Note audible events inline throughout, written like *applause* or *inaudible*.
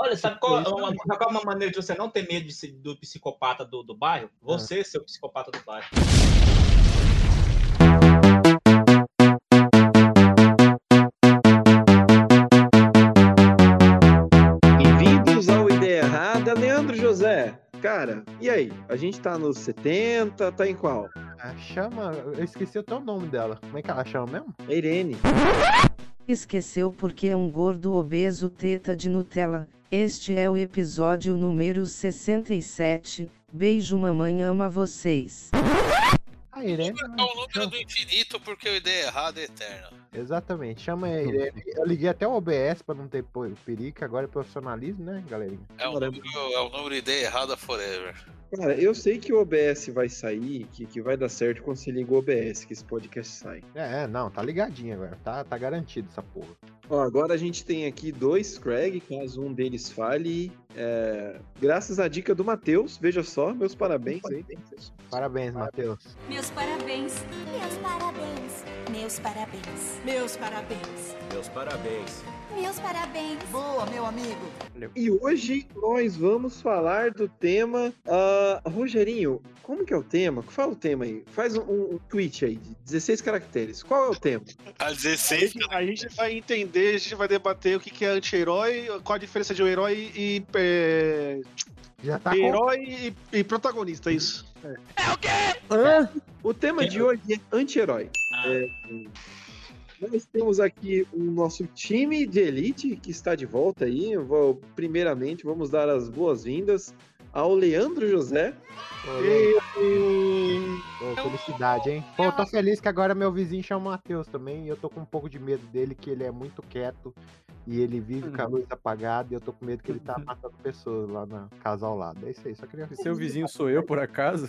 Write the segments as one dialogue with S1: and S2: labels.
S1: Olha, sabe qual, uma, sabe qual é uma maneira de você não ter medo de ser- do psicopata do, do bairro? Você ser o psicopata do bairro.
S2: Bem-vindos ao Ideia Errada, Leandro José. Cara, e aí? A gente tá nos 70, tá em qual?
S3: Ah, chama. Eu esqueci até o nome dela. Como é que ela chama mesmo?
S2: A Irene.
S4: Esqueceu porque é um gordo obeso teta de Nutella. Este é o episódio número 67. Beijo, mamãe ama vocês.
S3: A Irene.
S5: É o número do infinito porque a ideia errada é eterna.
S3: Exatamente, chama a Irene. Eu liguei até o OBS pra não ter perigo, agora é profissionalismo, né, galerinha?
S5: É o número, é o número ideia errada forever.
S2: Cara, eu sei que o OBS vai sair, que, que vai dar certo quando você liga o OBS, que esse podcast sai.
S3: É, é, não, tá ligadinho agora. Tá, tá garantido essa porra.
S2: Ó, agora a gente tem aqui dois Craig, caso um deles fale. É, graças à dica do Matheus, veja só, meus parabéns aí.
S3: Parabéns, Matheus.
S6: Meus parabéns. Meus parabéns. Meus parabéns.
S7: Meus parabéns.
S8: Meus parabéns.
S6: Meus parabéns.
S7: Boa, meu amigo.
S2: E hoje nós vamos falar do tema. ah, Rogerinho, como que é o tema? Fala o tema aí. Faz um, um- tweet aí de 16 caracteres. Qual é o tema?
S5: A
S9: A
S5: 16
S9: gente, a gente vai entender, a gente vai debater o que que é anti-herói, qual a diferença de um herói e. é,
S3: Já tá com...
S9: herói e, e protagonista, é isso.
S2: O tema de hoje é anti-herói. É, nós temos aqui o nosso time de elite que está de volta aí. Vou- primeiramente, vamos dar as boas-vindas ao Leandro José.
S3: Leandro. Ô, felicidade, hein? Pô, eu tô feliz que agora meu vizinho chama Matheus também. E eu tô com um pouco de medo dele, que ele é muito quieto. E ele vive com a luz apagada. E eu tô com medo que ele tá matando pessoas lá na casa ao lado. É isso aí, só queria
S10: Seu vizinho sou eu, por acaso?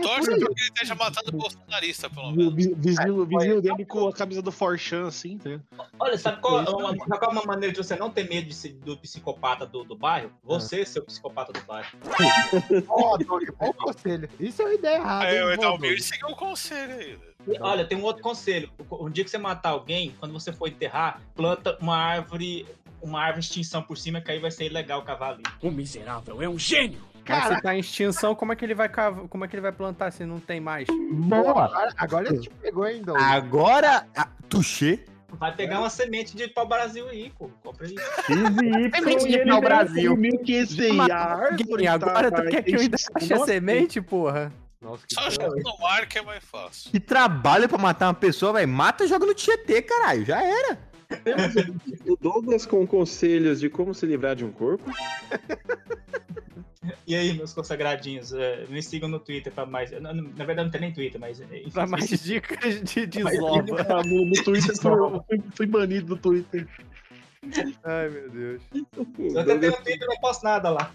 S5: torce pra que ele esteja matando o bolsonarista, pelo
S9: O
S5: menos.
S9: vi- vizinho, vizinho dele com a camisa do Forchan, assim, né?
S1: Olha, sabe qual, é uma, sabe qual é uma maneira de você não ter medo de ser- do psicopata do, do bairro? Você ser o psicopata do bairro. *laughs*
S3: Ó, Doug, bom conselho. Isso é uma ideia errada.
S5: Aí
S3: hein,
S5: o Edalmir seguiu o conselho aí.
S1: E, Olha, tem um outro conselho. Um dia que você matar alguém, quando você for enterrar, planta uma árvore, uma árvore de extinção por cima, que aí vai ser ilegal cavar ali.
S8: O miserável é um gênio.
S10: Mas se tá em extinção, como é que ele vai cav- como é que ele vai plantar se não tem mais?
S3: Boa! Agora, agora ele te pegou, hein, Doug?
S11: Agora, a- Tuxê.
S1: Vai pegar uma semente de pau Brasil aí, pô. Compra aí.
S10: Semente de pau Brasil. E agora tu quer que eu ainda ache a semente, porra?
S3: Nossa, que
S5: Só joga no mar que é mais fácil.
S11: Que trabalho pra matar uma pessoa, vai. Mata e joga no Tietê, caralho. Já era. *laughs*
S2: O Douglas com conselhos de como se livrar de um corpo. *laughs* *laughs*
S1: E aí, meus consagradinhos, eh, me sigam no Twitter pra mais. Na, verdade, não tem nem Twitter, mas. enfim,
S10: Pra mais dicas de desova.
S9: Ah, No, no Twitter, eu *laughs* fui, fui banido do Twitter.
S10: Ai, meu Deus.
S1: Eu até tenho Twitter, não posto nada lá.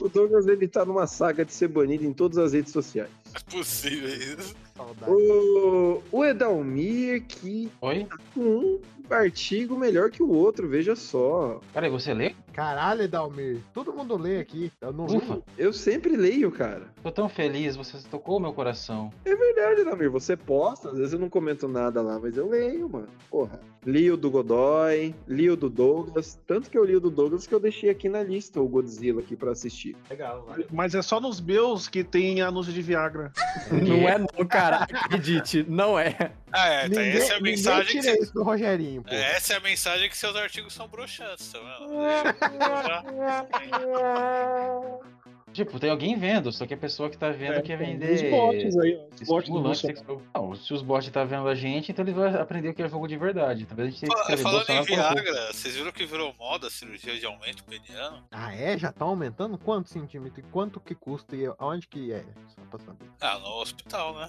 S2: o Douglas ele tá numa saga de ser banido em todas as redes sociais.
S5: É possível isso.
S3: Saudade.
S2: O, o Edalmir que
S12: Oi?
S2: tá com um artigo melhor que o outro, veja só.
S12: Peraí, você lê?
S3: Caralho, Edalmir. Todo mundo lê aqui. Eu não li.
S12: Ufa,
S2: Eu sempre leio, cara.
S12: tô tão feliz, você tocou meu coração.
S2: É verdade, Edalmir. Você posta, às vezes eu não comento nada lá, mas eu leio, mano. Porra. Li o do Godoy, li o do Douglas. Tanto que eu li o do Douglas que eu deixei aqui na lista o Godzilla aqui pra assistir.
S1: Legal, vale.
S9: Mas é só nos meus que tem anúncio de Viagra. *laughs*
S10: Não é não, cara. Acredite, não é.
S5: Ah, é, tá.
S3: Ninguém,
S5: Essa é a mensagem que você...
S3: isso do Rogerinho, pô.
S5: Essa é a mensagem que seus artigos são broxantes, tá vendo? Já. *laughs*
S12: Tipo, tem alguém vendo, só que a pessoa que tá vendo
S9: É,
S12: quer vender.
S9: Os bots aí, ó. Os bots do
S12: sexual. Não, se os bots tá vendo a gente, então ele vai aprender o que é jogo de verdade. Talvez a gente tenha que
S5: Fala- Falando em Viagra, vocês viram que virou moda a cirurgia de aumento peniano?
S3: Ah, é? Já tá aumentando? Quantos centímetros? E quanto que custa? E aonde que é? Só pra saber.
S5: Ah, no hospital, né?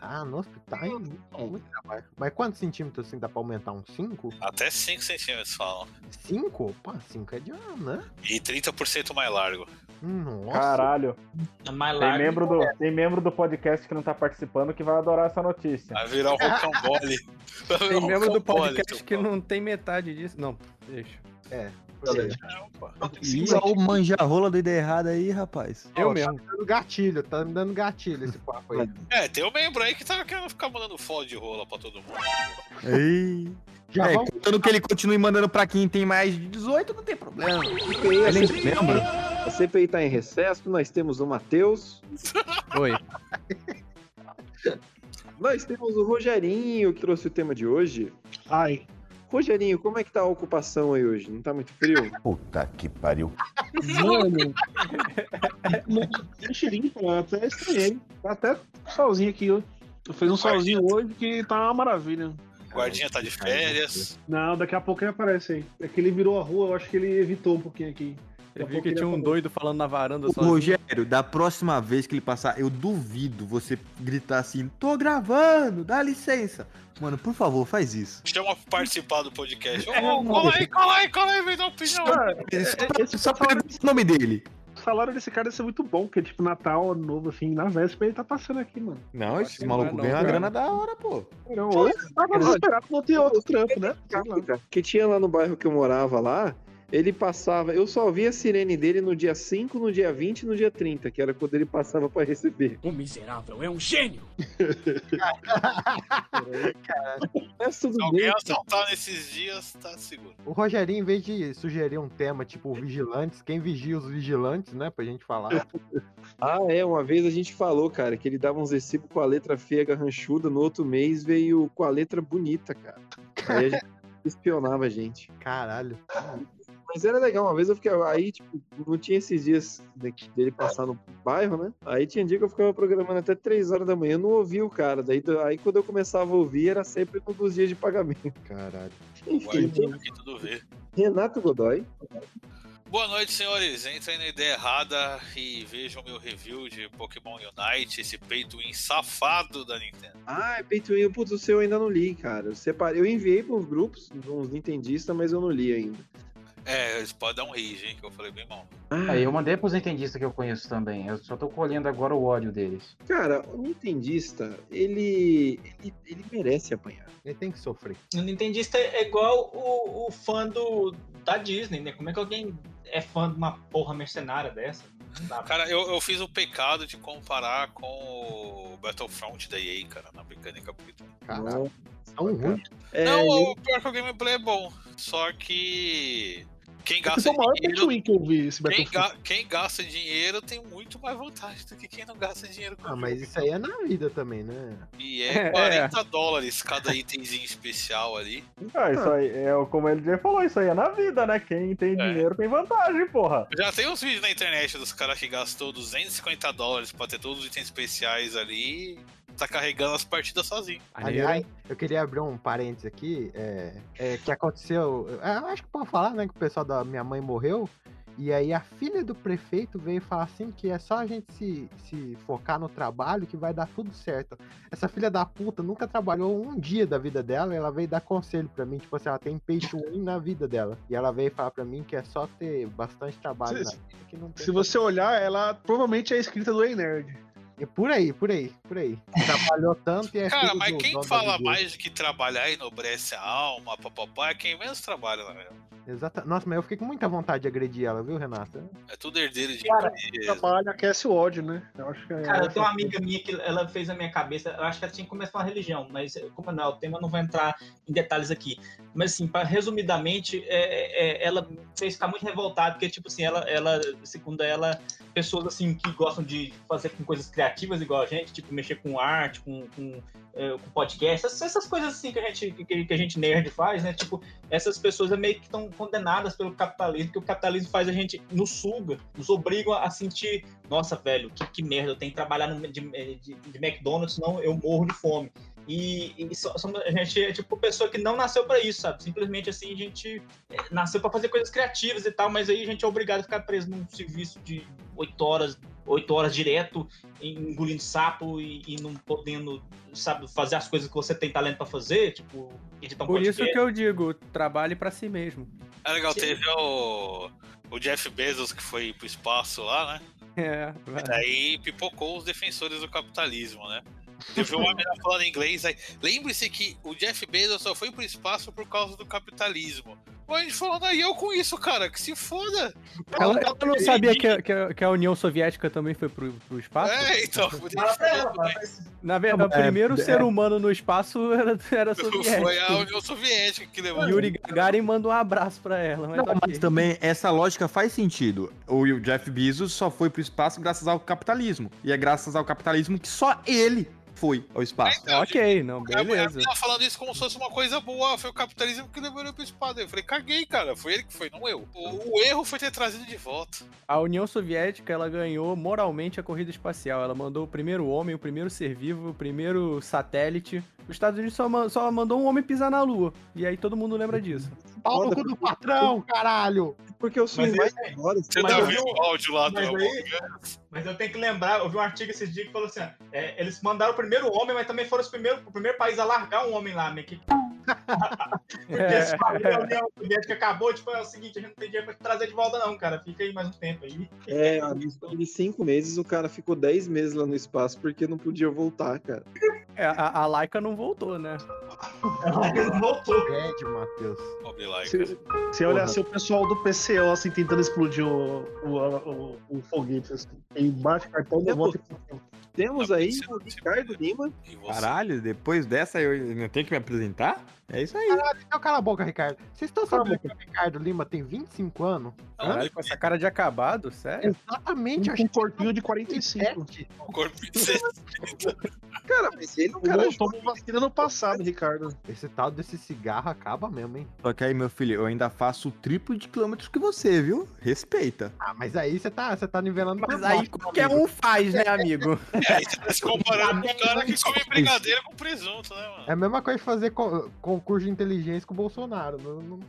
S3: Ah, no hospital? é muito- muito trabalho. Mas quantos centímetros assim dá pra aumentar? Uns 5?
S5: Até 5 centímetros falam.
S3: 5? Pô, 5 é de ano, né?
S5: E 30% mais largo.
S3: Nossa.
S13: Caralho.
S1: É
S13: Tem membro, do, tem membro do podcast que não tá participando que vai adorar essa notícia.
S5: Vai virar um rocambole. *laughs*
S10: Tem membro do podcast que não tem metade disso. Não, deixa.
S3: É.
S5: Não, pô.
S11: Ih, olha o manjarrola da ideia errada aí, rapaz.
S10: Eu
S3: Ó,
S10: mesmo.
S3: Tá me dando gatilho, tá me dando gatilho esse papo aí. *laughs*
S5: É, tem um membro aí que tava querendo ficar mandando foto de rola pra todo mundo.
S11: Ei.
S3: Já
S11: é,
S3: vamos-
S11: contando que ele continue mandando pra quem tem mais de 18, não tem problema.
S2: A CPI,
S11: lembra?
S2: a CPI tá em recesso, nós temos o Matheus, *laughs*
S10: Oi.
S2: nós temos o Rogerinho, que trouxe o tema de hoje.
S9: Ai.
S2: Rogerinho, como é que tá a ocupação aí hoje? Não tá muito frio? *laughs*
S14: Puta que pariu.
S9: Mano. Tem cheirinho, cara. Até estranhei. Tá até solzinho aqui, ó. Fez um solzinho hoje que tá uma maravilha.
S5: Guardinha tá de férias.
S9: Não, daqui a pouco ele aparece aí. É que ele virou a rua, eu acho que ele evitou um pouquinho aqui.
S10: Eu vi que tinha um doido falando na varanda
S11: Ô,
S10: sozinho.
S11: Rogério, da próxima vez que ele passar, eu duvido você gritar assim: tô gravando, dá licença. Mano, por favor, faz isso.
S5: Chama pra participar do podcast. Ô,
S9: É,
S5: cola aí, cola aí, cola aí, vem dar opinião.
S11: Só, só pra o nome dele.
S9: O salário desse cara deve ser muito bom, porque, tipo, Natal, Ano Novo, assim, na véspera ele tá passando aqui, mano.
S11: Não, esses
S9: que
S11: malucos
S9: não,
S11: ganham a
S9: cara.
S11: grana da hora, pô.
S9: Não, ou tava desesperado pra não ter outro trampo, né?
S2: Que tinha lá no bairro que eu morava lá, ele passava. Eu só via a sirene dele no dia 5, no dia 20 e no dia 30, que era quando ele passava pra receber.
S8: O miserável é um gênio. *laughs*
S2: Mas tudo
S5: Se alguém
S2: bem.
S5: assaltar nesses dias, tá seguro.
S3: O Rogerinho, em vez de sugerir um tema tipo vigilantes, quem vigia os vigilantes, né? Pra gente falar. *laughs*
S2: Ah, é, uma vez a gente falou, cara, que ele dava uns recibos com a letra feia garranchuda, no outro mês veio com a letra bonita, cara. Aí a gente *laughs* espionava a gente.
S3: Caralho.
S2: Mas era legal, uma vez eu fiquei. Aí, tipo, não tinha esses dias de- dele passar no bairro, né? Aí tinha dia que eu ficava programando até 3 horas da manhã, eu não ouvia o cara. Daí, aí quando eu começava a ouvir, era sempre um dos dias de pagamento. *laughs*
S3: Caralho.
S2: Enfim,
S5: aqui tudo ver.
S2: Renato Godoy.
S5: Boa noite, senhores. Entrem na ideia errada e vejam meu review de Pokémon Unite, esse peito safado da Nintendo.
S2: Ah, é Peito Putz, o seu eu ainda não li, cara. Eu, separei, eu enviei para uns grupos, uns nintendistas, mas eu não li ainda.
S5: É, eles podem dar um rage, hein, que eu falei bem mal.
S12: Aí eu mandei pros nintendistas que eu conheço também. Eu só tô colhendo agora o ódio deles.
S2: Cara, o nintendista, ele, ele, ele merece apanhar.
S3: Ele tem que sofrer.
S1: O Nintendista é igual o, o fã do, da Disney, né? Como é que alguém é fã de uma porra mercenária dessa? Não.
S5: Cara, eu, eu fiz o pecado de comparar com o Battlefront da EA, cara, na mecânica.
S3: Caralho. Tão ruim.
S2: É,
S5: Não, o pior que o gameplay é bom. Só que. Quem gasta
S9: foi o maior
S5: dinheiro.
S9: que eu vi esse
S5: Quem, ga- quem gasta dinheiro tem muito mais vantagem do que quem não gasta dinheiro com
S3: Ah, mas isso aí é na vida também, né?
S5: E é 40 dólares cada itemzinho especial ali.
S13: Ah, isso aí, é, o- como ele já falou, isso aí é na vida, né? Quem tem dinheiro tem vantagem, porra.
S5: Já tem uns vídeos na internet dos caras que gastou 250 dólares pra ter todos os itens especiais ali tá carregando as partidas sozinho.
S3: Aliás, eu queria abrir um parênteses aqui, é, é, que aconteceu, é, eu acho que pode falar, né, que o pessoal da minha mãe morreu, e aí a filha do prefeito veio falar assim que é só a gente se, se focar no trabalho que vai dar tudo certo. Essa filha da puta nunca trabalhou um dia da vida dela, e ela veio dar conselho pra mim, tipo assim, ela tem to win na vida dela. E ela veio falar pra mim que é só ter bastante trabalho
S9: Se-
S3: na vida que não tem
S9: Se você olhar, ela provavelmente é escrita do Ei Nerd.
S3: É por aí, por aí, por aí. Trabalhou tanto e é
S5: Cara, mas
S3: do
S5: quem fala mais do que trabalhar e enobrece a alma, papapá, é quem menos trabalha, na real.
S3: Exata... Nossa, mas eu fiquei com muita vontade de agredir ela, viu, Renata?
S5: É tudo herdeiro de
S1: Cara,
S5: empresa.
S9: Trabalho aquece o ódio, né? Eu acho que é
S1: Cara, eu tenho uma amiga minha que ela fez a minha cabeça, eu acho que ela tinha que começar uma religião, mas como não, o tema não vai entrar em detalhes aqui. Mas assim, pra, resumidamente, é, é, ela me fez ficar muito revoltada, porque, tipo assim, ela, ela, segundo ela, pessoas assim que gostam de fazer com coisas criativas igual a gente, tipo, mexer com arte, com, com, é, com podcast, essas, essas coisas assim que a gente, que, que a gente nerd faz, né? Tipo, essas pessoas é meio que estão condenadas pelo capitalismo, que o capitalismo faz a gente, nos suga, nos obriga a sentir, nossa, velho, que, que merda, eu tenho que trabalhar no, de, de, de McDonald's, senão eu morro de fome. E, e somos- a gente é tipo pessoa que não nasceu pra isso, sabe? Simplesmente assim, a gente é, nasceu pra fazer coisas criativas e tal, mas aí a gente é obrigado a ficar preso num serviço de oito horas, oito horas direto, engolindo sapo e, e não podendo, sabe, fazer as coisas que você tem talento pra fazer, tipo, editar um
S10: Por isso que eu digo, trabalhe pra si mesmo.
S5: É legal, teve o, o Jeff Bezos que foi pro espaço lá, né?
S10: É,
S5: E daí pipocou os defensores do capitalismo, né? *laughs* Teve uma menina falando inglês aí. Lembre-se que o Jeff Bezos só foi pro espaço por causa do capitalismo. A gente falando aí, eu com isso, cara, que se foda.
S10: Ela, ela não sabia que a, que, a, que a União Soviética também foi pro, pro espaço?
S5: É, então. *laughs*
S10: Na verdade, o
S11: É,
S10: primeiro
S11: é.
S10: ser humano no espaço era, era soviético.
S5: Foi a União Soviética que levou.
S10: Yuri Gagarin manda um abraço pra ela. Mas
S11: Não, mas também essa lógica faz sentido. O Jeff Bezos só foi pro espaço graças ao capitalismo. E é graças ao capitalismo que só ele foi ao espaço.
S5: Então,
S10: ok, não,
S5: A mulher
S10: beleza.
S5: tá falando isso como se fosse uma coisa boa. Foi o capitalismo que levou ele pro espaço. Eu falei, caguei, cara. Foi ele que foi, não eu. O, o erro foi ter trazido de volta.
S10: A União Soviética ela ganhou moralmente a corrida espacial. Ela mandou o primeiro homem, o primeiro ser vivo, o primeiro satélite. Os Estados Unidos só, só mandou um homem pisar na Lua. E aí todo mundo lembra disso.
S3: Pau no cu do patrão, caralho!
S2: Porque eu sou
S1: Mas
S2: mais agora.
S5: Você
S1: Mas
S5: tá
S1: eu
S5: vendo
S1: vi
S5: o áudio lá do
S1: mas aí-? Mas eu tenho que lembrar, eu vi um artigo esses dias que falou assim: ó, é, eles mandaram o primeiro homem, mas também foram os primeiros, o primeiro país a largar um homem lá, meio que. *laughs* Porque
S10: É.
S1: esse bagulho, a União Soviética acabou, tipo, é o seguinte, a gente não tem dinheiro pra te trazer de volta, não, cara. Fica aí mais um tempo aí.
S2: É, a missão de cinco meses, o cara ficou dez meses lá no espaço porque não podia voltar, cara.
S10: É, a, a Laika não voltou, né?
S1: Ele voltou.
S3: Pede, Matheus.
S5: Pobre Laika.
S9: Se, se olhar assim, o pessoal do PCO assim, tentando explodir o, o, o, o foguete, assim. Tem bate cartão de
S2: É,
S9: volta
S2: Temos aí o Ricardo Lima.
S5: E?
S11: Caralho, depois dessa eu não tenho que me apresentar? É isso aí.
S3: Caralho, então cala a boca, Ricardo. Vocês estão sabendo que o Ricardo Lima tem 25 anos?
S10: Caralho, com essa cara de acabado, sério?
S3: Exatamente,
S9: Um corpinho de 45.
S5: O corpo de 60.
S2: Cara, mas ele é um cara
S9: tomou vacina no passado, Ricardo.
S3: Esse tal desse cigarro acaba mesmo, hein?
S11: Só que aí, meu filho, eu ainda faço o triplo de quilômetros que você, viu? Respeita.
S3: Ah, mas aí você tá, você tá nivelando
S10: Mas
S3: pra
S10: aí
S3: baixo,
S10: qualquer
S3: amigo.
S10: um faz, né, amigo? *laughs*
S5: É, aí você tá se comparando com o cara que come brigadeiro com presunto, né, mano?
S3: É a mesma coisa de fazer co- concurso de inteligência com o Bolsonaro. Não, não-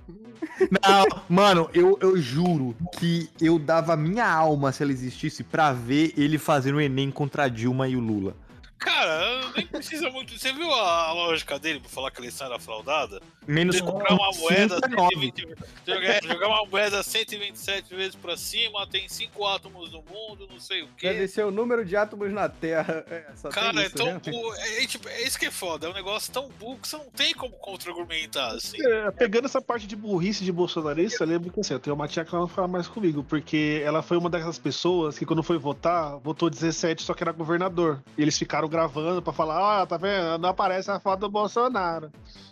S11: Não, mano, eu, eu juro que eu dava minha alma se ela existisse pra ver ele fazendo o Enem contra a Dilma e o Lula.
S5: Cara, nem precisa muito. Você viu a lógica dele pra falar que a eleição era fraudada?
S11: Menos
S5: comprar uma moeda
S11: 59.
S5: 120, jogar, jogar uma moeda 127 vezes pra cima, tem 5 átomos no mundo, não sei o
S10: Deve
S5: quê.
S10: ser o número de átomos na Terra. É, só tem
S5: Cara, é
S10: isso,
S5: tão
S10: né?
S5: burro. É, é, tipo, é isso que é foda. É um negócio tão burro que você não tem como contra-argumentar, assim.
S9: É, pegando essa parte de burrice de bolsonarista, eu lembro que assim, eu tenho uma tia que ela não fala mais comigo, porque ela foi uma daquelas pessoas que quando foi votar, votou 17, só que era governador. E eles ficaram gravando pra falar, ah, tá vendo? Não aparece a foto do Bolsonaro.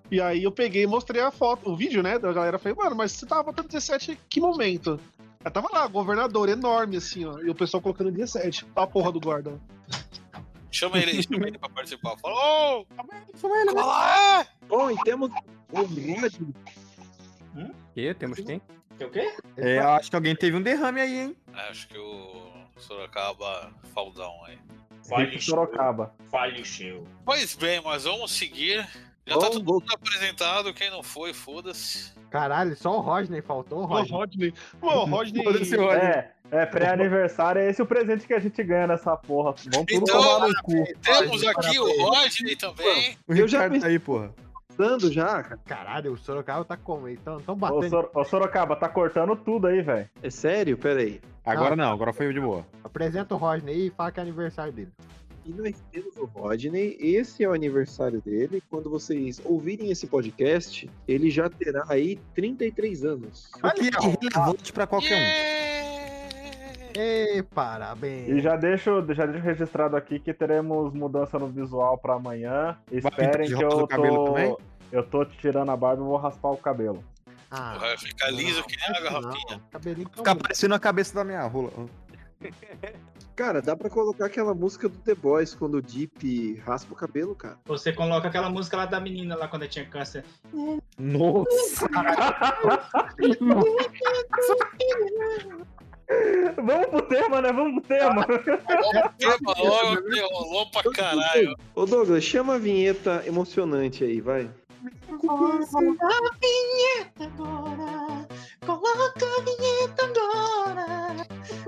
S9: E aí eu peguei e mostrei a foto, o vídeo, né? Da galera falei, mano, mas você tava votando 17 em que momento? Ela tava lá, governador, enorme, assim, ó. E o pessoal colocando 17. A porra do guarda.
S5: Chama ele, *laughs* chama ele pra participar. Fala, ô! Fala lá!
S2: Bom, e temos o Rod.
S10: Que? Temos quem?
S1: O quê?
S11: É, eu acho que alguém teve um derrame aí, hein?
S5: Acho que o Sorocaba faldão aí.
S13: Rick Sorocaba.
S1: Faleceu.
S5: Pois bem, mas vamos seguir. Já tá todo mundo apresentado, quem não foi, foda-se.
S3: Caralho, só o Rodney faltou, o Rodney.
S9: Rodney. Ô, *laughs* Rodney.
S11: Foda-se, Rodney.
S13: É, é pré-aniversário, é esse o presente que a gente ganha nessa porra. Vamos tudo
S5: Então,
S13: tomar no cu.
S5: Temos aqui o Rodney também.
S11: O
S2: Eu já
S11: tá aí, porra.
S2: Dando já, cara.
S3: Caralho, o Sorocaba tá como? Então, tão
S13: Ô,
S3: batendo.
S13: Sor- ô, Sorocaba, tá cortando tudo aí, velho.
S2: É sério? Pera aí.
S11: Agora não, agora foi de boa.
S3: Apresenta o Rodney aí e fala que é aniversário dele.
S2: E nós temos o Rodney. Esse é o aniversário dele. Quando vocês ouvirem esse podcast, ele já terá aí 33 anos.
S11: O que é irrelevante pra qualquer um.
S3: Ei, parabéns.
S13: E já deixo, já deixo registrado aqui que teremos mudança no visual pra amanhã. Esperem que eu
S11: o cabelo também?
S13: tô. Eu tô tirando a barba e vou raspar o cabelo.
S3: Ah,
S5: Vai ficar liso que nem a garrafinha.
S11: Ficar parecendo a cabeça da minha rola. *laughs*
S2: Cara, dá pra colocar aquela música do The Boys quando o Deep raspa o cabelo, cara.
S1: Você coloca aquela música lá da menina lá quando ela tinha câncer.
S11: Nossa! *laughs* *laughs*
S13: Vamos pro tema, né? Vamos pro tema. *laughs*
S5: Tema logo, que rolou pra caralho.
S2: Ô Douglas, chama a vinheta emocionante aí, vai.
S6: Coloca a vinheta agora. Coloca a vinheta agora.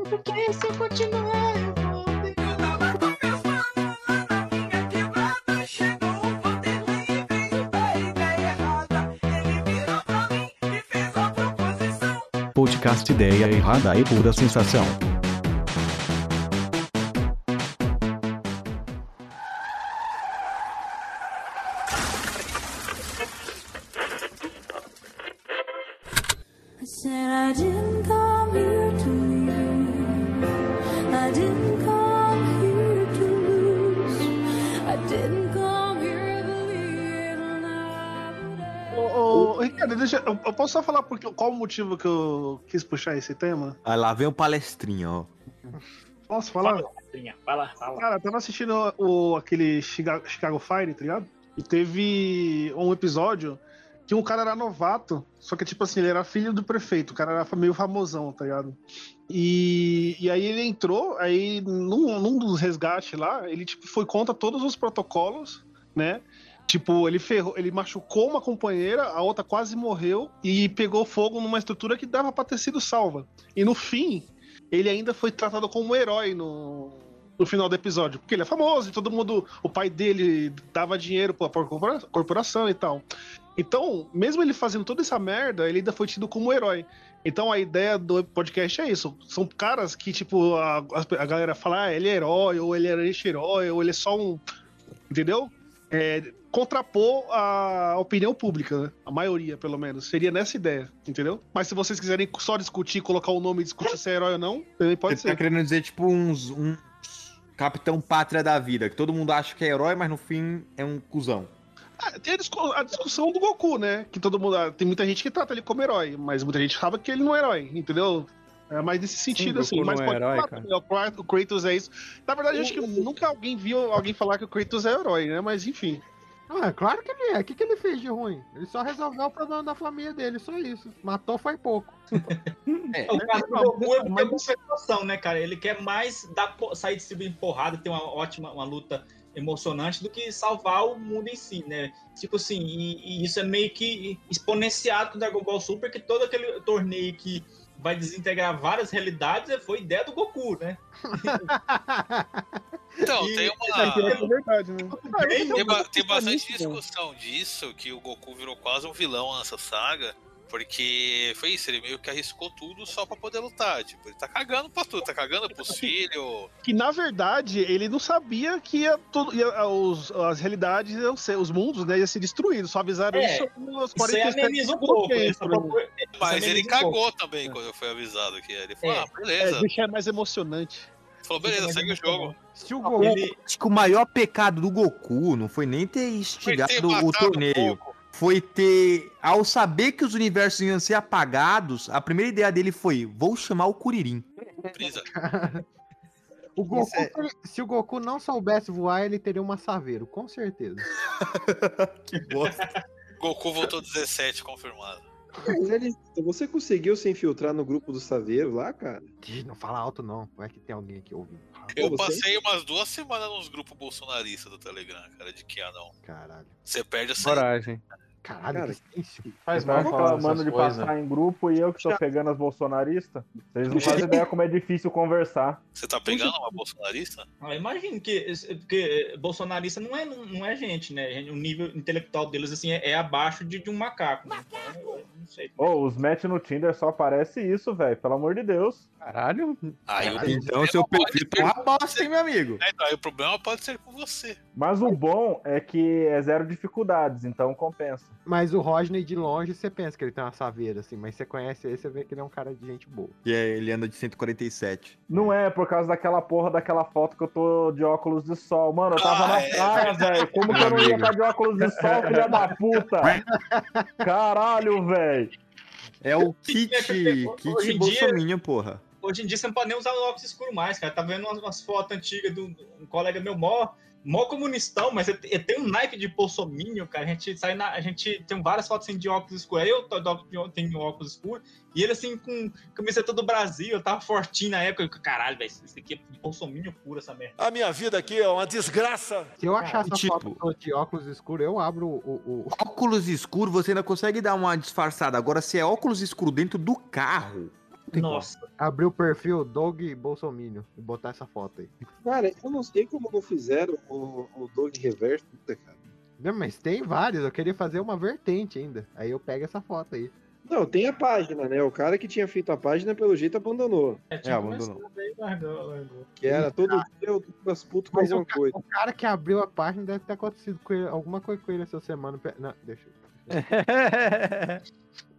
S6: Porque se eu continuar, eu
S14: Podcast Ideia Errada e Pura Sensação.
S9: Só falar porque, qual o motivo que eu quis puxar esse tema?
S11: Aí lá vem o palestrinho, ó.
S9: Posso falar?
S1: Vai lá, fala.
S9: Cara, eu tava assistindo o, aquele Chicago, Chicago Fire, tá ligado? E teve um episódio que um cara era novato, só que, tipo assim, ele era filho do prefeito, o cara era meio famosão, tá ligado? E, e aí ele entrou, aí num, num dos resgates lá, ele, tipo, foi contra todos os protocolos, né? Tipo, ele ferrou, ele machucou uma companheira, a outra quase morreu e pegou fogo numa estrutura que dava pra ter sido salva. E no fim, ele ainda foi tratado como um herói no, no final do episódio, porque ele é famoso e todo mundo, o pai dele dava dinheiro pra, pra corpora- corporação e tal. Então, mesmo ele fazendo toda essa merda, ele ainda foi tido como herói. Então a ideia do podcast é isso. São caras que, tipo, a, a galera fala, ah, ele é herói, ou ele é anti-herói, ou ele é só um. Entendeu? É, contrapor a opinião pública, né? A maioria, pelo menos. Seria nessa ideia, entendeu? Mas se vocês quiserem só discutir, colocar o nome e discutir se é herói ou não, também pode
S11: Você tá
S9: ser.
S11: querendo dizer, tipo, uns. Um capitão pátria da vida, que todo mundo acha que é herói, mas no fim é um cuzão.
S9: Ah, tem a, discu- a discussão do Goku, né? Que todo mundo. ah, Tem muita gente que trata ele como herói, mas muita gente sabe que ele não é herói, entendeu? É mais nesse sentido,
S10: Goku
S9: assim.
S10: não
S9: Mas
S10: é
S9: pode
S10: herói,
S9: falar o Kra- o Kratos é isso. Na verdade, eu acho que nunca alguém viu alguém falar que o Kratos é herói, né? Mas enfim.
S3: Ah, claro que ele é. O que, que ele fez de ruim? Ele só resolveu o problema da família dele, só isso. Matou foi pouco.
S11: É,
S1: O cara do Goku é uma compensação, né, cara? Ele quer mais dar, sair distribuindo porrada, ter uma ótima uma luta emocionante do que salvar o mundo em si, né? Tipo assim, e, e isso é meio que exponenciado com o Dragon Ball Super, que todo aquele torneio que vai desintegrar várias realidades foi ideia do Goku, né? *laughs*
S5: Então,
S1: E-
S5: tem
S9: É,
S5: uma.
S9: que é verdade, né?
S5: Tem, ba- tem bastante
S9: nisso, né?
S5: discussão disso, que o Goku virou quase um vilão nessa saga. Porque foi isso, ele meio que arriscou tudo só pra poder lutar. Tipo, ele tá cagando pra tudo, tá cagando pros filhos.
S9: Que na verdade ele não sabia que ia tudo, ia- os, as realidades iam ser, os mundos, né, iam ser destruídos. Só avisaram
S1: É,
S9: isso nos
S1: Isso aí
S9: 47
S1: ameniza um pouco.
S9: exemplo.
S1: procura- isso
S5: Mas ele
S1: um
S5: cagou
S1: pouco.
S5: também quando foi avisado que ele falou,
S1: É.
S5: ah,
S9: É,
S5: beleza.
S9: deixar mais emocionante.
S5: Falou, beleza, segue o jogo.
S3: Se o Goku.
S1: Ele-
S11: Acho que o maior pecado do Goku não foi nem ter instigado
S5: ter
S11: o torneio.
S5: um.
S11: Foi ter. Ao saber que os universos iam ser apagados, a primeira ideia dele foi: vou chamar o Kuririn.
S5: Brisa.
S3: O Goku,
S11: é-
S3: se o Goku não soubesse voar, ele teria uma saveiro, com certeza. *laughs*
S11: que bosta.
S5: Goku voltou 17, confirmado.
S2: Mas ele, você conseguiu se infiltrar no grupo do Saveiro lá, cara?
S3: Não fala alto, não. Vai que tem alguém aqui ouvindo.
S5: Eu
S2: você?
S5: passei umas duas semanas nos grupos bolsonaristas do Telegram, cara, de que ah não.
S3: Caralho.
S5: Você perde a
S10: Coragem.
S3: Caralho,
S2: Cara,
S3: que silêncio.
S13: Faz mal reclamando de
S12: coisas.
S13: passar em grupo e eu que tô pegando as bolsonaristas. Vocês não fazem *laughs* ideia como é difícil conversar.
S5: Você tá pegando uma bolsonarista?
S1: Ah, imagino que porque bolsonarista não é, não é gente, né? O nível intelectual deles assim é, é abaixo de, de um macaco. né? Então, eu não sei.
S13: Ô, os match no Tinder só aparece isso, velho. Pelo amor de Deus.
S10: Caralho.
S5: Aí o
S11: Então seu perfil tá uma bosta, hein, meu amigo?
S5: É, então, aí o problema pode ser com você.
S13: Mas o bom é que é zero dificuldades, então compensa.
S3: Mas o Rodney de longe você pensa que ele tem uma saveira, assim, mas você conhece ele, você vê que ele é um cara de gente boa.
S11: E aí, ele anda de 147.
S13: Não é por causa daquela porra daquela foto que eu tô de óculos de sol. Mano, eu tava
S5: Ah,
S13: na
S5: é
S13: praia, velho. Como que eu não ia estar de óculos de sol, filha da puta? Caralho, velho.
S11: É o kit, *laughs* kit bolsominion, porra.
S1: Hoje em dia você não pode nem usar o óculos escuro mais, cara. Tá vendo umas, umas fotos antigas de um um colega meu, mó, mó comunistão, mas ele, ele tem um naipe de bolsominion, cara. A gente sai na. A gente tem várias fotos assim, de óculos escuros. Eu tô- tenho óculos escuros. E ele assim, com camiseta do Brasil, eu tava fortinho na época. Eu, Caralho, velho, isso aqui é bolsominion puro, essa merda.
S8: A minha vida aqui é uma desgraça.
S3: Se eu achar essa
S11: tipo-
S3: foto de óculos escuros, eu abro o. o- o-
S11: Óculos escuro, você ainda consegue dar uma disfarçada. Agora, se é óculos escuro dentro do carro.
S1: Nossa.
S3: abrir o perfil Dog Bolsominion e botar essa foto aí.
S2: Cara, eu não sei como não fizeram o, o Dog Reverso, cara.
S3: Não, mas tem vários, eu queria fazer uma vertente ainda. Aí eu pego essa foto aí.
S2: Não, tem a página, né? O cara que tinha feito a página, pelo jeito, abandonou.
S1: É,
S11: É, abandonou.
S1: largou, largou.
S2: Que era todo dia eu tô as putas com alguma
S3: o,
S2: coisa.
S3: o cara que abriu a página deve ter acontecido com ele, alguma coisa com ele essa semana. Não, deixa eu. *laughs*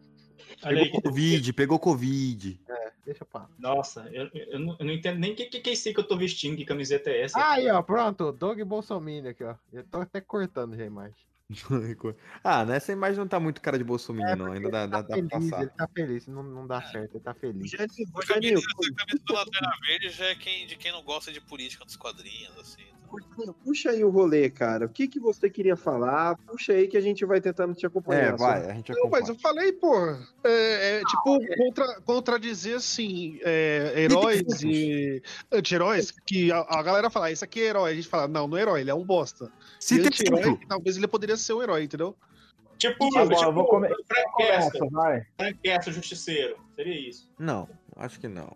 S1: Olha aí,
S11: Pegou Covid, pegou Covid.
S3: É, deixa.
S1: Nossa, eu, eu, não, eu não entendo nem o que, que, que é isso que eu tô vestindo, que camiseta é essa.
S3: Aí, ó, pronto, Dog Bolsominion aqui, ó. Eu tô até cortando já a imagem. *laughs*
S11: ah, nessa imagem não tá muito cara de Bolsonaro, não. Ainda dá, dá, dá pra
S3: Feliz,
S11: passar.
S3: ele tá feliz, não, não dá certo, ele tá feliz.
S5: A camisa, essa camisa do Lanterna Verde já é quem, de quem não gosta de política dos quadrinhos, assim.
S2: Puxa aí o rolê, cara. O que, que você queria falar? Puxa aí que a gente vai tentando te acompanhar.
S11: É, vai, a gente
S9: Não, mas eu falei, pô, é, é, tipo, contra, contradizer, assim, é, heróis e anti-heróis, que a, a galera fala, "Ah, esse aqui é herói, a gente fala, não, não é herói, ele é um bosta.
S11: Cita
S9: e anti-herói, talvez ele poderia ser um herói, entendeu?
S1: Tipo,
S13: Tá bom,
S1: tipo
S13: eu vou come-
S1: Frank Castle.
S13: vai.
S1: Frank Castle, Justiceiro. Seria isso.
S11: Não, acho que não.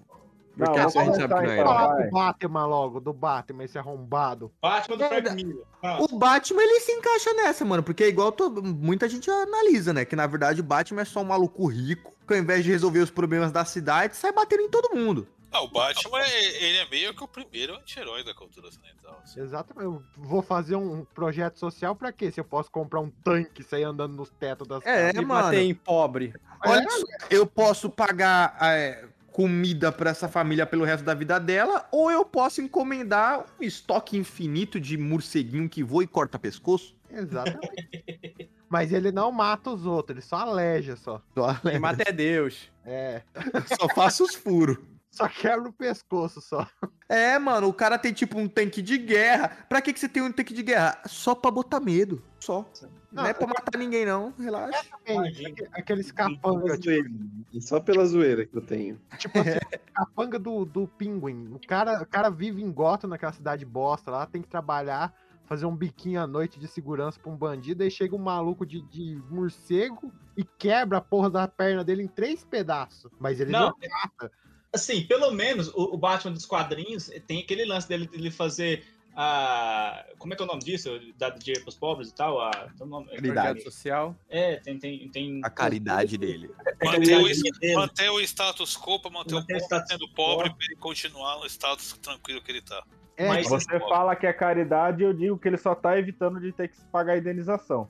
S3: Não,
S11: Porque essa a gente sabe que não é
S3: então, do Batman logo, do Batman, esse arrombado.
S1: Batman do Frank Miller. Ah,
S11: O Batman, ele se encaixa nessa, mano, porque é igual todo- muita gente analisa, né? Que na verdade o Batman é só um maluco rico, que ao invés de resolver os problemas da cidade, sai batendo em todo mundo.
S5: Ah, o Batman, é- ele é meio que o primeiro anti-herói da cultura ocidental. assim.
S3: Exatamente. Eu vou fazer um projeto social pra quê? Se eu posso comprar um tanque e sair andando nos tetos das
S11: É,
S3: casas.
S11: mano.
S10: Bater em pobre.
S11: Olha, só, eu posso pagar é, comida pra essa família pelo resto da vida dela, ou eu posso encomendar um estoque infinito de morceguinho que voa e corta pescoço.
S3: Exatamente. *laughs* Mas ele não mata os outros, ele só aleja só.
S11: Só,
S10: Quem mata é Deus.
S3: É. *laughs*
S11: só faço os furos.
S3: Só quebra o pescoço só.
S11: É, mano, o cara tem tipo um tanque de guerra. Pra que, que você tem um tanque de guerra? Só pra botar medo. Só. Não, é pra matar ninguém, não. Relaxa.
S3: Aque- Aqueles capanga, tipo,
S2: Só pela zoeira que eu tenho.
S3: tipo assim, *laughs* capanga do, do pinguim. O cara, o cara vive em Gotham, naquela cidade bosta lá, tem que trabalhar, fazer um biquinho à noite de segurança pra um bandido, aí chega um maluco de, de morcego e quebra a porra da perna dele em três pedaços. Mas ele não,
S1: Não,
S3: mata.
S1: Assim, pelo menos o, o Batman dos quadrinhos tem aquele lance dele, dele fazer a. Como é que é o nome disso? Dar dinheiro pros pobres e tal? A, tem um nome-
S10: Projeto social.
S1: É, tem. tem, tem
S11: A caridade dele.
S5: Manter o,
S1: Tem dele.
S5: manter o status quo pra manter
S1: Manter o
S5: pobre
S1: status
S5: sendo pobre pra ele continuar no status tranquilo que ele tá.
S3: É,
S1: Mas-
S13: Você fala que é caridade, eu digo que ele só tá evitando de ter que pagar a indenização.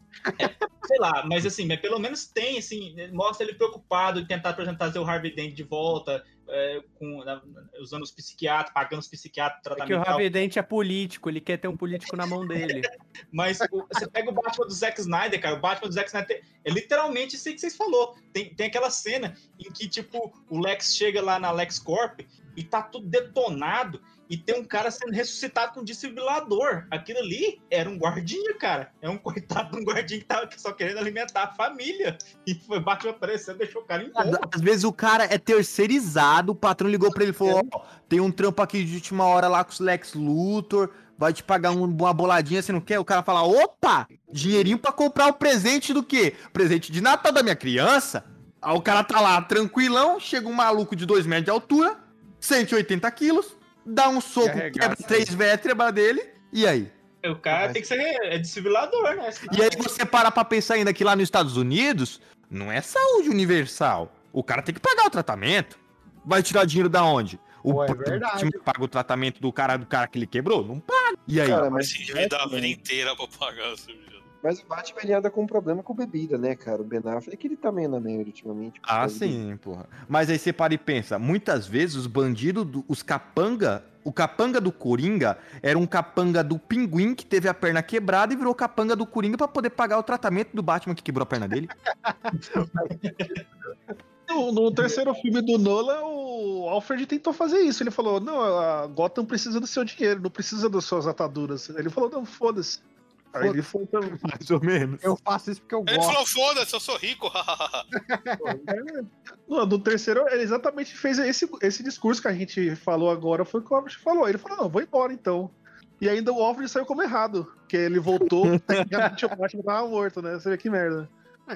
S1: sei lá, mas assim, mas pelo menos tem, assim, mostra ele preocupado em tentar, por exemplo, trazer o Harvey Dent de volta, é, com, na- usando os psiquiatras, pagando os psiquiatras,
S10: É que o
S1: tratamento. e
S10: Dent é político, ele quer ter um político na mão dele. *laughs*
S1: Mas o- você pega o Batman do Zack Snyder, cara, o Batman do Zack Snyder é literalmente isso aí que vocês falou. Tem, tem aquela cena em que, tipo, o Lex chega lá na LexCorp e tá tudo detonado e tem um cara sendo ressuscitado com um desfibrilador. Aquilo ali era um guardinha, cara. É um coitado de um guardinha que tava só querendo alimentar a família. E foi Batman aparecendo, deixou o cara em coma.
S11: Às vezes o cara é terceirizado, o patrão ligou pra ele e falou: Ó, tem um trampo aqui de última hora lá com os Lex Luthor, vai te pagar um- uma boladinha, você não quer? O cara fala: opa, dinheirinho pra comprar o presente do quê? Presente de Natal da minha criança. Aí o cara tá lá tranquilão, chega um maluco de 2 metros de altura, 180 quilos, dá um soco, quebra três vértebras dele, e aí?
S1: O cara tem que ser é desfibrilador, né? Senão-
S11: E aí você para pra pensar ainda que lá nos Estados Unidos não é saúde universal. O cara tem que pagar o tratamento. Vai tirar dinheiro da onde? O
S3: Pô, é
S11: time paga o tratamento do cara do cara que ele quebrou? Não paga. E aí?
S2: Cara,
S5: Mas se endividar a vida inteira pra pagar vídeo.
S2: Mas o Batman ele anda com um problema com bebida, né, cara? O Ben Affleck ele tá meio na merda ultimamente.
S11: Ah, sim, porra. Mas aí você para e pensa, muitas vezes os bandidos, do- os capanga, o capanga do Coringa era um capanga do Pinguim que teve a perna quebrada e virou capanga do Coringa pra poder pagar o tratamento do Batman que quebrou a perna dele. *laughs*
S9: No, no terceiro filme do Nolan, o Alfred tentou fazer isso. Ele falou: não, a Gotham precisa do seu dinheiro, não precisa das suas ataduras. Ele falou: não, foda-se. Aí ele foi também. *laughs*
S11: Mais ou menos.
S3: Eu faço isso porque eu
S5: Ele
S3: gosto.
S5: falou, foda-se, eu sou rico. *laughs*
S9: No, no terceiro, ele exatamente fez esse, esse discurso que a gente falou agora, foi o que o Alfred falou. Ele falou: não, vou embora então. E ainda o Alfred saiu como errado, porque ele voltou, *laughs* tecnicamente o Batman tava morto, né? Você vê que merda.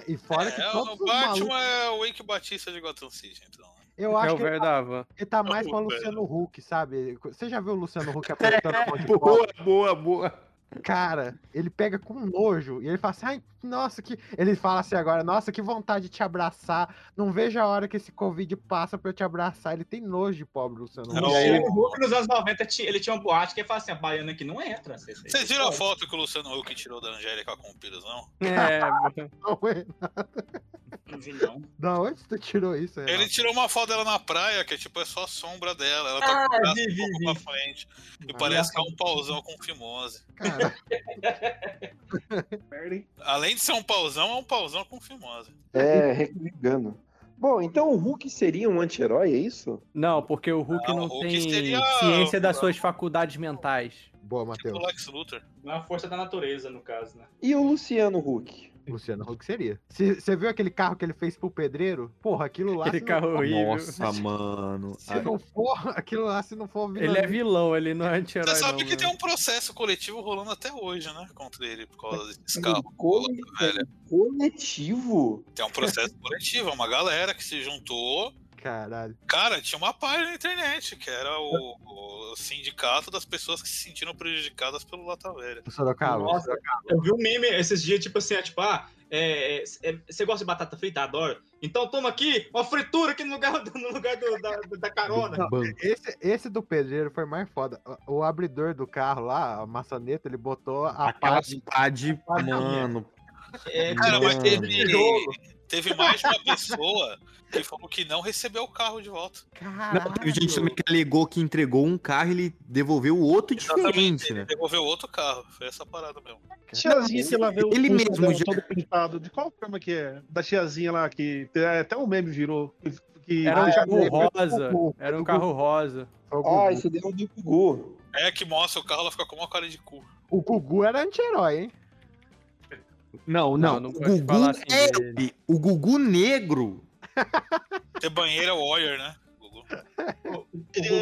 S3: E fora que
S5: É,
S3: todos
S5: o Batman
S3: malucos...
S5: é o Wake Batista de Gotham City, então.
S3: Eu
S10: é
S3: acho
S10: o
S3: que ele tá, ele tá mais pra
S5: Ô,
S3: Luciano Huck, sabe? Você já viu o Luciano Huck
S11: É,
S3: apertando a mão de
S11: boa, boa, boa.
S3: Cara, ele pega com nojo e ele fala assim, ai, nossa, que. Ele fala assim agora, nossa, que vontade de te abraçar. Não vejo a hora que esse Covid passa pra eu te abraçar. Ele tem nojo de pobre Luciano
S1: O
S3: Huck.
S1: Luciano Huck nos anos 90 ti- ele tinha uma boate que ele fala assim: a baiana aqui não entra. Vocês
S5: Vocês viram a foto que o Luciano Huck tirou da Angélica com o Pires, não?
S10: É, *laughs*
S3: Não é nada.
S1: Não vi, não.
S3: Da onde tu tirou isso?
S5: Ele
S3: Renato?
S5: tirou uma foto dela na praia, que é tipo, é só a sombra dela. Ela tá
S1: Ah,
S5: com o braço
S1: vi,
S5: um
S1: vi,
S5: pouco
S1: vi.
S5: pra frente. E parece que é um pauzão com fimose.
S3: Cara, *laughs* *laughs*
S9: hein?
S5: Além de ser um pauzão, é um pauzão com fimose.
S2: É, recarregando. Bom, então o Hulk seria um anti-herói, é isso?
S10: Não, porque o Hulk
S5: Não,
S10: não,
S5: o Hulk
S10: tem
S5: seria-
S10: ciência das suas faculdades mentais.
S3: boa,
S5: O
S3: Matheus.
S5: Lex Luthor.
S1: Não é a força da natureza, no caso, né?
S2: E o Luciano Huck?
S3: Luciano Huck seria. Você viu aquele carro que ele fez pro pedreiro? Porra, aquilo lá.
S10: Aquele carro
S3: não,
S10: horrível.
S11: Nossa, mano.
S3: Se não for, *laughs* aquilo lá, se não for
S10: Ele é vilão, ele não é anti-herói.
S5: Você sabe
S10: não,
S5: que
S10: né?
S5: tem um processo coletivo rolando até hoje, né? Contra ele, por causa desse
S2: Um
S5: carro.
S2: cole-
S5: velho.
S2: coletivo?
S5: Tem um processo coletivo, é uma galera que se juntou.
S3: Caralho.
S5: Cara, tinha uma página na internet, que era o, o sindicato das pessoas que se sentiram prejudicadas pelo Lata Velha.
S3: Sorocaba.
S1: Nossa, eu vi um meme esses dias, tipo assim, é, tipo, ah, é, é, você gosta de batata frita? Adoro. Então toma aqui uma fritura aqui no lugar, do- no lugar do- da, da carona.
S3: Não, esse, esse do pedreiro foi mais foda. O, o abridor do carro lá, a maçaneta, ele botou a pá
S11: Aquelas
S3: de...
S11: pá de. Mano.
S1: É,
S5: Cara, mas teve, teve mais de uma pessoa que falou que não recebeu o carro de volta.
S11: Não, teve gente também que alegou que entregou um carro e ele devolveu o outro diferente,
S5: Ele
S11: né?
S5: devolveu outro carro. Foi essa parada mesmo.
S9: Tiazinha que ela vê o
S11: Ele mesmo já-
S9: todo pintado. De qual forma que é? Da tiazinha lá, que é, até um meme virou. que-
S10: Era um
S9: Ah,
S10: carro
S9: é,
S10: rosa. Era um carro rosa.
S2: Ah, isso deu do Gugu.
S5: É que mostra o carro, ela fica com uma cara de cu.
S3: O Gugu era anti-herói, hein?
S11: Não,
S10: Não,
S11: não.
S10: não
S11: o Gugu
S10: falar assim
S11: é-. O Gugu negro. *laughs*
S5: Ter banheiro é Warrior, né? Gugu.
S1: O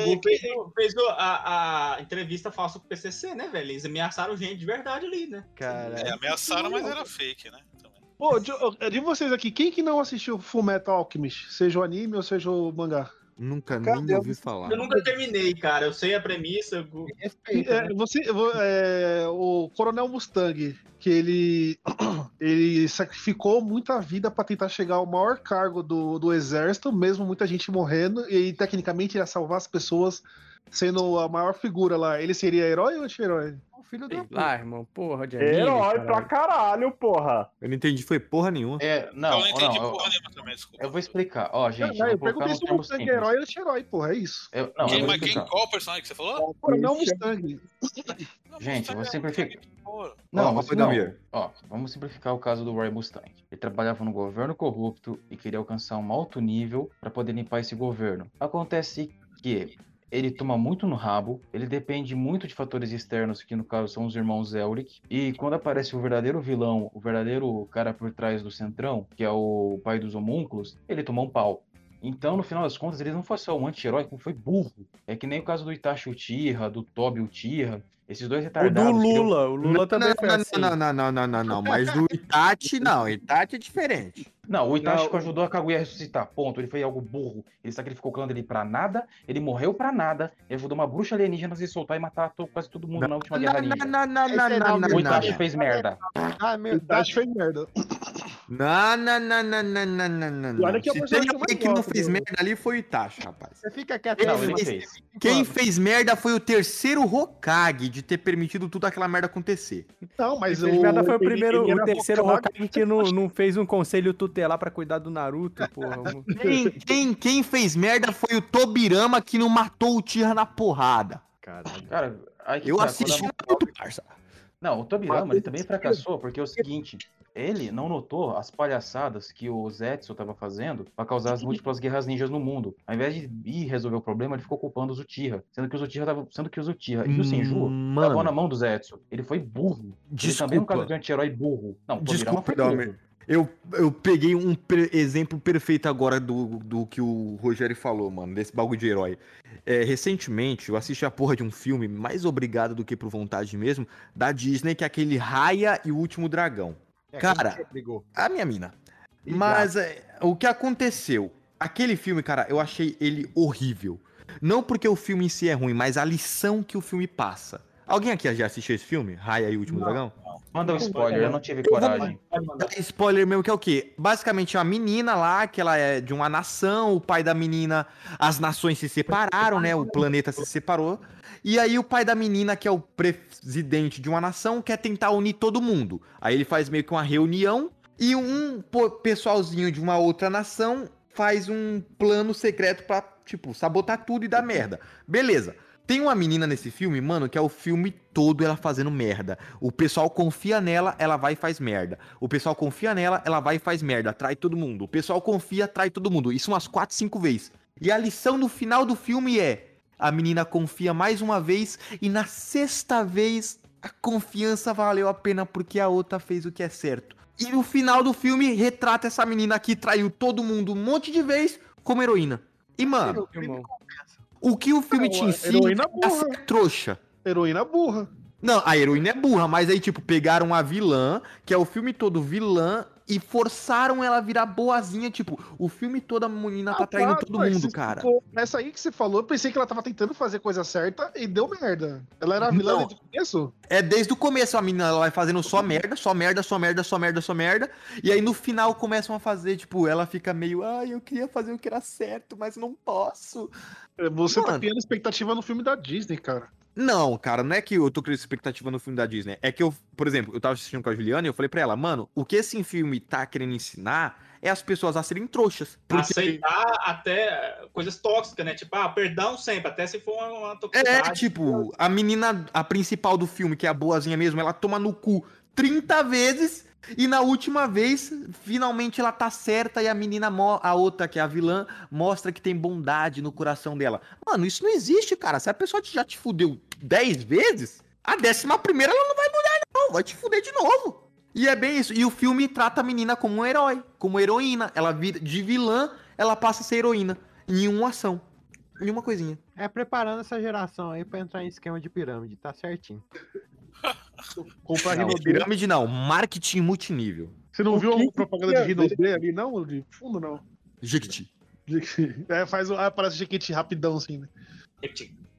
S1: Gugu fez, o- fez o- a, a entrevista falsa com o PCC, né, velho? Eles ameaçaram gente de verdade ali, né?
S3: Cara.
S5: É, ameaçaram, mas era fake, né? Também.
S9: Pô, de, de vocês aqui, quem que não assistiu Fullmetal Alchemist? Seja o anime ou seja o mangá?
S11: Nunca
S2: Cadê
S11: nem
S2: o-
S11: ouvi falar.
S1: Eu nunca terminei, cara. Eu sei a premissa. eu-
S9: É,
S3: né?
S9: você, é, o Coronel Mustang, que ele, *clears throat* ele sacrificou muita vida pra tentar chegar ao maior cargo do, do exército, mesmo muita gente morrendo, e tecnicamente ia salvar as pessoas sendo a maior figura lá. Ele seria herói ou anti-herói?
S3: O filho
S10: Sei
S3: da
S10: lá, irmão. Porra de anime.
S13: Herói
S10: caralho.
S13: pra caralho, porra.
S11: Eu não entendi, foi porra nenhuma.
S12: É,
S5: eu
S12: não,
S5: não
S12: não,
S5: entendi
S12: eu,
S5: porra nenhuma também, desculpa.
S12: eu vou explicar. Ó, gente,
S9: Não,
S12: vou
S9: eu
S12: colocar
S9: perguntei se o Mustang é
S12: simples.
S9: herói ou anti-herói, porra, é isso.
S12: Eu, não,
S5: Quem,
S12: eu vou
S5: mas quem,
S12: explicar.
S5: qual personagem que você falou?
S9: Coronel Mustang.
S5: Não,
S12: Gente,
S5: Mustang
S12: vou
S5: é
S12: simplificar.
S5: Mustang, porra.
S12: Não,
S11: Ó,
S12: mas
S11: foi
S12: não.
S11: Damir.
S12: Ó, vamos simplificar o caso do Roy Mustang. Ele trabalhava no governo corrupto e queria alcançar um alto nível para poder limpar esse governo. Acontece que ele toma muito no rabo, ele depende muito de fatores externos, que no caso são os irmãos Elric, e quando aparece o verdadeiro vilão, o verdadeiro cara por trás do centrão, que é o pai dos homúnculos, ele toma um pau. Então, no final das contas, ele não foi só um anti-herói, como foi burro. É que nem o caso do Itachi Uchiha, do Tobi Uchiha, esses dois
S10: O do
S12: retardados.
S10: Lula. O Lula
S11: Não,
S10: também
S11: não,
S10: foi
S11: não,
S10: assim.
S11: não, não, não, não, não, não. Mas do Itachi, não. Itachi é diferente.
S12: Não, o Itachi
S1: Não,
S12: ajudou a Kaguya a ressuscitar, ponto. Ele foi algo burro. Ele sacrificou o clã dele pra nada, ele morreu pra nada, ele ajudou uma bruxa alienígena a se soltar e matar to- quase todo mundo na última guerra
S11: Não,
S12: ninja.
S11: não, não, não, não,
S3: não,
S11: não,
S12: O
S11: não.
S12: Itachi fez merda.
S3: Ah, meu
S9: O Itachi fez merda.
S11: Não, não, não, não, não, não, não, não,
S9: E olha
S11: não.
S9: que é o
S11: Se tem alguém que não fez merda ali foi o Itachi, rapaz.
S3: Você fica quieto
S12: Não, ele fez.
S11: Quem fez merda foi o terceiro Hokage de ter permitido tudo aquela merda acontecer.
S9: Não, mas
S10: Fez merda foi o primeiro, o terceiro
S9: Hokage,
S10: que não, não fez um conselho tutelar pra cuidar do Naruto, porra.
S11: Quem, quem, quem fez merda foi o Tobirama que não matou o Tira na porrada.
S3: Caralho.
S12: Cara, aí
S11: Eu
S12: tá,
S11: assisti
S12: a-
S11: Naruto, parça.
S12: Não, o Tobirama, ele também fracassou, porque é o seguinte, ele não notou as palhaçadas que o Zetsu estava fazendo para causar as múltiplas guerras ninjas no mundo. Ao invés de ir resolver o problema, ele ficou culpando os Uchiha, sendo que os Uchiha tava, sendo que os Uchiha e o Senju estavam na mão do Zetsu. Ele foi burro. Ele também é um caso
S11: Desculpa.
S12: de anti-herói burro. Não,
S11: Desculpa,
S12: foi burro.
S11: Eu, eu peguei um per- exemplo perfeito agora do, do que o Rogério falou, mano, desse bagulho de herói. É, recentemente, eu assisti a porra de um filme, mais obrigado do que por vontade mesmo, da Disney, que é aquele Raya e o Último Dragão.
S3: É,
S11: Cara? A minha mina. Mas é, o que aconteceu? Aquele filme, cara, eu achei ele horrível. Não porque o filme em si é ruim, mas a lição que o filme passa. Alguém aqui já assistiu esse filme? Raya e o Último Dragão?
S12: Manda um spoiler, eu não tive coragem.
S11: Spoiler mesmo, que é o quê? Basicamente, uma menina lá, que ela é de uma nação, o pai da menina, as nações se separaram, né? O planeta se separou. E aí o pai da menina, que é o presidente de uma nação, quer tentar unir todo mundo. Aí ele faz meio que uma reunião E um pessoalzinho de uma outra nação faz um plano secreto pra, tipo, sabotar tudo e dar merda. Beleza. Tem uma menina nesse filme, mano, que é o filme todo ela fazendo merda. O pessoal confia nela, ela vai e faz merda. O pessoal confia nela, ela vai e faz merda. Trai todo mundo. O pessoal confia, trai todo mundo. Isso umas 4, 5 vezes. E a lição no final do filme é: a menina confia mais uma vez e na sexta vez a confiança valeu a pena porque a outra fez o que é certo. E no final do filme retrata essa menina que traiu todo mundo um monte de vez como heroína. E mano, o que o filme
S9: Não,
S11: te ensina
S9: heroína
S11: é a ser trouxa.
S9: Heroína burra.
S11: Não, a heroína é burra, mas aí, tipo, pegaram a vilã, que é o filme todo vilã, e forçaram ela a virar boazinha. Tipo, o filme todo a menina tá traindo
S9: Ah,
S11: todo mundo, cara.
S9: ficou- Nessa aí que você falou, eu pensei que ela tava tentando fazer coisa certa e deu merda. Ela era a vilã desde o começo?
S11: É desde o começo a menina ela vai fazendo só merda, só merda, só merda, só merda, só merda. E aí no final começam a fazer, tipo, ela fica meio, ai, eu queria fazer o que era certo, mas não posso.
S9: Você tá
S11: Mano.
S9: criando expectativa no filme da Disney, cara.
S11: Não, cara, não é que eu tô criando expectativa no filme da Disney. É que eu, por exemplo, eu tava assistindo com a Juliana e eu falei pra ela, mano, o que esse filme tá querendo ensinar é as pessoas a serem trouxas. Porque
S1: Aceitar até coisas tóxicas, né? Tipo, ah, perdão sempre, até se for uma,
S11: É,
S1: toxicidade.
S11: tipo, a menina, a principal do filme, que é a boazinha mesmo, ela toma no cu 30 vezes e na última vez, finalmente ela tá certa e a menina, a outra, que é a vilã, mostra que tem bondade no coração dela. Mano, isso não existe, cara. Se a pessoa já te fudeu 10 vezes, a décima primeira ela não vai mudar, não. Vai te fuder de novo. E é bem isso. E o filme trata a menina como um herói, como heroína. Ela vira de vilã, ela passa a ser heroína. Em uma ação. Em uma coisinha.
S3: É preparando essa geração aí pra entrar em esquema de pirâmide, tá certinho.
S9: Comprar
S11: Não,
S9: Rinodê.
S11: pirâmide não, marketing multinível.
S9: Você não
S3: O
S9: viu a propaganda
S3: que
S9: de
S3: é
S9: Rinodê ali, não? De fundo, não.
S11: Jequiti.
S9: É, faz o. Ah, parece Jequiti rapidão, assim, né?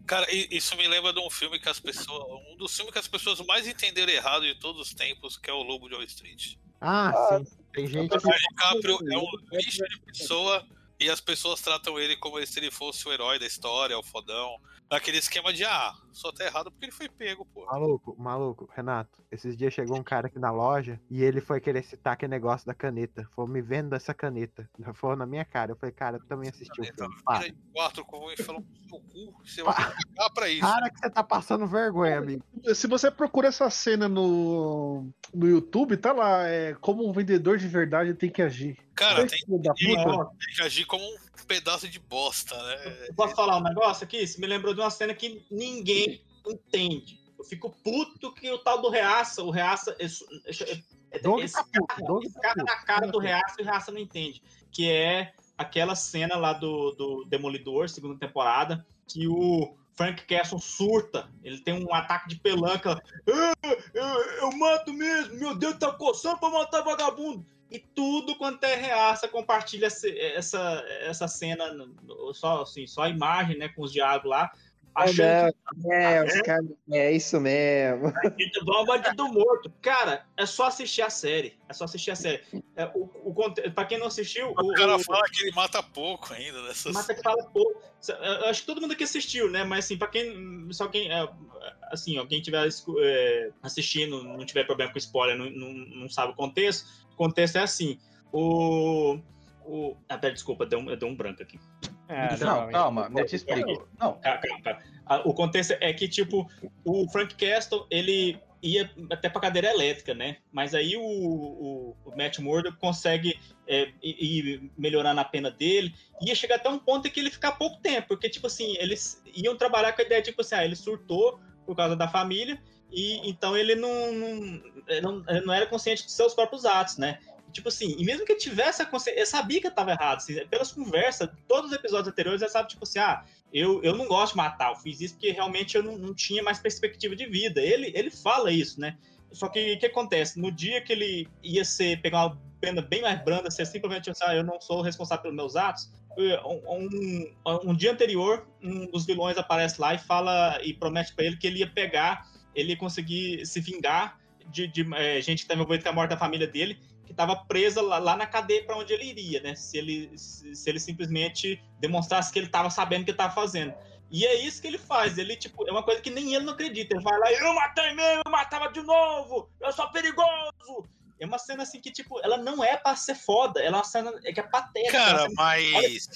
S5: Cara, isso me lembra de um filme que as pessoas. Um dos filmes que as pessoas mais entenderam errado de todos os tempos, que é o Lobo de Wall Street.
S3: Ah, sim. Tem gente
S5: O. DiCaprio é um lixo de pessoa e as pessoas tratam ele como se ele fosse o herói da história, o fodão. Naquele esquema de, ah, só tá errado porque ele foi pego, pô.
S3: Maluco, maluco, Renato, esses dias chegou um cara aqui na loja e ele foi querer citar aquele negócio da caneta. Falou, me venda essa caneta. *laughs* Falou na minha cara. Eu falei, cara, eu também assisti o filme. Para.
S5: Quatro com e falou no cu, você vai pagar pra isso.
S3: Para que você tá passando vergonha, amigo.
S9: Se você procura essa cena no, no YouTube, tá lá. É como um vendedor de verdade tem que agir.
S5: Cara, tem, tem- tem que agir como um pedaço de bosta, né?
S1: Eu Posso falar um negócio aqui? Isso me lembrou de uma cena que ninguém entende. Eu fico puto que o tal do Reaça, o Reaça. Esse, esse,
S3: Doug
S1: esse
S3: tá
S1: cara,
S3: Doug
S1: esse
S3: tá
S1: cara na cara do Reaça e o Reaça não entende. Que é aquela cena lá do, do Demolidor, segunda temporada, que o Frank Castle surta. Ele tem um ataque de pelanca. "Ah, eu, eu mato mesmo, meu Deus tá coçando pra matar vagabundo. E tudo quanto é reaça compartilha essa, essa cena, só, assim, só a imagem, né, com os diálogos lá. Achando que
S2: É, os caras. É isso mesmo.
S1: Bandido bom, bandido morto. Cara, é só assistir a série. É só assistir a série. É, o, o, pra quem não assistiu, o,
S5: O cara
S1: o-
S5: fala que ele mata pouco ainda nessas.
S1: Mata que fala pouco. Eu acho que todo mundo aqui assistiu, né? Mas assim, pra quem. Só quem. é, assim, ó, quem estiver assistindo, não tiver problema com spoiler, não, não, não sabe o contexto. O contexto é assim. O. o ah, pera, desculpa, deu um, deu um branco aqui.
S12: É, não, calma, eu te explico. Não.
S1: Calma, calma, calma. Ah, O contexto é que, tipo, o Frank Castle, ele ia até pra cadeira elétrica, né? Mas aí o, o, o Matt Murdock consegue é, ir ir melhorando a pena dele. Ia chegar até um ponto em que ele ficar pouco tempo, porque, tipo assim, eles iam trabalhar com a ideia, tipo assim, ah, ele surtou por causa da família, e então ele não, não, ele não, ele não era consciente de seus próprios atos, né? Tipo assim, e mesmo que ele tivesse a consciência, ele sabia que estava errado, assim, pelas conversas, todos os episódios anteriores, ele sabe, tipo assim, ah, eu, eu não gosto de matar, eu fiz isso porque realmente eu não, não tinha mais perspectiva de vida. Ele, ele fala isso, né? Só que o que acontece? No dia que ele ia ser, pegar uma pena bem mais branda, ser simplesmente assim, ah, eu não sou responsável pelos meus atos, um, um, um dia anterior, um dos vilões aparece lá e fala e promete para ele que ele ia pegar, ele conseguir se vingar de, de é, gente que estava envolvida com a morte da família dele, que estava presa lá, lá, na cadeia para onde ele iria, né? Se ele, se, se ele simplesmente demonstrasse que ele estava sabendo o que estava fazendo. E é isso que ele faz. Ele, tipo, é uma coisa que nem ele não acredita. Ele vai lá eu matei mesmo, eu matava de novo, eu sou perigoso. É uma cena assim que, tipo, ela não é pra ser foda, ela é uma cena é que é patética. é
S5: Cara, mas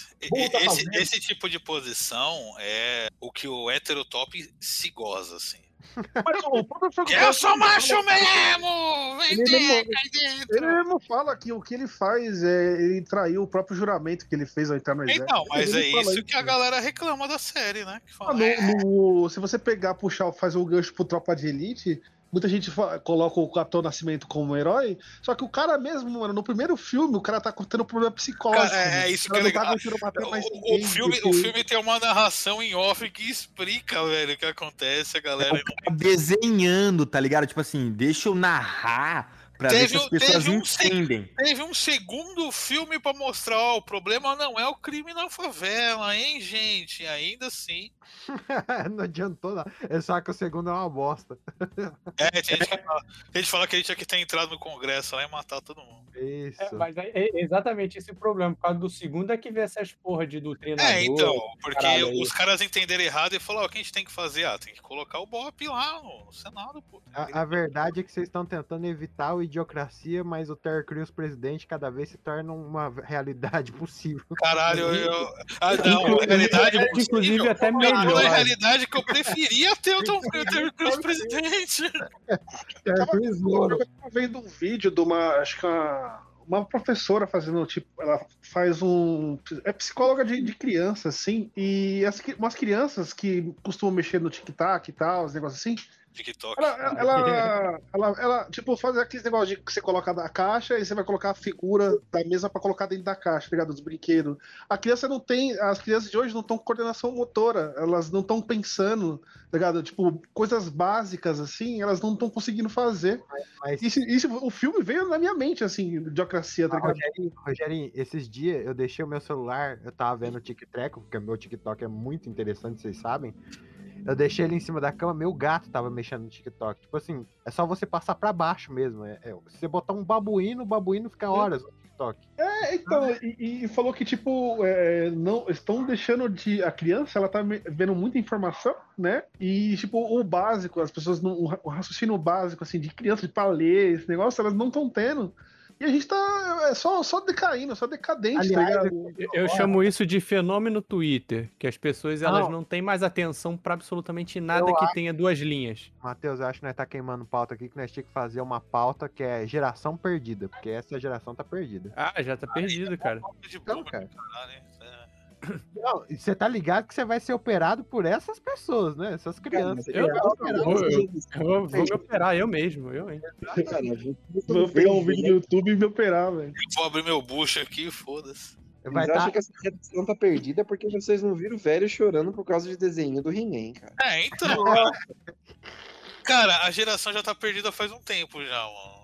S1: tá
S5: esse, esse tipo de posição é o que o heterotop se goza, assim.
S9: Mas o professor
S5: eu sou macho mesmo! Vem
S9: Ele
S5: cai dentro!
S9: Ele mesmo fala que o que ele faz é ele traiu o próprio juramento que ele fez ao entrar no exército.
S5: Então, mas
S9: Ele
S5: é
S9: fala
S5: isso que a galera reclama da série, né? Que fala,
S9: Ah, no- no- se você pegar, puxar, fazer o gancho pro Tropa de Elite, muita gente coloca o Capitão Nascimento como um herói, só que o cara mesmo, mano, no primeiro filme, o cara tá tendo problema psicológico.
S5: Cara, é, é
S9: O
S5: isso que
S9: cara
S5: é
S9: tá
S5: legal.
S9: mais
S5: O, o filme, o filme tem uma narração em off que explica, velho, o que acontece, a galera.
S11: Tá desenhando, tá ligado? Tipo assim, deixa eu narrar pra ver se
S5: Teve
S11: as
S5: um-
S11: pessoas
S5: teve um se-
S11: entendem.
S5: Teve um segundo filme pra mostrar, ó, o problema não é o crime na favela, hein, gente? Ainda assim. *laughs*
S3: não adiantou nada. É só que o segundo é uma bosta.
S5: É, tem gente fala, tem gente que fala que ele tinha que ter entrado no Congresso lá e matar todo mundo.
S3: Isso.
S10: É, mas é, é exatamente esse o problema. Por causa do segundo é que vê essas porra de doutrinador.
S5: É, então, porque
S10: caralho
S5: os caras entenderam errado e falaram, ó, o que a gente tem que fazer? Ah, tem que colocar o Bop lá no, no Senado, pô.
S3: A, a verdade é que vocês estão tentando evitar o idiocracia, mas o Terry Crews presidente cada vez se torna uma realidade *laughs* possível.
S5: Caralho, eu. Ah, não,
S3: Inclusive,
S5: a realidade.
S3: é, inclusive, até
S5: Eu tô
S3: melhor.
S5: na realidade que eu preferia ter o Tom Cruise Cruz presidente. *laughs*
S9: Eu tava vendo um vídeo de uma, acho que uma, uma professora fazendo, tipo, ela faz um. É psicóloga de, de criança, assim, e as, umas crianças que costumam mexer no tic-tac e tal, os negócios assim.
S5: TikTok.
S9: Ela, ela, ela, ela, tipo, faz aqueles negócios de que você coloca na caixa e você vai colocar a figura da mesa pra colocar dentro da caixa, tá ligado? Dos brinquedos. A criança não tem. As crianças de hoje não estão com coordenação motora, elas não estão pensando, tá ligado? Tipo, coisas básicas, assim, elas não estão conseguindo fazer. Isso, isso, o filme veio na minha mente, assim, idiocracia, tá
S3: Ah,
S9: ligado?
S3: Rogerinho, Rogerinho, esses dias eu deixei o meu celular, eu tava vendo o TikTok, porque meu TikTok é muito interessante, vocês sabem. Eu deixei ele em cima da cama, meu gato tava mexendo no TikTok. Tipo assim, é só você passar pra baixo mesmo. É, é- se você botar um babuíno, o babuíno fica horas no TikTok.
S9: É, então, e, e falou que, tipo, é, não estão deixando de. A criança, ela tá vendo muita informação, né? E, tipo, o básico, as pessoas não. O raciocínio básico, assim, de criança, de pra ler, esse negócio, elas não estão tendo. E a gente tá é, só, só decaindo, só decadente, tá
S10: Aliás,
S9: ligado?
S10: eu, eu chamo isso de fenômeno Twitter, que as pessoas elas
S3: Não.
S10: não, têm mais atenção pra absolutamente nada
S3: Eu
S10: que
S3: acho-
S10: tenha duas linhas.
S3: Matheus, eu acho que nós tá queimando pauta aqui, que nós tínhamos que fazer uma pauta que é geração perdida, porque essa geração tá perdida.
S10: Ah, já tá perdido, cara.
S3: Então, cara. Não, você tá ligado que você vai ser operado por essas pessoas, né? Essas crianças.
S10: Eu,
S3: ser
S10: eu,
S3: operado.
S10: eu- eu vou me operar eu mesmo, eu, hein?
S9: Vou pegar um vídeo no YouTube e me operar, velho.
S5: Vou abrir meu bucho aqui, foda-se.
S3: Vai
S2: Vocês
S3: tá-
S2: acham que essa geração tá perdida porque vocês não viram o velho chorando por causa de desenho do He-Man, cara.
S5: É, então, cara. Cara, a geração já tá perdida faz um tempo já, mano.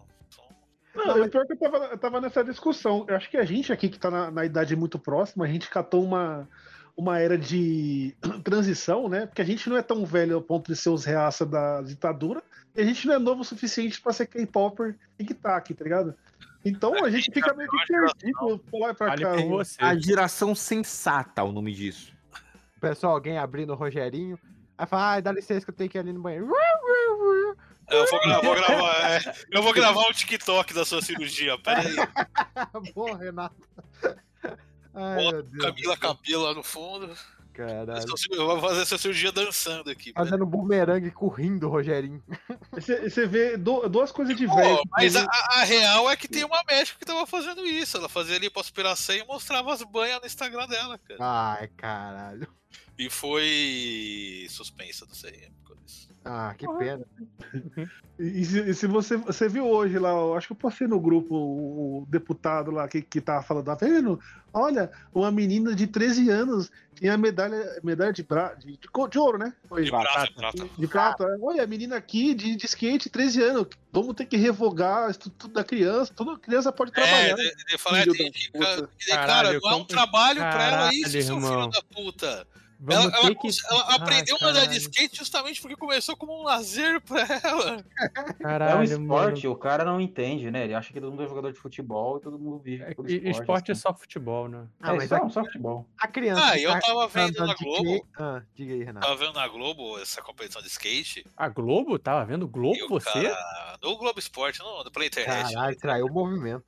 S9: Não, o pior é que eu tava, eu tava nessa discussão. Eu acho que a gente aqui, que tá na, na idade muito próxima, a gente catou uma, uma era de *clears throat* transição, né? Porque a gente não é tão velho ao ponto de ser os reaça da ditadura, e a gente não é novo o suficiente pra ser K-Popper tic-tac, tá ligado? Então a gente fica meio que perdido pra lá e pra cá.
S11: A geração sensata, o nome disso.
S3: Pessoal, alguém abrindo o Rogerinho. Aí fala, ai, dá licença que eu tenho que ir ali no banheiro.
S5: Eu vou, gra- vou gravar, *laughs* é, eu vou gravar um TikTok da sua cirurgia, pera aí. *laughs*
S3: Boa, Renato. Ai,
S5: Bota
S3: meu Deus.
S5: Camila Cabelo lá no fundo.
S3: Caralho.
S5: Eu vou fazer essa cirurgia dançando aqui.
S3: Fazendo bumerangue correndo, Rogerinho.
S9: Você, vê du- duas coisas de
S5: Pô,
S9: velho.
S5: mas a, a real é que tem uma médica que tava fazendo isso. Ela fazia ali lipoaspiração e mostrava as banhas no Instagram dela, cara.
S3: Ai, caralho.
S5: E foi suspensa, não sei. por causa disso.
S3: Ah, que pena.
S9: E, se, e se você, você viu hoje lá, eu acho que eu postei no grupo o, o deputado lá que, que tava falando, tá vendo? Olha, uma menina de 13 anos tinha medalha, medalha de, bra, de, de, de ouro, né? Foi.
S5: De prata, de prata.
S9: De prata. Olha, a menina aqui de, de skate, 13 anos. Vamos ter que revogar tudo da criança. Toda criança pode
S5: É,
S9: trabalhar.
S5: de, de falar, tem
S9: da
S5: que-
S9: puta.
S5: cara,
S10: Caralho,
S5: não é um trabalho pra ela
S10: Caralho,
S5: isso, seu filho
S10: irmão.
S5: da puta.
S10: Vamos
S5: Ela, ela,
S10: que.
S5: ela
S10: Ah,
S5: aprendeu a andar de
S10: caralho.
S5: skate justamente porque começou como um lazer pra ela.
S12: é um
S10: Caralho,
S12: esporte,
S10: mano.
S12: o cara não entende, né? Ele acha que todo mundo é jogador de futebol e todo mundo vive pelo
S10: E-
S12: esporte.
S10: Esporte é
S12: assim.
S10: só futebol, né?
S3: Ah,
S12: é
S3: mas
S12: só,
S3: a,
S12: só futebol.
S3: a criança.
S5: Ah,
S3: que
S5: eu
S3: tá-
S5: tava vendo na Globo.
S3: quê? Ah, diga aí, Renato.
S5: Tava vendo na Globo essa competição de skate.
S10: A Globo? Tava vendo Globo
S5: E o
S10: você?
S5: cara, no Globo Esporte, não, pela internet.
S3: Caralho, traiu o movimento.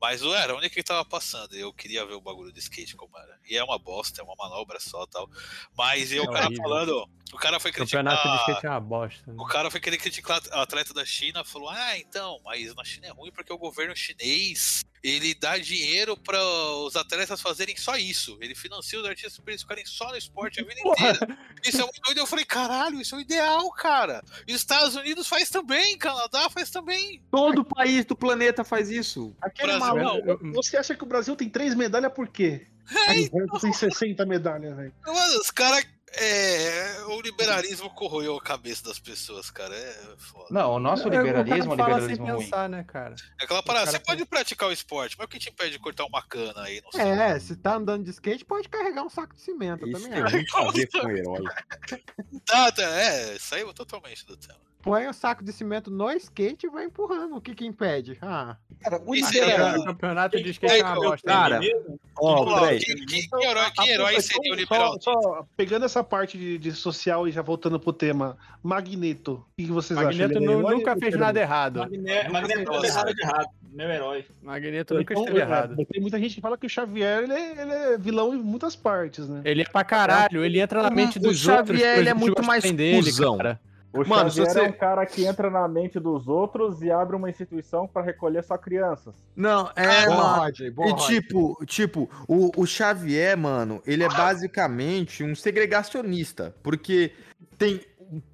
S5: Mas eu era única que tava passando. Eu queria ver o bagulho de skate como era. E é uma bosta, é uma manobra só tal. Mas e o
S10: É
S5: cara
S10: horrível.
S5: falando. O cara foi criticar.
S10: Campeonato de skate é uma bosta. né?
S5: O cara foi querer criticar a atleta da China, falou: Ah, então, mas na China é ruim porque o governo chinês ele dá dinheiro para os atletas fazerem só isso. Ele financia os artistas para eles ficarem só no esporte a vida inteira. Isso é muito doido. Eu falei: Caralho, isso é o ideal, cara. E os Estados Unidos faz também, Canadá faz também.
S11: Todo país do planeta faz isso.
S9: Aquele
S5: Brasil,
S9: maluco. Você acha que o Brasil tem três medalhas por quê?
S5: É,
S9: Universo tem 60 medalhas, velho.
S5: Mano, os caras. É, o liberalismo corroeu a cabeça das pessoas, cara. É foda.
S12: Não, o nosso
S10: É, o
S12: liberalismo é um
S10: fala
S12: liberalismo
S10: sem
S12: ruim.
S10: pensar, né, cara?
S5: É aquela parada, você pode praticar o esporte, mas o que te impede de cortar uma cana aí? Não sei.
S3: É, se tá andando de skate, pode carregar um saco de cimento.
S11: Isso
S3: também
S11: tem
S3: acho.
S11: muito a ver com o *laughs* herói.
S5: Tá, tá, é, saiu totalmente do tema.
S3: Põe o saco de cimento no skate e vai empurrando. O que que impede? Ah,
S2: Cara, o
S5: Isso
S2: liberalismo.
S10: O campeonato de skate é uma bosta.
S11: Cara, ó, peraí.
S5: que, que- que herói, que herói
S9: Então,
S5: seria o
S9: só-
S5: liberal?
S9: Só, pegando essa parte de, de social e já voltando pro tema, Magneto. O que, vocês acham?
S10: Magneto
S9: Ele é
S10: nunca
S9: ou
S10: fez nada errado.
S1: Magneto Magneto
S5: Nossa.
S1: fez nada de errado. Meu herói.
S10: Magneto nunca
S9: Então,
S10: esteve
S9: é,
S10: errado.
S9: Tem muita gente que fala que o Xavier ele é, ele é vilão em muitas partes, né?
S10: Ele é pra caralho, ele entra na
S11: O-
S10: mente
S11: o
S10: dos
S11: Xavier,
S10: outros.
S11: ele é
S10: coisas que
S11: muito mais
S10: dele,
S11: cuzão.
S10: cara.
S13: O
S11: Mano,
S13: Xavier
S11: você-
S13: é um cara que entra na mente dos outros e abre uma instituição pra recolher só crianças.
S11: Não, é,
S3: boa,
S11: mano.
S3: Roger, boa,
S11: E
S3: Roger.
S11: tipo, tipo, o, o Xavier, mano, ele é basicamente um segregacionista, porque tem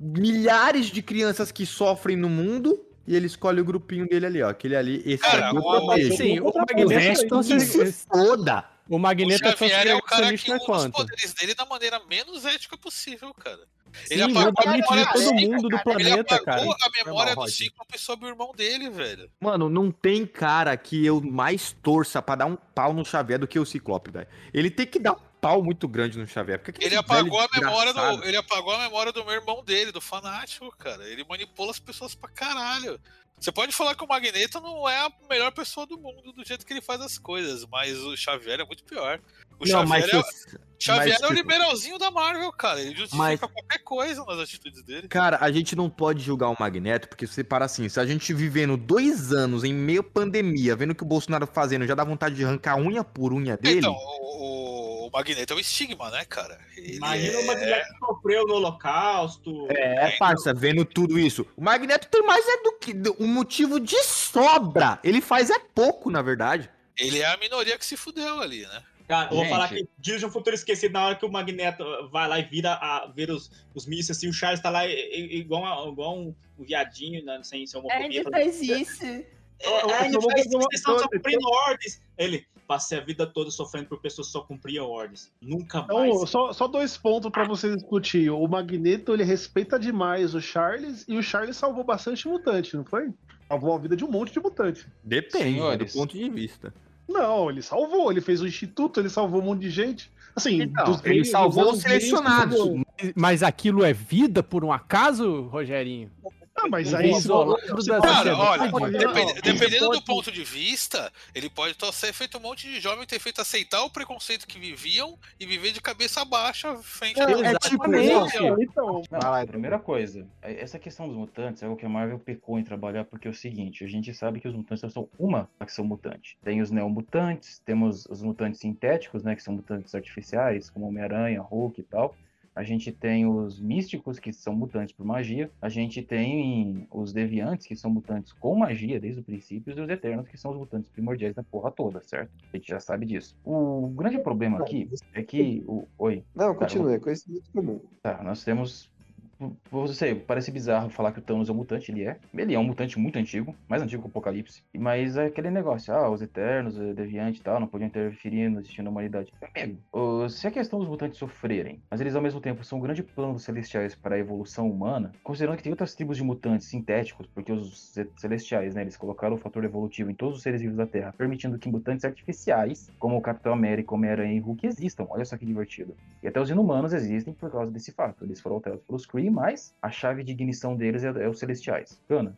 S11: milhares de crianças que sofrem no mundo e ele escolhe o grupinho dele ali, ó, aquele ali, esse
S5: Cara,
S11: aqui eu
S5: o-
S11: protejo.
S10: Sim, o
S11: O
S10: Magneto
S11: se foda.
S10: O
S5: O
S10: Magneto é tão
S5: Xavier é o cara que usa os poderes dele da maneira menos ética possível, cara.
S10: Sim,
S5: Ele
S10: ele
S5: apagou a memória
S10: de
S5: do
S10: todo mundo do
S5: Ele
S10: planeta,
S5: apagou
S10: cara.
S5: a memória do
S3: Roger.
S5: Cíclope sobre o irmão dele, velho.
S11: Mano, não tem cara que eu mais torça pra dar um pau no Xavier do que o Ciclope, velho. Ele tem que dar um pau muito grande no Xavier. Porque
S5: Ele apagou a memória
S11: desgraçado.
S5: do. Ele apagou a memória do meu irmão dele, do fanático, cara. Ele manipula as pessoas pra caralho. Você pode falar que o Magneto não é a melhor pessoa do mundo do jeito que ele faz as coisas, mas o Xavier é muito pior. O
S11: Não, mas
S5: Xavier, é,
S11: se-
S5: Xavier
S11: mas,
S5: é o liberalzinho da Marvel, cara. Ele justifica
S11: Mas-
S5: qualquer coisa nas atitudes dele.
S11: Cara, a gente não pode julgar o Magneto, porque se você para assim, se a gente vivendo dois anos em meio pandemia, vendo o que o Bolsonaro fazendo, já dá vontade de arrancar unha por unha dele.
S5: Então, o, o Magneto é um estigma, né, cara? Ele
S1: Imagina
S5: é-
S1: o Magneto que sofreu no Holocausto.
S11: É, parça, vendo tudo isso. O Magneto tem mais é do que um motivo de sobra. Ele faz é pouco, na verdade.
S5: Ele é a minoria que se fudeu ali, né?
S1: Cara, eu vou falar que Dias de um Futuro Esquecido, na hora que o Magneto vai lá e vira a, vira os, os mísseis, assim, o Charles tá lá igual, uma- igual um, um viadinho, né, sem ser homofobia.
S6: Ele
S1: falando,
S6: faz isso.
S1: É, é, ele
S9: vou
S1: faz
S9: fazer uma
S1: isso, vocês estão cumprindo ordens. Ele, passei a vida toda sofrendo por pessoas que só cumpriam ordens. Nunca mais.
S9: Então, só, só dois pontos pra vocês discutir. O Magneto, ele respeita demais o Charles e o Charles salvou bastante mutante, não foi? Salvou a vida de um monte de mutante.
S11: Depende né,
S12: Senhores.
S11: do ponto de vista.
S9: Não, ele salvou, ele fez o instituto, ele salvou um monte de gente. Assim,
S11: Então,
S9: dos
S11: ele salvou os selecionados.
S10: Mas aquilo é vida por um acaso, Rogerinho?
S9: Ah, mas aí se
S10: isolado
S9: você-
S10: da
S5: Cara, olha,
S9: não,
S5: dependendo
S9: pode-
S5: do ponto de vista, ele pode ter feito um monte de jovem ter feito aceitar o preconceito que viviam e viver de cabeça baixa frente
S9: É,
S5: a
S11: É tipo,
S10: Exatamente.
S9: Então, então,
S12: Não,
S3: Vai lá,
S12: a primeira coisa, é- essa questão dos mutantes é algo que a Marvel pecou em trabalhar, porque é o seguinte, a gente sabe que os mutantes só são uma facção mutante. Tem os neomutantes, temos os mutantes sintéticos, né, que são mutantes artificiais, como Homem-Aranha, Hulk e tal. A gente tem os místicos, que são mutantes por magia. A gente tem os deviantes, que são mutantes com magia desde o princípio. E os eternos, que são os mutantes primordiais da porra toda, certo? A gente já sabe disso. O grande problema aqui é que... O... Oi.
S2: Não,
S12: Tá,
S2: continua, é conhecimento comum.
S12: Tá, nós temos você parece bizarro falar que o Thanos é um mutante, ele é. Ele é um mutante muito antigo, mais antigo que o Apocalipse. Mas é aquele negócio, ah, os Eternos, o Deviante e tal, não podiam interferir no destino da humanidade. Amigo, se a questão dos mutantes sofrerem, mas eles ao mesmo tempo são um grande plano dos celestiais para a evolução humana, considerando que tem outras tribos de mutantes sintéticos, porque os ce- celestiais, né, eles colocaram o fator evolutivo em todos os seres vivos da Terra, permitindo que mutantes artificiais, como o Capitão América, Homem-Aranha e Hulk, existam. Olha só que divertido. E até os inumanos existem por causa desse fato. Eles foram alterados pelos Kree, mas a chave de ignição deles é, é os celestiais. Cana.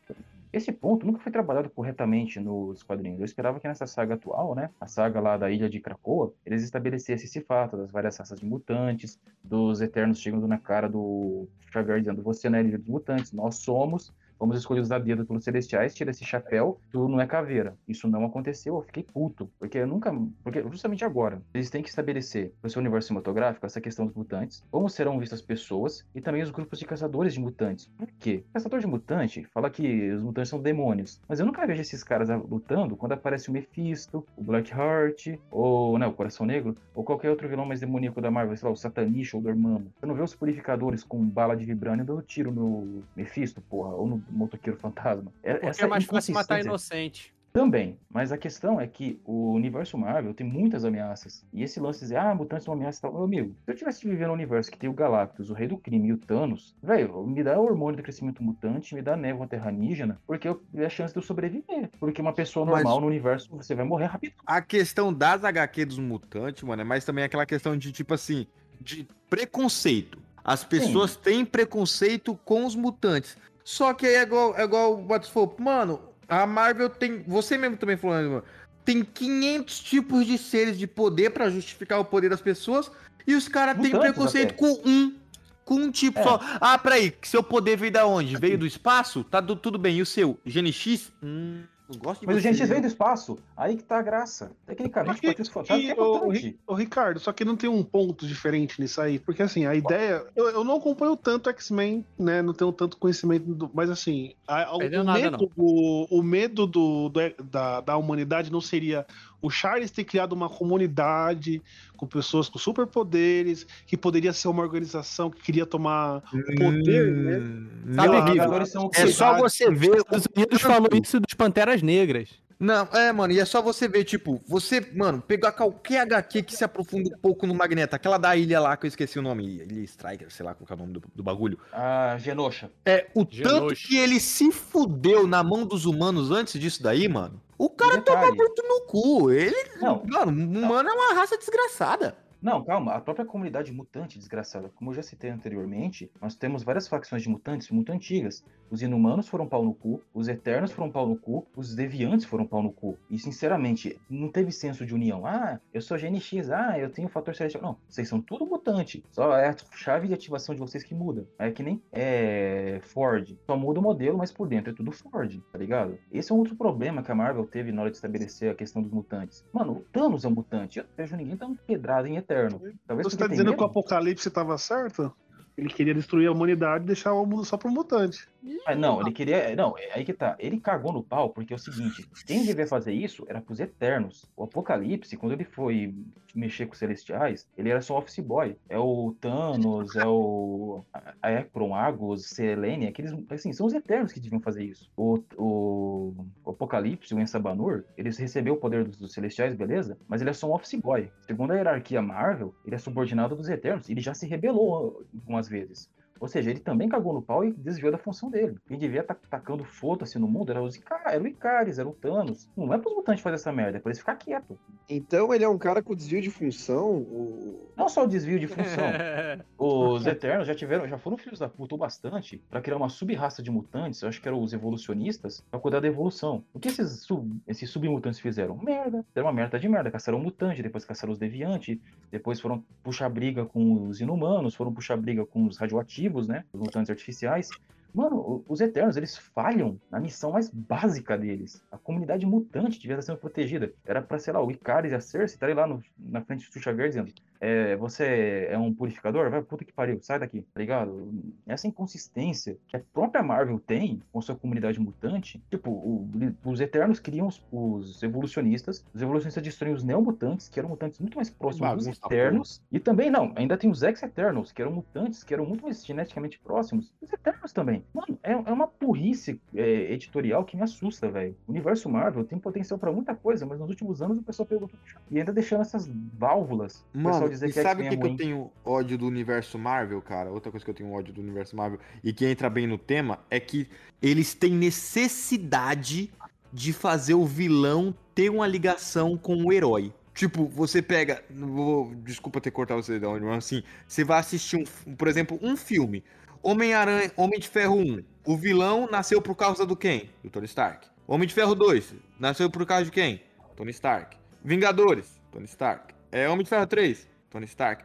S12: Esse ponto nunca foi trabalhado corretamente nos quadrinhos. Eu esperava que nessa saga atual, né, a saga lá da Ilha de Krakoa, eles estabelecessem esse fato das várias raças de mutantes, dos Eternos chegando na cara do Xavier dizendo: você não é líder dos mutantes, nós somos. Fomos escolhidos a dedo pelos celestiais, tira esse chapéu, tu não é caveira. Isso não aconteceu, eu fiquei puto. Porque eu nunca. Porque justamente agora, eles têm que estabelecer no seu universo cinematográfico essa questão dos mutantes, como serão vistas pessoas e também os grupos de caçadores de mutantes. Por quê? Caçador de mutante fala que os mutantes são demônios. Mas eu nunca vejo esses caras lutando quando aparece o Mephisto, o Blackheart, ou né, o Coração Negro, ou qualquer outro vilão mais demoníaco da Marvel, sei lá, o Satanish ou o Dormammu. Você não vê os purificadores com bala de vibrânio dando tiro no Mephisto, porra, ou no motoqueiro fantasma. É,
S10: Porque
S12: essa
S10: é mais fácil matar inocente.
S12: também, mas a questão é que o universo Marvel tem muitas ameaças. E esse lance de dizer, ah, mutantes são uma ameaça e tal. Meu amigo, se eu tivesse vivendo um universo que tem o Galactus, o Rei do Crime e o Thanos, velho, me dá o hormônio do crescimento mutante, me dá névoa terranígena, porque eu é a chance de eu sobreviver. Porque uma pessoa
S11: Mas-
S12: normal no universo, você vai morrer rápido.
S11: A questão das HQ dos mutantes, mano, é mais também aquela questão de, tipo assim, de preconceito. As pessoas têm preconceito com os mutantes. Só que aí é igual, é igual o falou, mano, a Marvel tem. Você mesmo também falou, né, mano? Tem 500 tipos de seres de poder pra justificar o poder das pessoas e os caras têm preconceito
S12: até.
S11: com um. Com um tipo
S12: É.
S11: só. Ah, peraí, seu poder veio da onde? Veio do espaço? Tá do- tudo bem. E o seu? GNX? Hum, não gosto de
S12: Mas o
S11: você.
S12: GNX veio do espaço, aí que tá a graça. Tecnicamente, pode ser fantasma, é
S9: ô,
S12: mutante.
S9: Ri- ô, Ricardo, só que não tem um ponto diferente nisso aí. Porque assim, a ideia. Eu, eu não acompanho tanto X-Men, né? Não tenho tanto conhecimento. do- mas assim, a- o, o
S10: nada,
S9: medo, do, o medo do, do- da, da humanidade não seria o Charles ter criado uma comunidade com pessoas com superpoderes, que poderia ser uma organização que queria tomar poder, né?
S10: Sabe,
S9: Pela-
S10: Rico?
S12: Agora são
S10: É só você ver. Os Estados Unidos falou isso dos Panteras Negras.
S11: Não, é, mano, e é só você ver, tipo, você, mano, pegar qualquer HQ que se aprofunda um pouco no Magneto, aquela da ilha lá que eu esqueci o nome, Ilha Striker, sei lá qual que é o nome do, do bagulho.
S12: A Genosha.
S11: É, o tanto
S10: Genosha.
S11: que ele se fudeu na mão dos humanos antes disso daí, mano. O cara toma muito no cu. Ele,
S12: Não.
S11: mano, humano é uma raça desgraçada.
S12: Não, calma, a própria comunidade mutante, desgraçada, como eu já citei anteriormente, nós temos várias facções de mutantes muito antigas. Os inumanos foram pau no cu, os eternos foram pau no cu, os deviantes foram pau no cu. E, sinceramente, não teve senso de união. Ah, eu sou GNX, ah, eu tenho fator celestial. Não, vocês são tudo mutante. Só é a chave de ativação de vocês que muda. É que nem é, Ford. Só muda o modelo, mas por dentro é tudo Ford, tá ligado? Esse é um outro problema que a Marvel teve na hora de estabelecer a questão dos mutantes. Mano, o Thanos é um mutante. Eu não vejo ninguém dando pedrada em Eterno. Talvez
S9: Você
S12: porque
S9: tá
S12: tem
S9: dizendo
S12: medo.
S9: que o Apocalipse tava certo? Ele queria destruir a humanidade e deixar o mundo só pro mutante.
S12: Ah, não, ele queria. Não, é aí que tá. Ele cagou no pau porque é o seguinte: quem devia fazer isso era pros Eternos. O Apocalipse, quando ele foi mexer com os Celestiais, ele era só office boy. É o Thanos, é o. A Ekron, Agus, Selene, aqueles. Assim, são os Eternos que deviam fazer isso. O, o, o Apocalipse, o Ensabanur, ele recebeu o poder dos, dos Celestiais, beleza? Mas ele é só um office boy. Segundo a hierarquia Marvel, ele é subordinado dos Eternos. Ele já se rebelou algumas vezes. Ou seja, ele também cagou no pau e desviou da função dele. Quem devia estar tacando foda-se no mundo era, os Ica- era o Icaris, era o Thanos. Não é pros mutantes fazer essa merda, é pra eles ficar quieto.
S2: Então ele é um cara com desvio de função. o-
S12: Não só o desvio de função. *laughs* Os Eternos já tiveram, já foram filhos da puta o bastante pra criar uma sub-raça de mutantes, eu acho que eram os evolucionistas, pra cuidar da evolução. O que esses, sub, esses submutantes fizeram? Merda. Deram uma merda de merda. Caçaram um mutante, depois caçaram os deviantes, depois foram puxar briga com os inumanos, foram puxar briga com os radioativos, né? Os mutantes artificiais. Mano, os Eternos, eles falham na missão mais básica deles. A comunidade mutante devia estar sendo protegida. Era pra, sei lá, o Icaris e a Cersei estarem lá no- na frente do Xavier dizendo é, você é um purificador? Vai, puta que pariu, sai daqui, tá ligado? Essa inconsistência que a própria Marvel tem com sua comunidade mutante, tipo, o- os Eternos criam os, os evolucionistas, os evolucionistas destroem os Neomutantes, que eram mutantes muito mais próximos dos Eternos, e também, não, ainda tem os Ex-Eternos, que eram mutantes, que eram muito mais geneticamente próximos dos Eternos também. Mano, é, é uma burrice é, editorial que me assusta, velho. O universo Marvel tem potencial pra muita coisa, mas nos últimos anos o pessoal pegou tudo e ainda deixando essas válvulas. o dizer
S11: e
S12: que
S11: sabe o
S12: X-Men
S11: que,
S12: é
S11: que eu tenho ódio do universo Marvel, cara? Outra coisa que eu tenho ódio do universo Marvel e que entra bem no tema é que eles têm necessidade de fazer o vilão ter uma ligação com o herói. Tipo, você pega. vou- desculpa ter cortado você, da mas assim. Você vai assistir, um, por exemplo, um filme. Homem-Aranha, Homem de Ferro 1. O vilão nasceu por causa do quem? Do Tony Stark. Homem de Ferro 2. Nasceu por causa de quem? Tony Stark. Vingadores. Tony Stark. É Homem de Ferro 3. Tony Stark.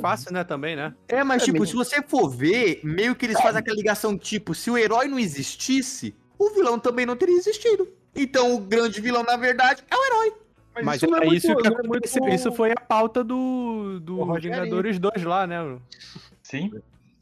S10: Fácil, né, também, né?
S11: É, mas tipo, se você for ver, meio que eles fazem aquela ligação, tipo, se o herói não existisse, o vilão também não teria existido. Então o grande vilão, na verdade, é o herói.
S10: Mas,
S9: isso não é
S10: é
S9: muito-
S10: isso que
S9: é muito-
S10: aconteceu. Isso foi a pauta do, do. Vingadores 2 lá, né?
S12: Sim.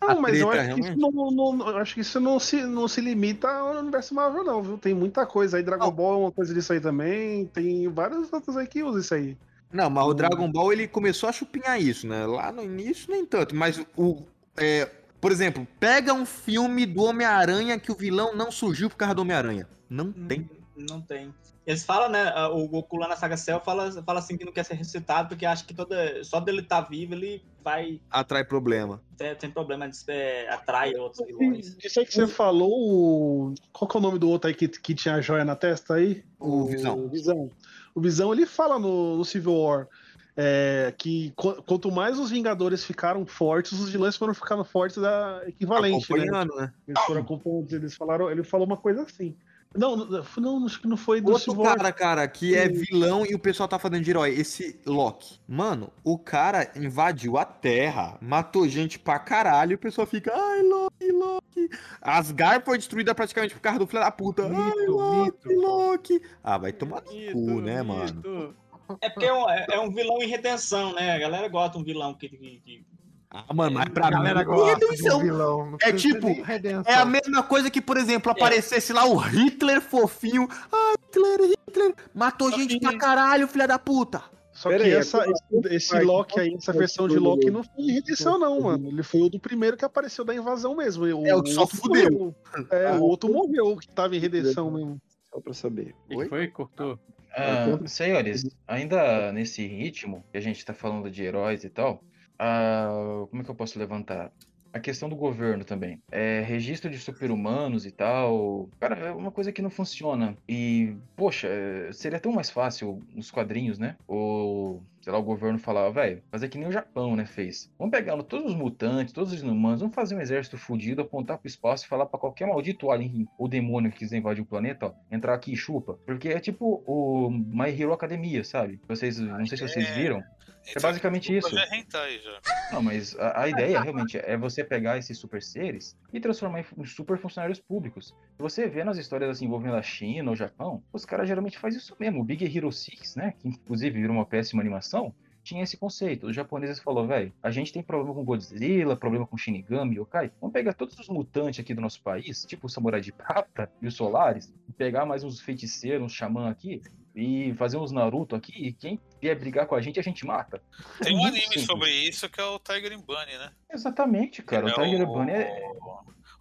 S9: Não, mas eu acho que isso não, não- eu acho que isso não se, não se limita ao universo Marvel, não, viu? Tem muita coisa aí. Dragon Ball é uma coisa disso aí também. Tem várias outras aí que usam isso aí.
S11: Não, mas o Dragon Ball ele começou a chupinhar isso, né? Lá no início nem tanto, mas o é, por exemplo, pega um filme do Homem-Aranha que o vilão não surgiu por causa do Homem-Aranha. Não tem.
S1: Não tem. Eles falam, né? O Goku lá na Saga Cell fala, fala assim que não quer ser ressuscitado porque acha que toda, só dele estar vivo ele vai
S11: Atrai problema.
S1: tem problema de é, atrai outros vilões.
S9: Isso aí que você falou, o- qual que é o nome do outro aí que, que tinha a joia na testa aí?
S11: O Visão.
S9: O Visão. O Visão, ele fala no, no Civil War é, que qu- quanto mais os Vingadores ficaram fortes, os vilões foram ficando fortes da equivalente, né?
S11: Né?
S9: Eles foram acompanhando, eles falaram, ele falou uma coisa assim. Não, não, não, acho que não foi do
S11: Outro
S9: Civil War.
S11: cara, cara, que é vilão e o pessoal tá fazendo de herói. Esse Loki. Mano, o cara invadiu a Terra, matou gente pra caralho e o pessoal fica, ai, Loki, Loki. Asgard foi destruída praticamente por causa do filho da puta. ai, Loki, Loki. Ah, vai tomar no cu, né, mano?
S1: É porque é um, é- é um vilão em redenção, né? A galera gosta de um vilão que. que- que-
S11: Ah, mano, mas pra
S3: A galera
S11: mim,
S3: gosta de um
S11: redenção.
S3: vilão.
S11: É tipo, é a mesma coisa que, por exemplo, aparecesse lá o Hitler fofinho. Ai, Hitler, Hitler. Matou gente pra caralho, filha da puta.
S9: Só
S2: Pera
S9: que
S2: aí,
S9: essa,
S2: é
S9: esse, esse Loki aí, essa versão de Loki não foi em redenção, não, mano. Ele foi o do primeiro que apareceu da invasão mesmo.
S11: É, o que só fudeu.
S9: É, o outro morreu que tava em redenção mesmo.
S2: Só pra saber.
S10: O que foi? Cortou.
S12: Ah, senhores, ainda nesse ritmo que a gente tá falando de heróis e tal, ah, como é que eu posso levantar? A questão do governo também. É, registro de super-humanos e tal. Cara, é uma coisa que não funciona. E, poxa, é, seria tão mais fácil nos quadrinhos, né? Ou, sei lá, o governo falar, velho, fazer que nem o Japão, né, fez. Vamos pegar todos os mutantes, todos os inumanos, vamos fazer um exército fudido, apontar pro espaço e falar pra qualquer maldito alien ou demônio que quiser invadir o planeta, ó, entrar aqui e chupa. Porque é tipo o My Hero Academia, sabe? Vocês, não sei se vocês viram. É basicamente isso.
S5: Já é hentai já.
S12: Não, mas a, a ideia realmente é você pegar esses super seres e transformar em super funcionários públicos. Você vê nas histórias assim, envolvendo a China ou o Japão, os caras geralmente fazem isso mesmo. O Big Hero 6, né? Que inclusive virou uma péssima animação. Tinha esse conceito. Os japoneses falaram, velho, a gente tem problema com Godzilla, problema com Shinigami, Yokai. Vamos pegar todos os mutantes aqui do nosso país, tipo o Samurai de Prata e os Solares, e pegar mais uns feiticeiros, uns xamã aqui, e fazer uns Naruto aqui, e quem vier brigar com a gente, a gente mata. É
S5: Tem um anime
S12: simples.
S5: sobre isso que é o Tiger and Bunny, né?
S12: Exatamente, cara. O
S5: É
S12: Tiger
S5: o-
S12: Bunny é.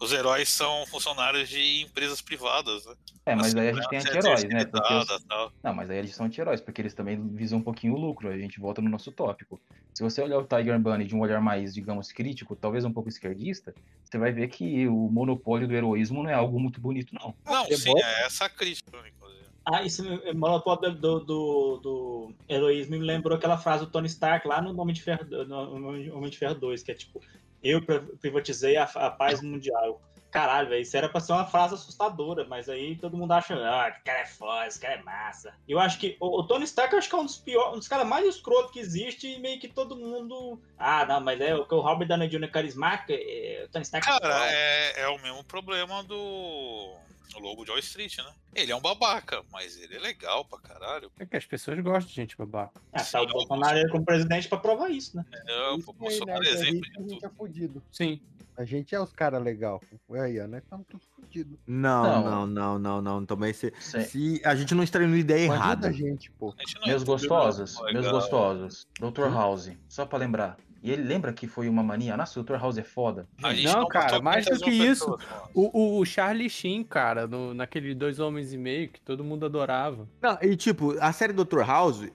S5: Os heróis são funcionários de empresas privadas, né?
S12: É, mas
S5: Assim,
S12: aí a gente tem anti-heróis, né? Os-. Não, mas aí eles são anti-heróis, porque eles também visam um pouquinho o lucro. aí A gente volta no nosso tópico. Se você olhar o Tiger Bunny de um olhar mais, digamos, crítico, talvez um pouco esquerdista, você vai ver que o monopólio do heroísmo não é algo muito bonito, não.
S5: Não, sim, é essa a crítica, inclusive.
S1: Ah, isso o monopólio do, do, do heroísmo me lembrou aquela frase do Tony Stark lá no Homem de Ferro, no Homem de Ferro 2, que é tipo, eu pri- privatizei a, a paz mundial. Caralho, velho, isso era pra ser uma frase assustadora, mas aí todo mundo acha, ah, que cara é foda, esse cara é massa. Eu acho que o, o Tony Stark eu acho que é um dos piores, um dos caras mais escroto que existe e meio que todo mundo. Ah, não, mas é o que o Robert Downey Jr. é carismático, é, o Tony Stark é
S5: Cara,
S1: foda.
S5: é, é o mesmo problema do. O Lobo de Wall Street, né? Ele é um babaca, mas ele é legal pra caralho.
S10: É que as pessoas gostam de gente babaca.
S1: Ah, tá o Bolsonaro aí como presidente pra provar isso, né?
S5: É, o
S3: Isso aí,
S5: Bolsonaro
S3: né?
S5: é
S3: a
S5: exemplo
S3: gente, a gente
S5: tudo.
S3: é fudido.
S10: Sim.
S3: A gente é os caras legais. Aí, ó, nós estamos todos fudidos.
S11: Não,
S12: Não.
S11: não, não, não, não. Também se,
S12: Sim.
S11: se a gente não está indo ideia errada.
S3: a gente, pô.
S5: A gente não
S12: Meus
S5: é
S12: gostosos,
S5: legal.
S12: meus gostosos. Dr. House, só pra lembrar. E ele lembra que foi uma mania. Nossa, o Dr. House é foda.
S10: Não,
S5: não
S10: cara, mais do
S5: 500
S10: que isso.
S5: pessoas.
S10: O, o, Charlie Sheen, cara, no, naquele Dois Homens e Meio, que todo mundo adorava.
S11: Não, e tipo, a série Dr. House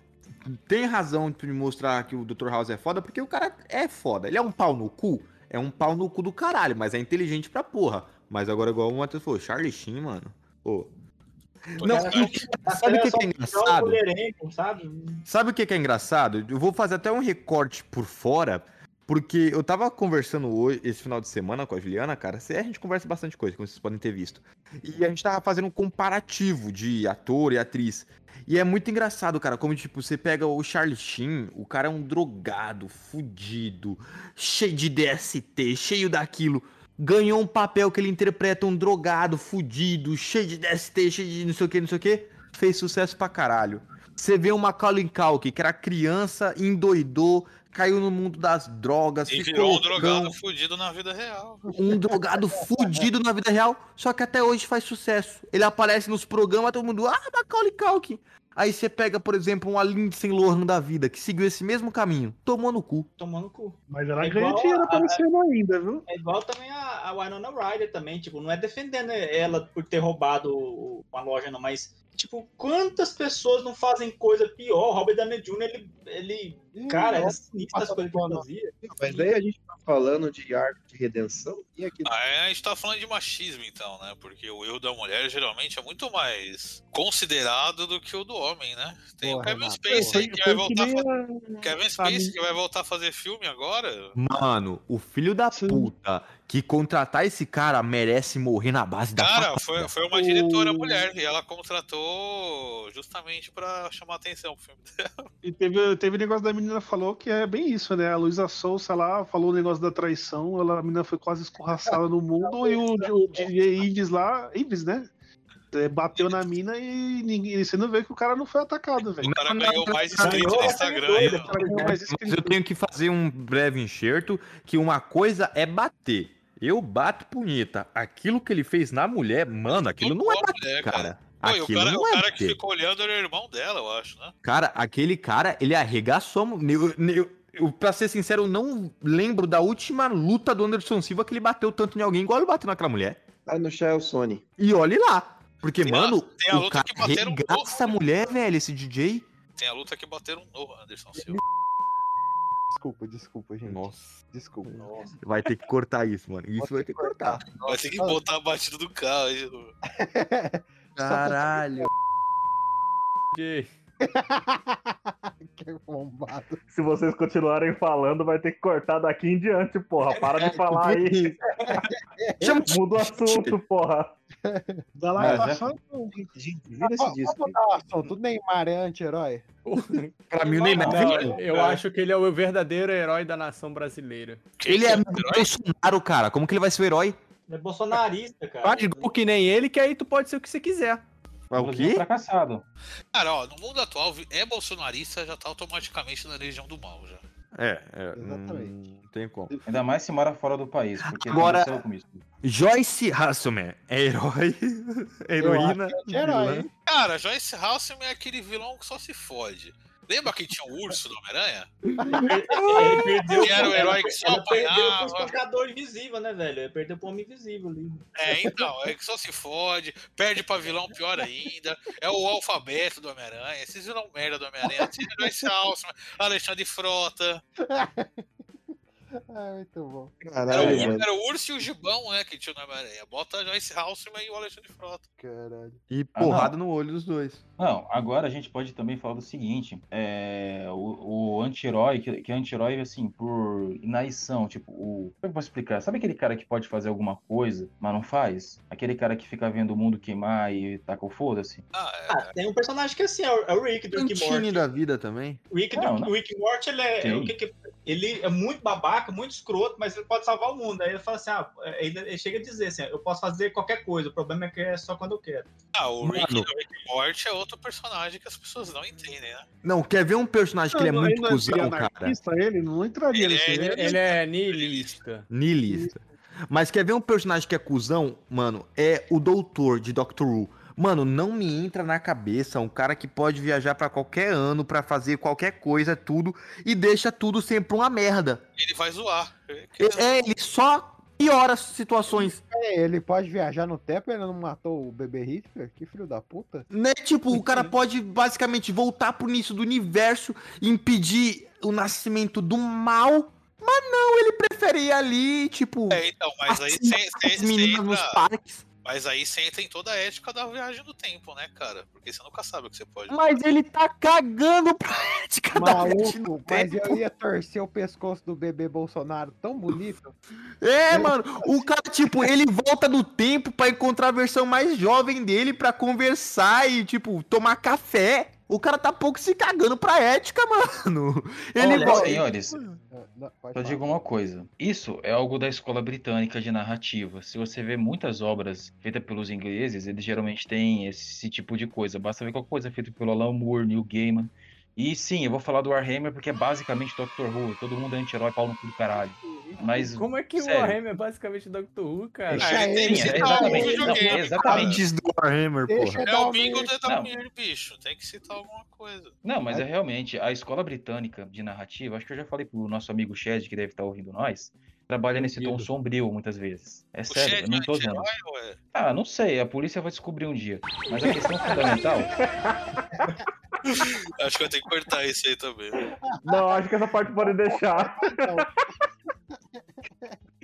S11: tem razão de mostrar que o Dr. House é foda, porque o cara é foda. Ele é um pau no cu, é um pau no cu do caralho, mas é inteligente pra porra. Mas agora, igual o Matheus falou, Charlie Sheen, mano. Pô. Não, e sabe o que, que é engraçado?
S1: Sabe
S11: o que, que é engraçado? Eu vou fazer até um recorte por fora, porque eu tava conversando hoje, esse final de semana com a Juliana, cara. A gente conversa bastante coisa, como vocês podem ter visto. E a gente tava fazendo um comparativo de ator e atriz. E é muito engraçado, cara, como, tipo, você pega o Charlie Sheen, o cara é um drogado, fudido, cheio de DST, cheio daquilo. Ganhou um papel que ele interpreta um drogado, fudido, cheio de DST, cheio de não sei o que, não sei o que. Fez sucesso pra caralho. Você vê uma Macaulay Culkin, que era criança, endoidou, caiu no mundo das drogas,
S5: E
S11: ficou
S5: virou um drogado fudido na vida real.
S11: um drogado *laughs* fudido na vida real, só que até hoje faz sucesso. Ele aparece nos programas, todo mundo, ah, Macaulay Culkin. Aí você pega, por exemplo, uma Lindsay Lohan da vida, que seguiu esse mesmo caminho, tomou no cu.
S1: Tomando no cu.
S9: Mas ela
S1: É
S9: ganha dinheiro
S1: a-
S9: aparecendo ainda, viu?
S1: É igual também a, a Winona Ryder também, tipo, não é defendendo ela por ter roubado uma loja, não, mas, tipo, quantas pessoas não fazem coisa pior? O Robert Downey Jr., ele, ele cara, era sinistro as coisas que ele fazia.
S2: Mas daí a gente tá falando de arco de redenção e aqui
S5: Aí a gente tá falando de machismo, então, né? Porque o erro da mulher geralmente é muito mais considerado do que o do homem, né? Tem o
S3: Porra,
S5: Kevin
S3: Renato,
S5: Spacey
S9: Foi,
S5: aí que vai
S9: que
S5: voltar a
S9: nem
S5: fazer.
S9: a-
S5: Kevin Spacey que vai voltar a fazer filme agora.
S11: Mano, o filho da
S9: Sim.
S11: puta que contratar esse cara merece morrer na base da
S5: Cara, foi, foi uma diretora mulher e ela contratou justamente pra chamar atenção pro filme dela.
S9: E teve, teve negócio da menina falou que é bem isso, né? A Luísa Souza lá falou o negócio da traição, ela, a menina foi quase escorraçada no mundo e o, o DJ Ives lá, Ives, né? É, bateu na mina e ninguém. Você não vê que o cara não foi atacado, velho.
S5: O cara ganhou mais inscritos no Instagram. aí,
S11: Mas eu tenho que fazer um breve enxerto que uma coisa é bater. Eu bato punheta. Aquilo que ele fez na mulher, mano, aquilo não é bater,
S5: mulher,
S11: cara.
S5: Pô, o cara,
S11: não
S5: o
S11: é
S5: cara que ficou olhando era o irmão dela, eu acho, né?
S11: Cara, aquele cara, ele arregaçou. a Eu, eu, eu, pra ser sincero, eu não lembro da última luta do Anderson Silva que ele bateu tanto em alguém igual ele bateu naquela mulher.
S2: tá no Shell Sony.
S11: E olhe lá. Porque,
S5: Tem a-
S11: mano,
S5: tem a
S11: o
S5: luta
S11: cara
S5: que bateram no
S11: arregaça a mulher, velho, esse DJ.
S5: Tem a luta que bateram no Anderson Silva.
S3: Desculpa, desculpa, gente.
S11: Nossa,
S3: Desculpa.
S11: vai ter que cortar isso, mano. Isso vai ter que cortar.
S5: Vai ter que botar a batida do carro aí. *laughs*
S11: Caralho.
S10: DJ. *laughs*
S3: que bombado.
S13: Se vocês continuarem falando, vai ter que cortar daqui em diante, porra. Para de falar aí. Muda o assunto, porra.
S9: Dá lá,
S12: Mas
S9: tá
S12: é-
S2: Gente, gente, vira esse disco.
S3: o assunto. O Neymar é anti-herói?
S11: Pra mim, o Neymar é
S10: Não,
S11: vilão.
S10: eu acho que ele é o verdadeiro herói da nação brasileira.
S11: Ele é amigo do Bolsonaro, cara. Como que ele vai ser o herói?
S1: Ele é bolsonarista, cara.
S10: Faz gol que nem ele, que aí tu pode ser o que você quiser.
S11: Mas o quê?
S12: fracassado.
S5: Cara, ó, no mundo atual, é bolsonarista, já tá automaticamente na legião do mal, já.
S11: É, é.
S3: Exatamente.
S11: Não tem como.
S12: Ainda mais se mora fora do país, porque
S11: Agora-. Joyce Hasselman é herói, *laughs* heroína.
S3: É anti-herói,
S11: vilã.
S3: hein?
S5: Cara, Joyce Halseman é aquele vilão que só se fode. Lembra que tinha o urso do Homem-Aranha?
S1: Ele perdeu
S5: Que era o herói que só
S1: ela perdeu
S5: apanhava.
S1: pro espancador invisível, né, velho? Ele perdeu pro homem invisível ali.
S5: É, então, é que só se fode, perde pra vilão pior ainda. É o alfabeto do Homem-Aranha. Esses vilão merda do Homem-Aranha. Joyce Halseman, Alexandre Frota. *laughs*
S3: Ah, muito bom.
S5: Era o,
S2: Caralho,
S5: Ur-
S2: mano.
S5: era o urso e o gibão, né, que tinha no Homem-Aranha. Bota a Joyce Halseman e o Alexandre Frota.
S3: Caralho.
S11: E
S12: Ah,
S11: porrada no olho dos dois.
S12: Não, agora a gente pode também falar do seguinte: é, o, o anti-herói, que, que é anti-herói, assim, por inaição, tipo, o. Como é que eu posso explicar? Sabe aquele cara que pode fazer alguma coisa, mas não faz? Aquele cara que fica vendo o mundo queimar e taca o foda-se?
S5: Ah, é.
S1: Ah, tem um personagem que é assim, é o é o Rick do Rick Morty.
S11: da vida também.
S1: O Rick, do,
S12: Não, não.
S1: o Rick Morty, ele é,
S12: Sim.
S1: o que que- ele é muito babaca, muito escroto, mas ele pode salvar o mundo. Aí ele fala assim, ah, ele, ele chega a dizer assim, eu posso fazer qualquer coisa, o problema é que é só quando eu quero.
S5: Ah, o Rick,
S11: Mano.
S5: o Rick Morty é outro personagem que as pessoas não entendem, né?
S11: Não, quer ver um personagem que ele é
S9: Não,
S11: muito
S9: não
S11: cuzão, cara?
S9: ele não entraria
S5: Ele
S9: nesse
S5: é-
S10: Ele,
S9: ele,
S10: é niilista.
S11: Nihilista. Mas quer ver um personagem que é cuzão? Mano, é o doutor de Doctor Who. Mano, não me entra na cabeça um cara que pode viajar pra qualquer ano pra fazer qualquer coisa, tudo, e deixa tudo sempre uma merda.
S5: Ele vai zoar.
S11: É, ele só piora as situações.
S3: É, ele pode viajar no tempo, ele não matou o bebê Hitler? Que filho da puta.
S11: Né? Tipo, o cara pode basicamente voltar pro início do universo e impedir o nascimento do mal. Mas não, ele prefere ir ali, tipo.
S5: É, então, mas aí você-
S11: as meninas nos
S5: entra-
S11: parques.
S5: Mas aí você entra em toda a ética da viagem no tempo, né, cara? Porque você nunca sabe o que você pode.
S11: Mas ele tá cagando pra *laughs* ética da viagem
S3: Maluco, mas
S11: tempo.
S3: eu ia torcer o pescoço do bebê Bolsonaro tão bonito.
S11: É, mano, o cara, tipo, ele volta no tempo pra encontrar a versão mais jovem dele pra conversar e, tipo, tomar café. O cara tá pouco se cagando pra ética, mano. Ele
S12: Olha, senhores, só digo uma coisa. Isso é algo da escola britânica de narrativa. Se você vê muitas obras feitas pelos ingleses, eles geralmente têm esse tipo de coisa. Basta ver qualquer coisa feita pelo Alan Moore, Neil Gaiman. E sim, eu vou falar do Warhammer porque é basicamente Doctor Who. Todo mundo é anti-herói, pau no cu do caralho. Mas,
S10: Como é que
S12: sério,
S10: o Warhammer é basicamente Doctor Who, cara?
S12: Deixa
S5: ele tem que
S12: Sim, é
S5: citar
S12: exatamente. Não, exatamente.
S11: Antes do Warhammer, porra.
S5: É o bingo do
S12: Não.
S5: Etamir, bicho. Tem que citar alguma coisa.
S12: Não, mas é realmente, a escola britânica de narrativa, acho que eu já falei pro nosso amigo Shed, que deve estar ouvindo nós, trabalha nesse tom sombrio muitas vezes. É
S5: O
S12: sério,
S5: Shed
S12: eu não
S5: é
S12: tô
S5: ué?
S12: Ah, não sei, a polícia vai descobrir um dia. Mas a questão fundamental. *laughs* *laughs*
S5: Acho que vai ter que cortar isso aí também.
S13: Não, acho que essa parte pode deixar. *laughs*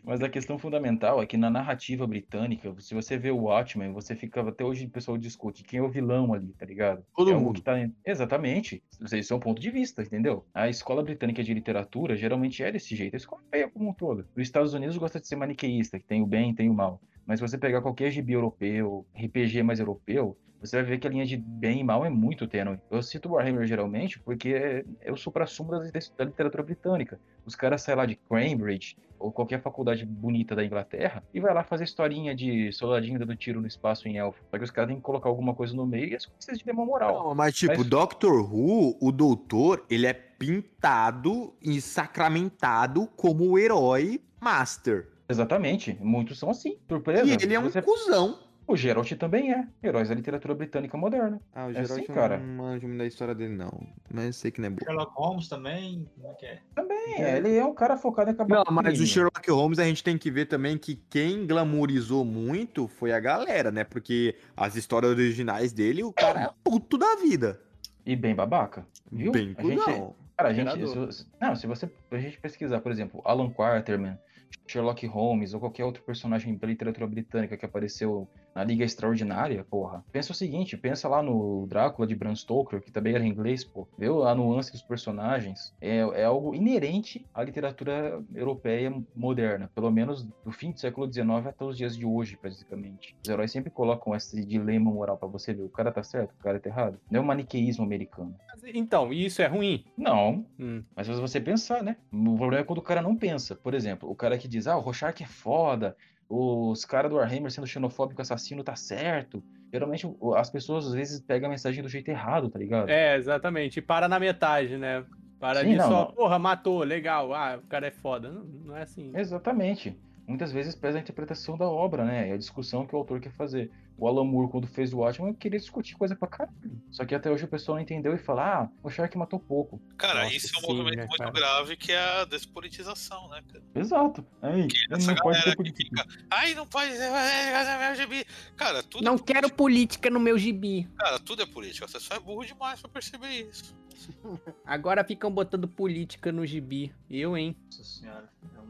S12: Mas a questão fundamental é que na narrativa britânica, se você vê o Watchmen, você fica. Até hoje o pessoal discute quem é o vilão ali, tá ligado?
S11: Todo
S12: é
S11: mundo.
S12: que tá Exatamente. Esse é um ponto de vista, entendeu? A escola britânica de literatura geralmente é desse jeito. A escola europeia como um todo. Os Estados Unidos gosta de ser maniqueísta, que tem o bem e tem o mal. Mas se você pegar qualquer gibi europeu, RPG mais europeu, você vai ver que a linha de bem e mal é muito tênue. Eu cito Warhammer geralmente porque é, o supra-sumo da, da literatura britânica. Os caras saem lá de Cambridge ou qualquer faculdade bonita da Inglaterra e vai lá fazer historinha de soldadinho dando tiro no espaço em elfo. Só que os caras têm que colocar alguma coisa no meio e as coisas de dema moral.
S11: Não, mas tipo,
S12: Mas-
S11: Doctor Who, o doutor, ele é pintado e sacramentado como o herói master.
S12: Exatamente. Muitos são assim. Surpresa.
S11: E ele é um
S12: Você-
S11: cuzão.
S12: O Geralt também é. Heróis da literatura britânica moderna.
S11: Ah, o
S12: É
S11: Geralt
S12: assim,
S11: eu
S12: cara.
S11: não manjo muito da história dele, não. Mas eu sei que não é bom.
S1: Sherlock Holmes também, como é que é?
S12: Também, é, ele é um cara focado em acabar
S11: Não, mas o
S12: crime.
S11: Sherlock Holmes a gente tem que ver também que quem glamourizou muito foi a galera, né? Porque as histórias originais dele, o cara é puto da vida.
S12: E bem babaca, viu?
S11: Bem
S12: a gente,
S11: cuzão.
S12: cara, a gente, se- não, se você, a gente pesquisar, por exemplo, Alan Quarterman, Sherlock Holmes ou qualquer outro personagem da literatura britânica que apareceu na Liga Extraordinária, porra. Pensa o seguinte, pensa lá no Drácula de Bram Stoker, que também era inglês, pô. Viu a nuance dos personagens? É, é algo inerente à literatura europeia moderna, pelo menos do fim do século XIX até os dias de hoje, basicamente. Os heróis sempre colocam esse dilema moral pra você ver, o cara tá certo, o cara tá errado. Não é o maniqueísmo americano.
S10: Então, e isso é ruim?
S12: Não,
S10: Hum.
S12: mas se você pensar, né? O problema é quando o cara não pensa. Por exemplo, o cara que diz, ah, o Rorschach é foda, os caras do Warhammer sendo xenofóbico assassino tá certo. Geralmente as pessoas às vezes pegam a mensagem do jeito errado, tá ligado?
S10: É, exatamente. E para na metade, né? Para
S12: Sim,
S10: de
S12: não,
S10: só,
S12: não.
S10: porra, matou, legal. Ah, o cara é foda. Não, não é assim.
S12: Exatamente. Muitas vezes pesa a interpretação da obra, né? E a discussão que o autor quer fazer. O Alan Moore, quando fez o Watchmen, queria discutir coisa pra caralho. Só que até hoje o pessoal não entendeu e fala, ah, o Shark matou pouco.
S5: Cara,
S10: Nossa,
S5: isso é um
S10: sim,
S5: movimento
S10: né,
S5: muito
S10: cara?
S5: grave que é a despolitização, né, cara?
S12: Exato. Aí,
S5: Essa
S12: não pode
S5: galera
S12: ter
S5: que
S12: política.
S5: fica, ai, não pode ser LGBT. Cara, tudo
S10: Não
S5: é
S10: quero política no meu gibi.
S5: Cara, tudo é política. Você só é burro demais pra perceber isso. *laughs*
S10: Agora ficam botando política no gibi. Eu, hein?
S1: Nossa senhora. é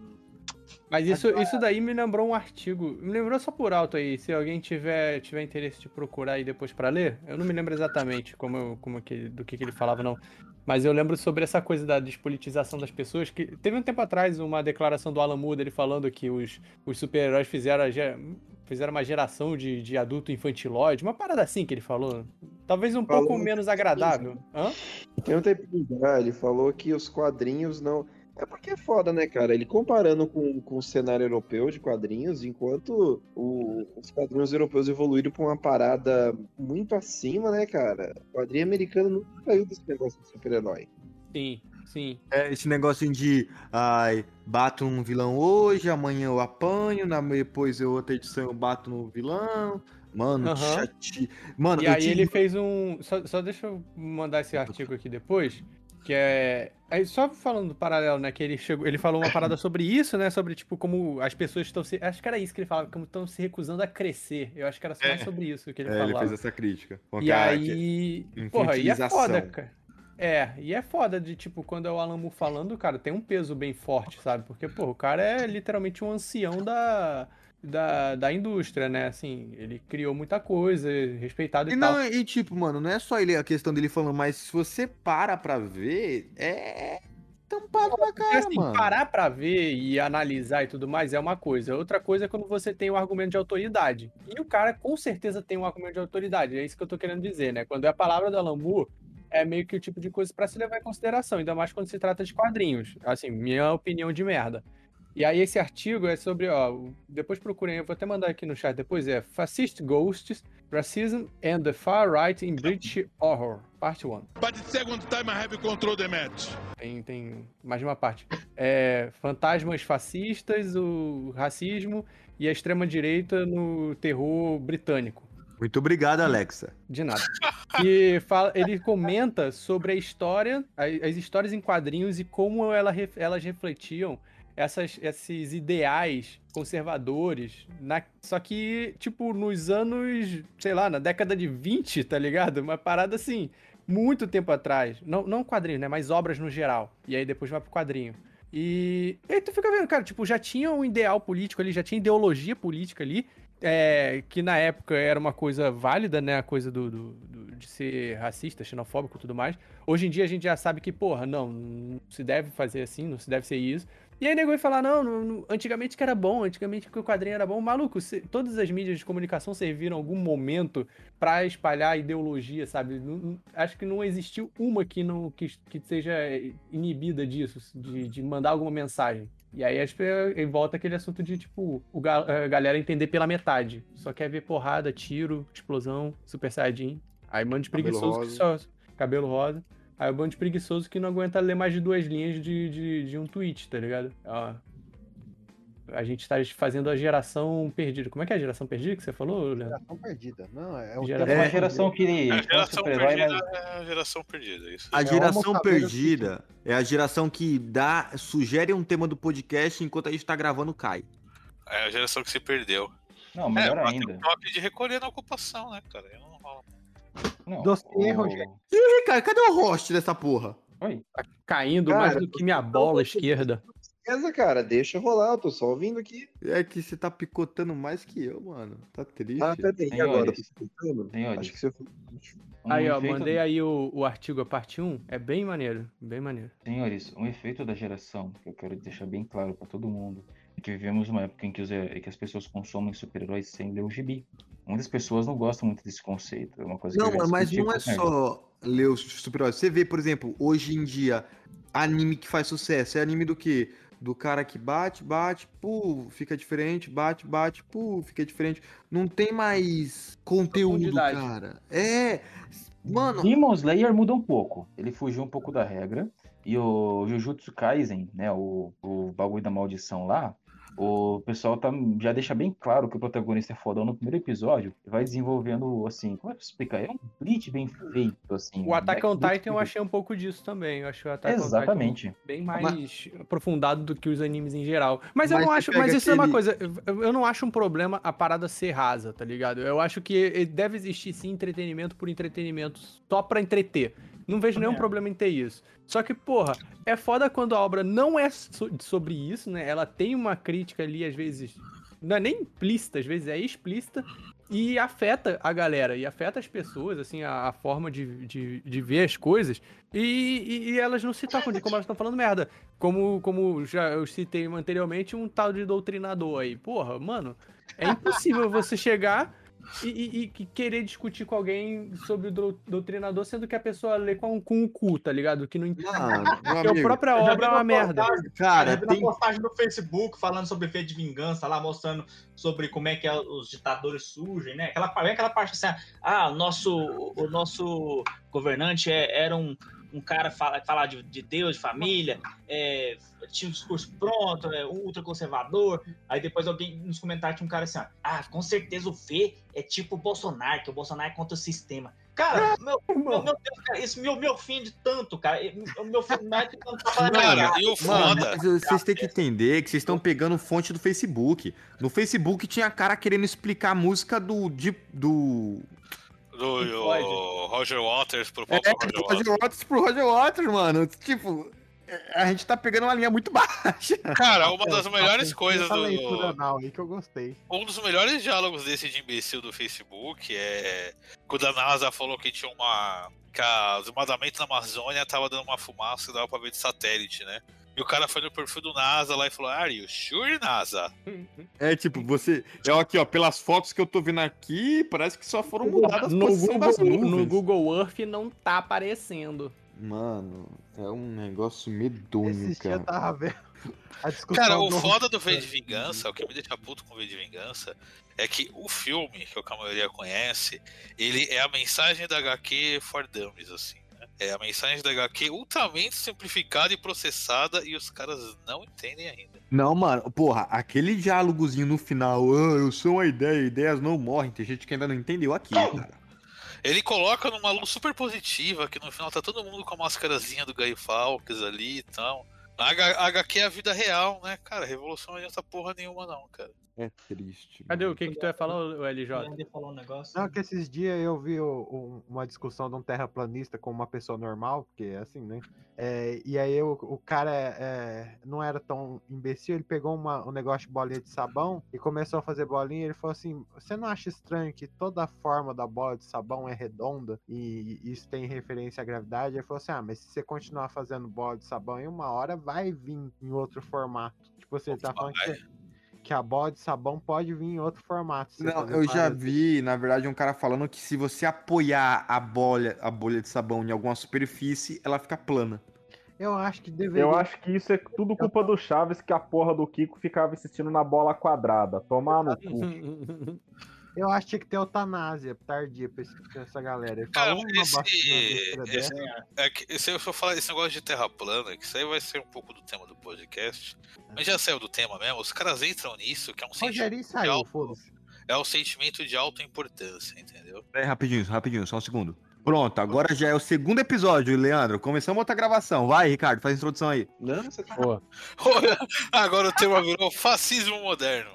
S10: Mas isso, isso daí me lembrou um artigo. Me lembrou só por alto aí. Se alguém tiver, tiver interesse de procurar aí depois pra ler, eu não me lembro exatamente como, eu- como que, do que, que ele falava, não. Mas eu lembro sobre essa coisa da despolitização das pessoas. que Teve um tempo atrás uma declaração do Alan Moore ele falando que os, os super-heróis fizeram, fizeram uma geração de, de adulto infantilóide. Uma parada assim que ele falou. Talvez um
S2: Falou
S10: pouco menos agradável. Hã?
S2: Tem um tempinho ele falou que os quadrinhos não. É porque é foda, né, cara? Ele comparando com, com o cenário europeu de quadrinhos, enquanto o- os quadrinhos europeus evoluíram pra uma parada muito acima, né, cara? O quadrinho americano nunca saiu desse negócio de super-herói.
S10: Sim, sim.
S11: É esse negócio de, ai, bato um vilão hoje, amanhã eu apanho, na, depois eu outra edição eu bato no vilão. Mano, que
S10: Aham.
S11: chati... Mano,
S10: e aí
S11: tive-
S10: ele fez um. Só, só deixa eu mandar esse artigo aqui depois. Que é. Aí só falando do paralelo, né? Que ele chegou. Ele falou uma parada sobre isso, né? Sobre, tipo, como as pessoas estão se. Acho que era isso que ele falava, como estão se recusando a crescer. Eu acho que era só mais sobre isso que ele
S11: É,
S10: falava.
S11: ele fez essa crítica.
S10: E
S11: cara,
S10: aí. Porra, e é foda, cara. É, e é foda de, tipo, quando é o Alan Moore falando, cara, tem um peso bem forte, sabe? Porque, pô, o cara é literalmente um ancião da, da, da indústria, né? Assim, ele criou muita coisa, respeitado e,
S11: E
S10: tal.
S11: não, e tipo, mano, não é só ele a questão dele falando, mas se você para pra ver, é tampado na cara,
S10: assim,
S11: mano.
S10: parar pra ver e analisar e tudo mais é uma coisa. Outra coisa é quando você tem o argumento de autoridade. E o cara com certeza tem um argumento de autoridade. É isso que eu tô querendo dizer, né? Quando é a palavra do Moore, é meio que o tipo de coisa pra se levar em consideração, ainda mais quando se trata de quadrinhos. Assim, minha opinião de merda. E aí esse artigo é sobre, ó, depois procurem, eu vou até mandar aqui no chat depois, é Fascist Ghosts, Racism and the Far Right in British Horror, parte 1.
S15: But the second time I have control the match.
S10: Tem, tem mais uma parte. É, fantasmas fascistas, o racismo e a extrema-direita no terror britânico.
S11: Muito obrigado, Alexa.
S10: De nada. E fala, ele comenta sobre a história, as histórias em quadrinhos e como ela elas refletiam essas, esses ideais conservadores. na- só que, tipo, nos anos, sei lá, na década de 20, tá ligado? Uma parada assim, muito tempo atrás. Não, não quadrinho, né? Mas obras no geral. E aí depois vai pro quadrinho. E, e aí tu fica vendo, cara, tipo, já tinha um ideal político ali, já tinha ideologia política ali, é, que na época era uma coisa válida, né? A coisa do, do- do- de ser racista, xenofóbico e tudo mais. Hoje em dia a gente já sabe que, porra, não, não se deve fazer assim, não se deve ser isso. E aí nego vai falar, não, não, não, antigamente que era bom, antigamente que o quadrinho era bom. Maluco, se- todas as mídias de comunicação serviram em algum momento pra espalhar ideologia, sabe? Não- acho que não existiu uma que não que, que seja inibida disso, de, de mandar alguma mensagem. E aí acho que é- volta aquele assunto de, tipo, o ga- a galera entender pela metade. Só quer ver porrada, tiro, explosão, super saiyajin. Aí manda de preguiçoso que
S11: rosa.
S10: só. Cabelo rosa. Aí o bando de preguiçoso que não aguenta ler mais de duas linhas de, de, de um tweet, tá ligado? Ó, a gente tá fazendo a geração perdida. Como é que é a geração perdida que você falou, Leandro?
S3: Geração perdida. Não, é o
S10: Geração-
S12: É uma geração que
S5: A
S12: fã
S5: geração perdida
S12: mas
S5: é a geração perdida. Isso.
S11: A
S3: É
S11: geração
S3: homo sapiens
S11: perdida é a geração que dá, sugere um tema do podcast enquanto a gente tá gravando cai.
S5: É a geração que se perdeu.
S12: Não, melhor
S5: é,
S12: ainda.
S5: o toque de recolher na ocupação, né, cara? Eu não
S3: Dossiê,
S12: o-
S3: Rogério.
S11: Ih, cara, cadê o host dessa porra?
S12: Oi.
S10: Caindo
S2: Cara,
S10: mais do que minha bola esquerda.
S2: Beleza, cara, deixa rolar, eu tô só ouvindo aqui.
S11: É que você tá picotando mais que eu, mano. Tá triste.
S2: Ah, peraí, e agora? Tô escutando?
S12: Senhores.
S2: Acho que você
S12: Um
S10: Aí, ó, mandei aí o, o artigo, a parte 1. É bem maneiro, bem maneiro.
S12: Senhores, um efeito da geração que eu quero deixar bem claro pra todo mundo vivemos uma época em que, os, em que as pessoas consomem super-heróis sem ler o gibi. Muitas pessoas não gostam muito desse conceito. É uma coisa que
S11: Não, mas não é só ler os super-heróis. Você vê, por exemplo, hoje em dia, anime que faz sucesso. É anime do quê? Do cara que bate, bate, pô, fica diferente, bate, bate, pô, fica diferente. Não tem mais conteúdo, cara. É. Mano,
S12: Demon Slayer muda um pouco. Ele fugiu um pouco da regra. E o Jujutsu Kaisen, né? O, o bagulho da maldição lá. O pessoal tá, já deixa bem claro que o protagonista é fodão no primeiro episódio. E vai desenvolvendo, assim, como é que eu explicar? É um bleach bem feito, assim.
S10: O Attack on Titan eu achei um pouco disso também. Eu acho o Attack on
S12: Exatamente.
S10: Titan bem mais aprofundado do que os animes em geral. Mas eu
S11: Mas
S10: não acho. Mas isso é uma
S11: aquele-
S10: coisa. Eu, eu não acho um problema a parada ser rasa, tá ligado? Eu acho que deve existir sim entretenimento por entretenimento, só pra entreter. Não vejo nenhum
S1: Também
S10: problema em ter isso. Só que, porra, é foda quando a obra não é so- sobre isso, né? Ela tem uma crítica ali, às vezes. Não é nem implícita, às vezes é explícita. E afeta a galera, e afeta as pessoas, assim, a, a forma de, de, de ver as coisas. E, e- e elas não se tocam de como elas estão falando merda. Como, como já eu citei anteriormente, um tal de doutrinador aí. Porra, mano, é impossível você chegar e, e- e que querer discutir com alguém sobre o dou- doutrinador, sendo que a pessoa lê com, com o cu, tá ligado? Que não entende.
S2: Mano,
S10: Porque a própria obra é uma merda.
S1: postagem-
S2: Cara,
S1: eu já vi uma
S2: tem-
S1: postagem no Facebook falando sobre V de vingança, lá mostrando sobre como é que é os ditadores surgem, né? Aquela, parte- aquela parte assim, ah, o nosso, o nosso governante é- era um, um cara fala, de, de Deus, de família, é, tinha um discurso pronto, é, ultra conservador. Aí depois alguém nos comentários tinha um cara assim, ó, ah, com certeza o V é tipo o Bolsonaro, que o Bolsonaro é contra o sistema. Cara, meu, meu, meu Deus, cara, isso me, me ofende tanto, cara. O meu ofende mais do que quando tá falando
S5: Cara,
S1: errado.
S5: e o
S11: Mano,
S5: foda.
S11: mas vocês têm que entender que vocês estão pegando fonte do Facebook. No Facebook tinha cara querendo explicar a música do. de- do.
S5: Do. Roger Waters pro
S11: É,
S5: próprio
S11: do
S5: Roger
S11: Roger
S5: Waters.
S11: Waters pro Roger Waters, mano. Tipo, é, a gente tá pegando uma linha muito *laughs* baixa.
S5: Cara, uma das melhores
S3: só
S5: coisas do.
S3: anal aí que eu gostei.
S5: Um dos melhores diálogos desse de imbecil do Facebook é quando a NASA falou que tinha uma. que o desmatamento na Amazônia tava dando uma fumaça que dava pra ver de satélite, né? E o cara foi no perfil do NASA lá e falou: Are you sure, NASA?
S11: É tipo, você. É aqui, ó, pelas fotos que eu tô vendo aqui, parece que só foram mudadas
S10: No Google, no. Google Earth não tá aparecendo.
S11: Mano, é um negócio medonho,
S3: Esse
S11: cara.
S3: tava vendo a discussão
S5: Cara, o foda do V de Vingança, o que me deixa puto com o V de Vingança, é que o filme, que a maioria conhece, ele é a mensagem da HQ for Dummies, assim. É a mensagem da HQ ultramente simplificada e processada e os caras não entendem ainda.
S11: Não, mano, porra, aquele diálogozinho no final, ah, eu sou uma ideia, ideias não morrem. Tem gente que ainda não entendeu aquilo, cara.
S5: Ele coloca numa luz super positiva, que no final tá todo mundo com a máscarazinha do Guy Fawkes ali e tal. A H- a HQ é a vida real, né? Cara, revolução não adianta porra nenhuma não, cara.
S11: É triste.
S10: Cadê o que que tu ia falar, o LJ?
S1: Ele falou um negócio.
S3: Não, que esses dias eu vi o- o- uma discussão de um terraplanista com uma pessoa normal, porque é assim, né? É, e aí o, o cara é, não era tão imbecil, ele pegou uma- um negócio de bolinha de sabão e começou a fazer bolinha. e Ele falou assim: Você não acha estranho que toda a forma da bola de sabão é redonda e isso tem referência à gravidade? Ele falou assim: Ah, mas se você continuar fazendo bola de sabão, em uma hora vai vir em outro formato. Tipo, você tá falando que, que a bola de sabão pode vir em outro formato.
S11: Não, eu já vi, na verdade, um cara falando que se você apoiar a bolha, a bolha de sabão em alguma superfície, ela fica plana.
S3: Eu acho que deveria.
S13: Eu acho que isso é tudo culpa do Chaves, que a porra do Kiko ficava insistindo na bola quadrada. Tomar no cu. *laughs*
S3: Eu acho que tinha que ter eutanásia tardia pra esse- pra essa galera. Ele
S5: Cara,
S3: falou uma
S5: esse,
S3: besteira
S5: esse, é que, se eu for falar esse negócio de terra plana, que isso aí vai ser um pouco do tema do podcast, mas já saiu do tema mesmo, os caras entram nisso, que é um sentimento de
S3: saiu, foda-se.
S5: é um sentimento de alta importância, entendeu?
S11: Peraí, rapidinho, rapidinho, só um segundo. Pronto, agora já é o segundo episódio, Leandro. Começamos outra gravação. Vai, Ricardo, faz a introdução aí.
S2: Não, você tá... *laughs*
S5: Agora o tema virou fascismo moderno.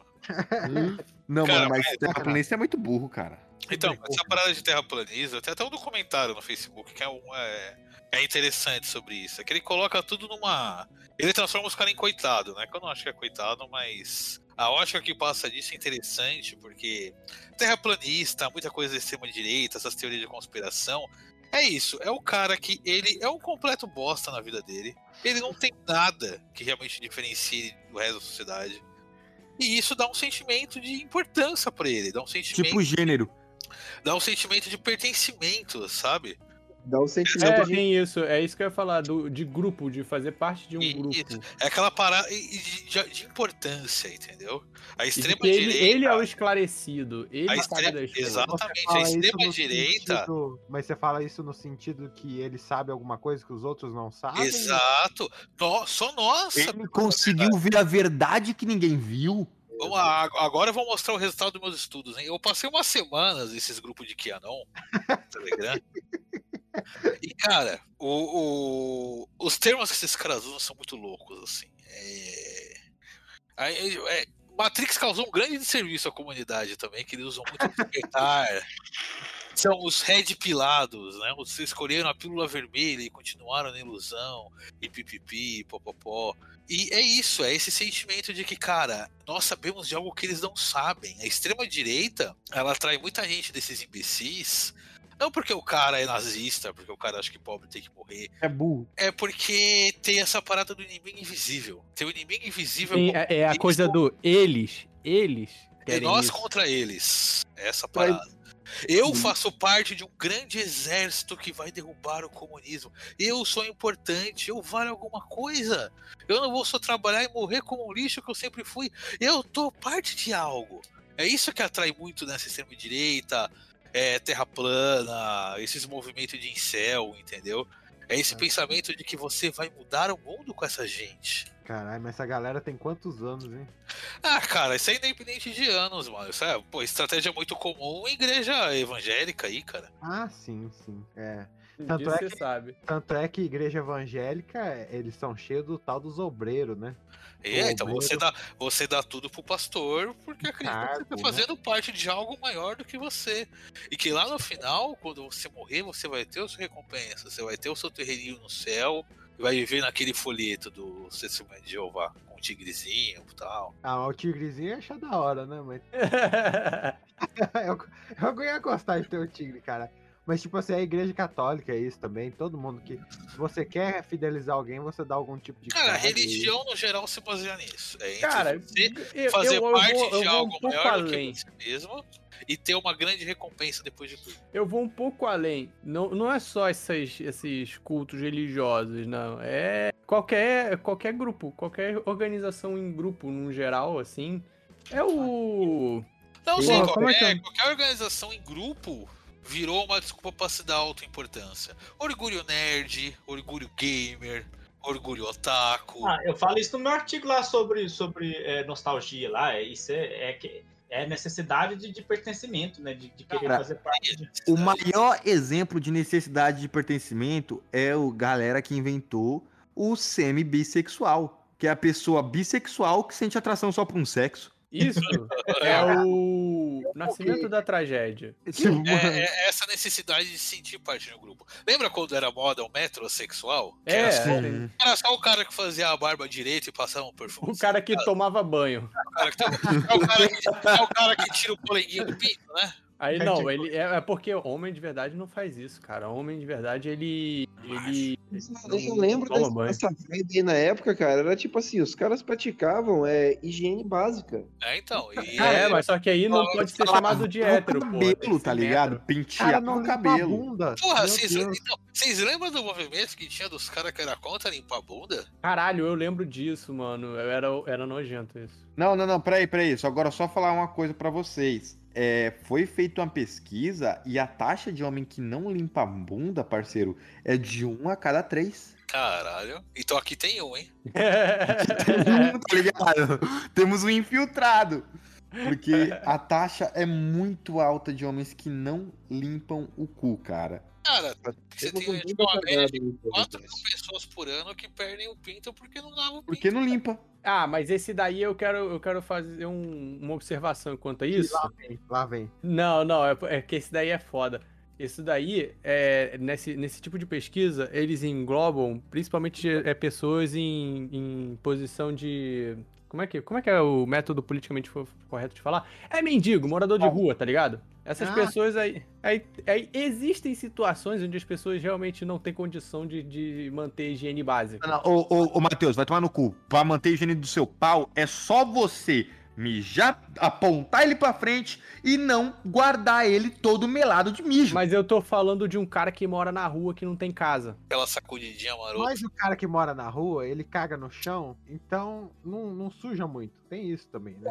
S11: Não,
S5: Cara,
S11: mano, mas
S5: mas-
S11: terraplanista é muito burro, cara.
S5: Então, essa parada de terraplanismo, tem até um documentário no Facebook que é, um, é, é interessante sobre isso. É que ele coloca tudo numa. Ele transforma os caras em coitado, né? Que eu não acho que é coitado, mas a ótica que passa disso é interessante, porque terraplanista, muita coisa da extrema-direita, essas teorias de conspiração. É isso, é o cara que ele é um completo bosta na vida dele. Ele não tem nada que realmente diferencie do resto da sociedade. E isso dá um sentimento de importância pra ele, dá um sentimento
S11: Tipo gênero.
S5: dá um sentimento de pertencimento, sabe?
S2: Dá um sentimento
S10: É,
S2: de.
S10: tem isso. É isso que eu ia falar, do, de grupo, de fazer parte de um grupo.
S5: É aquela parada e- e de, de- de importância, entendeu? A
S10: E
S5: extrema
S10: ele,
S5: direita.
S10: ele é o esclarecido. Ele
S5: A
S10: sabe
S5: extre-
S10: das coisas.
S5: exatamente, a
S3: isso
S5: extrema direita.
S3: sentido- Mas você fala isso no sentido que ele sabe alguma coisa que os outros não sabem?
S5: Exato. No- só nós.
S11: Ele conseguiu ver a verdade que ninguém viu.
S5: Vamos lá, ag- agora eu vou mostrar o resultado dos meus estudos, hein? Eu passei umas semanas nesses grupos de QAnon, *laughs* Telegram. E, cara, o, o- os termos que esses caras usam são muito loucos, assim. É... Aí, é, Matrix causou um grande desserviço à comunidade também, que eles usam muito despertar. *laughs* São os red pilados, né? Os escolheram a pílula vermelha e continuaram na ilusão, e pipipi, popopó. E é isso, é esse sentimento de que, cara, nós sabemos de algo que eles não sabem. A extrema-direita, ela atrai muita gente desses imbecis, não porque o cara é nazista, porque o cara acha que pobre tem que morrer.
S11: É burro.
S5: É porque tem essa parada do inimigo invisível. Tem o inimigo invisível.
S10: Sim, é, é a coisa do eles. Eles
S5: é nós
S10: isso.
S5: contra eles. Essa parada. Eu faço parte de um grande exército que vai derrubar o comunismo. Eu sou importante, eu valho alguma coisa. Eu não vou só trabalhar e morrer como um lixo que eu sempre fui. Eu tô parte de algo. É isso que atrai muito nessa extrema-direita, é, terra plana, esses movimentos de incel, entendeu? É esse pensamento de que você vai mudar o mundo com essa gente.
S3: Caralho, mas essa galera tem quantos anos, hein?
S5: Ah, cara, isso é independente de anos, mano. Isso é, pô, estratégia muito comum em igreja evangélica aí, cara.
S3: Ah, sim, sim. É. Tanto é,
S10: você
S3: que,
S10: sabe.
S3: tanto é que igreja evangélica, eles são cheios do tal dos obreiros, né?
S5: É, então
S3: Obreiro.
S5: você dá, você dá tudo pro pastor porque acredita que você tá
S3: Cargo, né?
S5: fazendo parte de algo maior do que você. E que lá no final, quando você morrer, você vai ter a sua recompensa, você vai ter o seu terreirinho no céu, e vai viver naquele folheto do Testemunho de Jeová, com um tigrezinho e tal.
S3: Ah, mas o tigrezinho acha da hora, né? Mas *laughs* *laughs* eu, eu ia gostar de ter o tigre, cara. Mas, tipo assim, a igreja católica é isso também. Todo mundo que. Se você quer fidelizar alguém, você dá algum tipo de.
S5: Cara, a
S3: e-
S5: religião no geral se baseia nisso. É
S10: Cara, eu-
S5: fazer
S10: eu- eu
S5: parte
S10: vou- eu
S5: de
S10: vou um
S5: algo
S10: pouco
S5: maior do que
S10: além.
S5: você mesmo e ter uma grande recompensa depois de tudo.
S10: Eu vou um pouco além. Não, não é só esses, esses cultos religiosos, não. É qualquer, qualquer grupo, qualquer organização em grupo, no geral, assim. É o.
S5: Não,
S10: Porra,
S5: sim,
S10: é
S5: qualquer,
S10: é?
S5: qualquer organização em grupo virou uma desculpa pra se dar autoimportância. Orgulho nerd, orgulho gamer, orgulho otaku.
S1: Ah, eu falo isso no meu artigo lá sobre, sobre é, nostalgia lá. é- Isso é, é, que- é necessidade de, de pertencimento, né? De, de querer
S11: Cara,
S1: fazer parte. de-
S11: O maior exemplo de necessidade de pertencimento é o galera que inventou o semi-bissexual, que é a pessoa bissexual que sente atração só por um sexo.
S10: Isso *laughs* é o nascimento da tragédia.
S11: Tipo,
S5: É, é essa necessidade de sentir parte do grupo. Lembra quando era moda o metrosexual? Que
S10: É,
S5: era, só,
S10: sim.
S5: era só o cara que fazia a barba direito e passava um perfume.
S10: O cara que tomava banho.
S5: O cara que é, o cara que, é o cara que tira o polenguinho do pinto, né?
S10: Aí
S1: É
S10: não,
S1: tipo-
S10: ele é, é porque homem de verdade não faz isso, cara. Homem de verdade, ele. ele
S2: Eu lembro dessa, vibe aí na época, cara. Era tipo assim, os caras praticavam é, higiene básica.
S5: É, então. E
S10: É, mas só que aí não pode ser chamado de hétero, pô. tem que
S11: cabelo, tá ligado? Pentear
S3: Cara, não
S11: o
S3: limpa a
S11: cabelo.
S3: bunda.
S5: Porra, vocês, então, vocês lembram do movimento que tinha dos caras que era contra limpar a bunda?
S10: Caralho, eu lembro disso, mano. Eu era, era nojento isso.
S11: Não, não, não, peraí, peraí. Só agora só falar uma coisa pra vocês. É, foi feita uma pesquisa e a taxa de homem que não limpa a bunda, parceiro, é de um a cada três.
S5: Caralho. Então aqui tem um, hein? *laughs* *laughs*
S11: tá ligado? Temos um infiltrado. Porque a taxa é muito alta de homens que não limpam o cu, cara.
S5: Cara, você tem tipo,
S2: bom
S5: uma média de
S2: cagado aí,
S5: 4 mil pessoas por ano que perdem o pinto porque não lavam o pinto.
S11: Porque não limpa.
S10: Ah, mas esse daí eu quero, eu quero fazer um- uma observação quanto a isso.
S3: Lá vem, lá vem.
S10: Não, não, é, é que esse daí é foda. Esse daí, é, nesse, nesse tipo de pesquisa, eles englobam principalmente é, pessoas em, em posição de. Como é, que, como é que é o método politicamente correto de falar? É mendigo, morador de rua, tá ligado? Essas
S3: Ah.
S10: pessoas aí, aí, aí. Existem situações onde as pessoas realmente não têm condição de, de manter higiene básica.
S11: Não, não, Ô, ô, ô Matheus, vai tomar no cu. Pra manter a higiene do seu pau, é só você mijar, apontar ele pra frente e não guardar ele todo melado de mijo.
S10: Mas eu tô falando de um cara que mora na rua que não tem casa.
S5: Aquela sacudidinha marota.
S3: Mas o cara que mora na rua, ele caga no chão, então não, não suja muito. Tem isso também, né?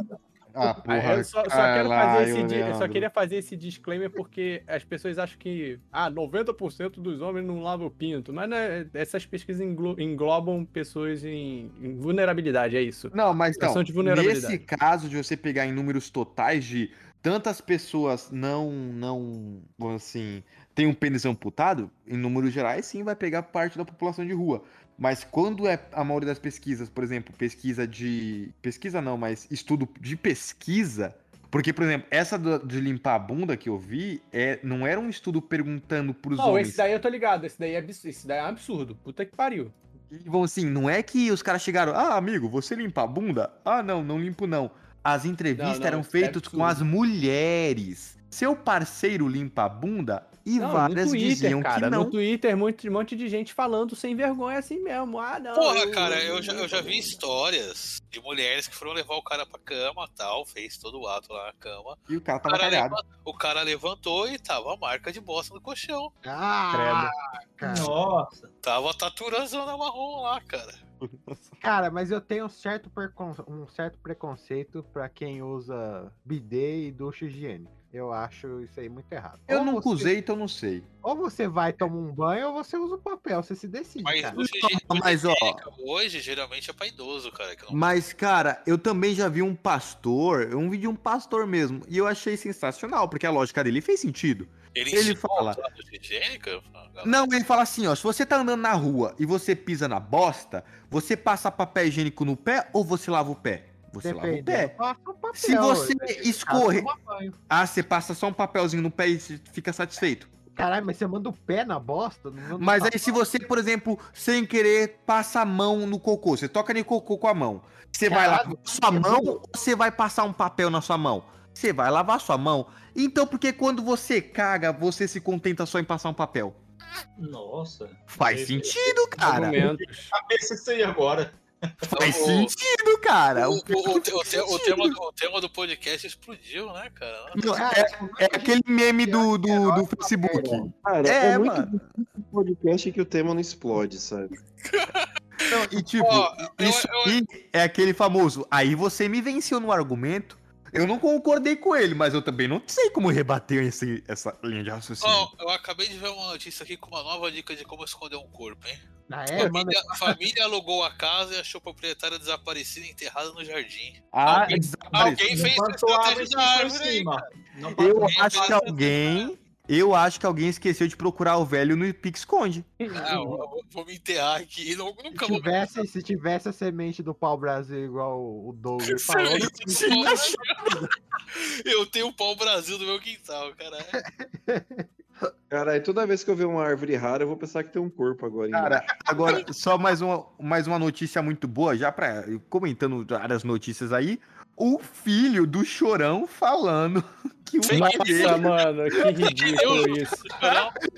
S11: Ah, *laughs*
S10: Ah,
S11: porra,
S10: eu só, só quero fazer esse di- eu só queria fazer esse disclaimer porque as pessoas acham que ah, 90% dos homens não lavam o pinto, mas né, essas pesquisas englo- englobam pessoas em, em vulnerabilidade, é isso.
S11: Não, mas então,
S10: de
S11: nesse caso de você pegar em números totais de tantas pessoas não, não, assim, tem um pênis amputado, em números gerais, sim, vai pegar parte da população de rua. Mas quando é a maioria das pesquisas, por exemplo, pesquisa de. Pesquisa não, mas estudo de pesquisa. Porque, por exemplo, essa do- de limpar a bunda que eu vi, é, não era um estudo perguntando pros
S10: Não,
S11: homens.
S10: esse daí eu tô ligado, esse daí é, abs- esse daí é um absurdo. Puta que pariu.
S11: E vão assim, não é que os caras chegaram, ah, amigo, você limpa a bunda? Ah, não, não limpo não. as entrevistas
S10: Não, não,
S11: eram
S10: é
S11: feitas com
S10: absurdo.
S11: as mulheres. Seu parceiro limpa a bunda e
S10: Não,
S11: várias
S10: no Twitter,
S11: diziam
S10: cara,
S11: que não.
S10: No Twitter, muito, um monte de gente falando sem vergonha assim mesmo. Ah, não.
S5: Porra, cara, eu já, eu já vi histórias de mulheres que foram levar o cara pra cama tal, fez todo o ato lá na cama.
S11: E o cara
S5: O
S11: tava
S5: cara,
S11: cagado.
S5: leva- o cara levantou e tava a marca de bosta no colchão.
S3: Ah, cara.
S1: Nossa.
S5: Tava taturazona marrom lá, cara.
S3: Cara, mas eu tenho um certo, um certo preconceito pra quem usa bidê e ducha higiênica. Eu acho isso aí muito errado.
S11: Eu
S3: Ou
S11: nunca
S3: você-
S11: usei, então não sei.
S3: Ou você vai tomar um banho ou você usa o papel, você se decide,
S5: Mas
S3: cara.
S5: higiênica
S11: Mas, ó,
S5: hoje geralmente é pra idoso, cara. Que não...
S11: Mas, cara, eu também já vi um pastor, um vídeo de um pastor mesmo, e eu achei sensacional, porque a lógica dele fez sentido.
S5: Ele,
S11: Ele fala-
S5: higiênica?
S11: Não, ele fala assim, ó, se você tá andando na rua e você pisa na bosta, você passa papel higiênico no pé ou você lava o pé? Você lava o
S3: Depende,
S11: pé.
S3: um papel,
S11: Se você
S3: eu-
S11: escorre...
S3: eu tomo banho.
S11: Ah, você passa só um papelzinho no pé e fica satisfeito.
S3: Caralho, mas você manda o pé na bosta?
S11: Mas aí se você, por exemplo, sem querer, passa a mão no cocô, você toca no cocô com a mão, você vai
S3: Caralho,
S11: lavar sua mão ou você vai passar um papel na sua mão? Você vai lavar sua mão. Então, porque quando você caga, você se contenta só em passar um papel?
S1: Nossa.
S11: Faz sentido, cara.
S10: Argumentos.
S1: Cabeça isso aí agora.
S11: Faz
S5: O-
S11: sentido, cara.
S5: O,
S11: O-
S5: o- o te- o te- o tema do, o tema do podcast explodiu, né, cara?
S11: Não, é, é aquele meme do, do, do Facebook.
S2: Cara,
S11: É,
S2: é, muito podcast que o tema não explode, sabe?
S11: Não, e tipo,
S5: eu-
S11: isso aí é aquele famoso. Aí você me venceu no argumento. Eu não concordei com ele, mas eu também não sei como rebater esse, essa linha de raciocínio.
S5: Eu acabei de ver uma notícia aqui com uma nova dica de como esconder um corpo, hein?
S3: Ah, é?
S5: Família, família alugou a casa e achou a proprietária desaparecida e enterrada no jardim.
S11: Ah,
S5: alguém, alguém fez estratégia
S1: em
S5: da árvore
S1: cima,
S5: aí,
S1: cima.
S5: cara.
S1: Não
S11: Eu acho que alguém. Eu acho que alguém esqueceu de procurar o velho no Pique Esconde. *laughs*
S5: Ah, eu vou, me enterrar aqui. Não, nunca
S3: Se tivesse, se tivesse a semente do pau Brasil igual o Douglas *laughs* falou.
S5: Eu tenho o pau Brasil no meu quintal, cara. *laughs*
S2: Cara, toda vez que eu ver uma árvore rara, eu vou pensar que tem um corpo agora.
S11: Cara, agora, só mais uma, mais uma notícia muito boa, já pra. comentando várias notícias aí. O filho do chorão falando *laughs* que o pai
S10: Nossa,
S11: dele.
S10: mano, que ridículo isso.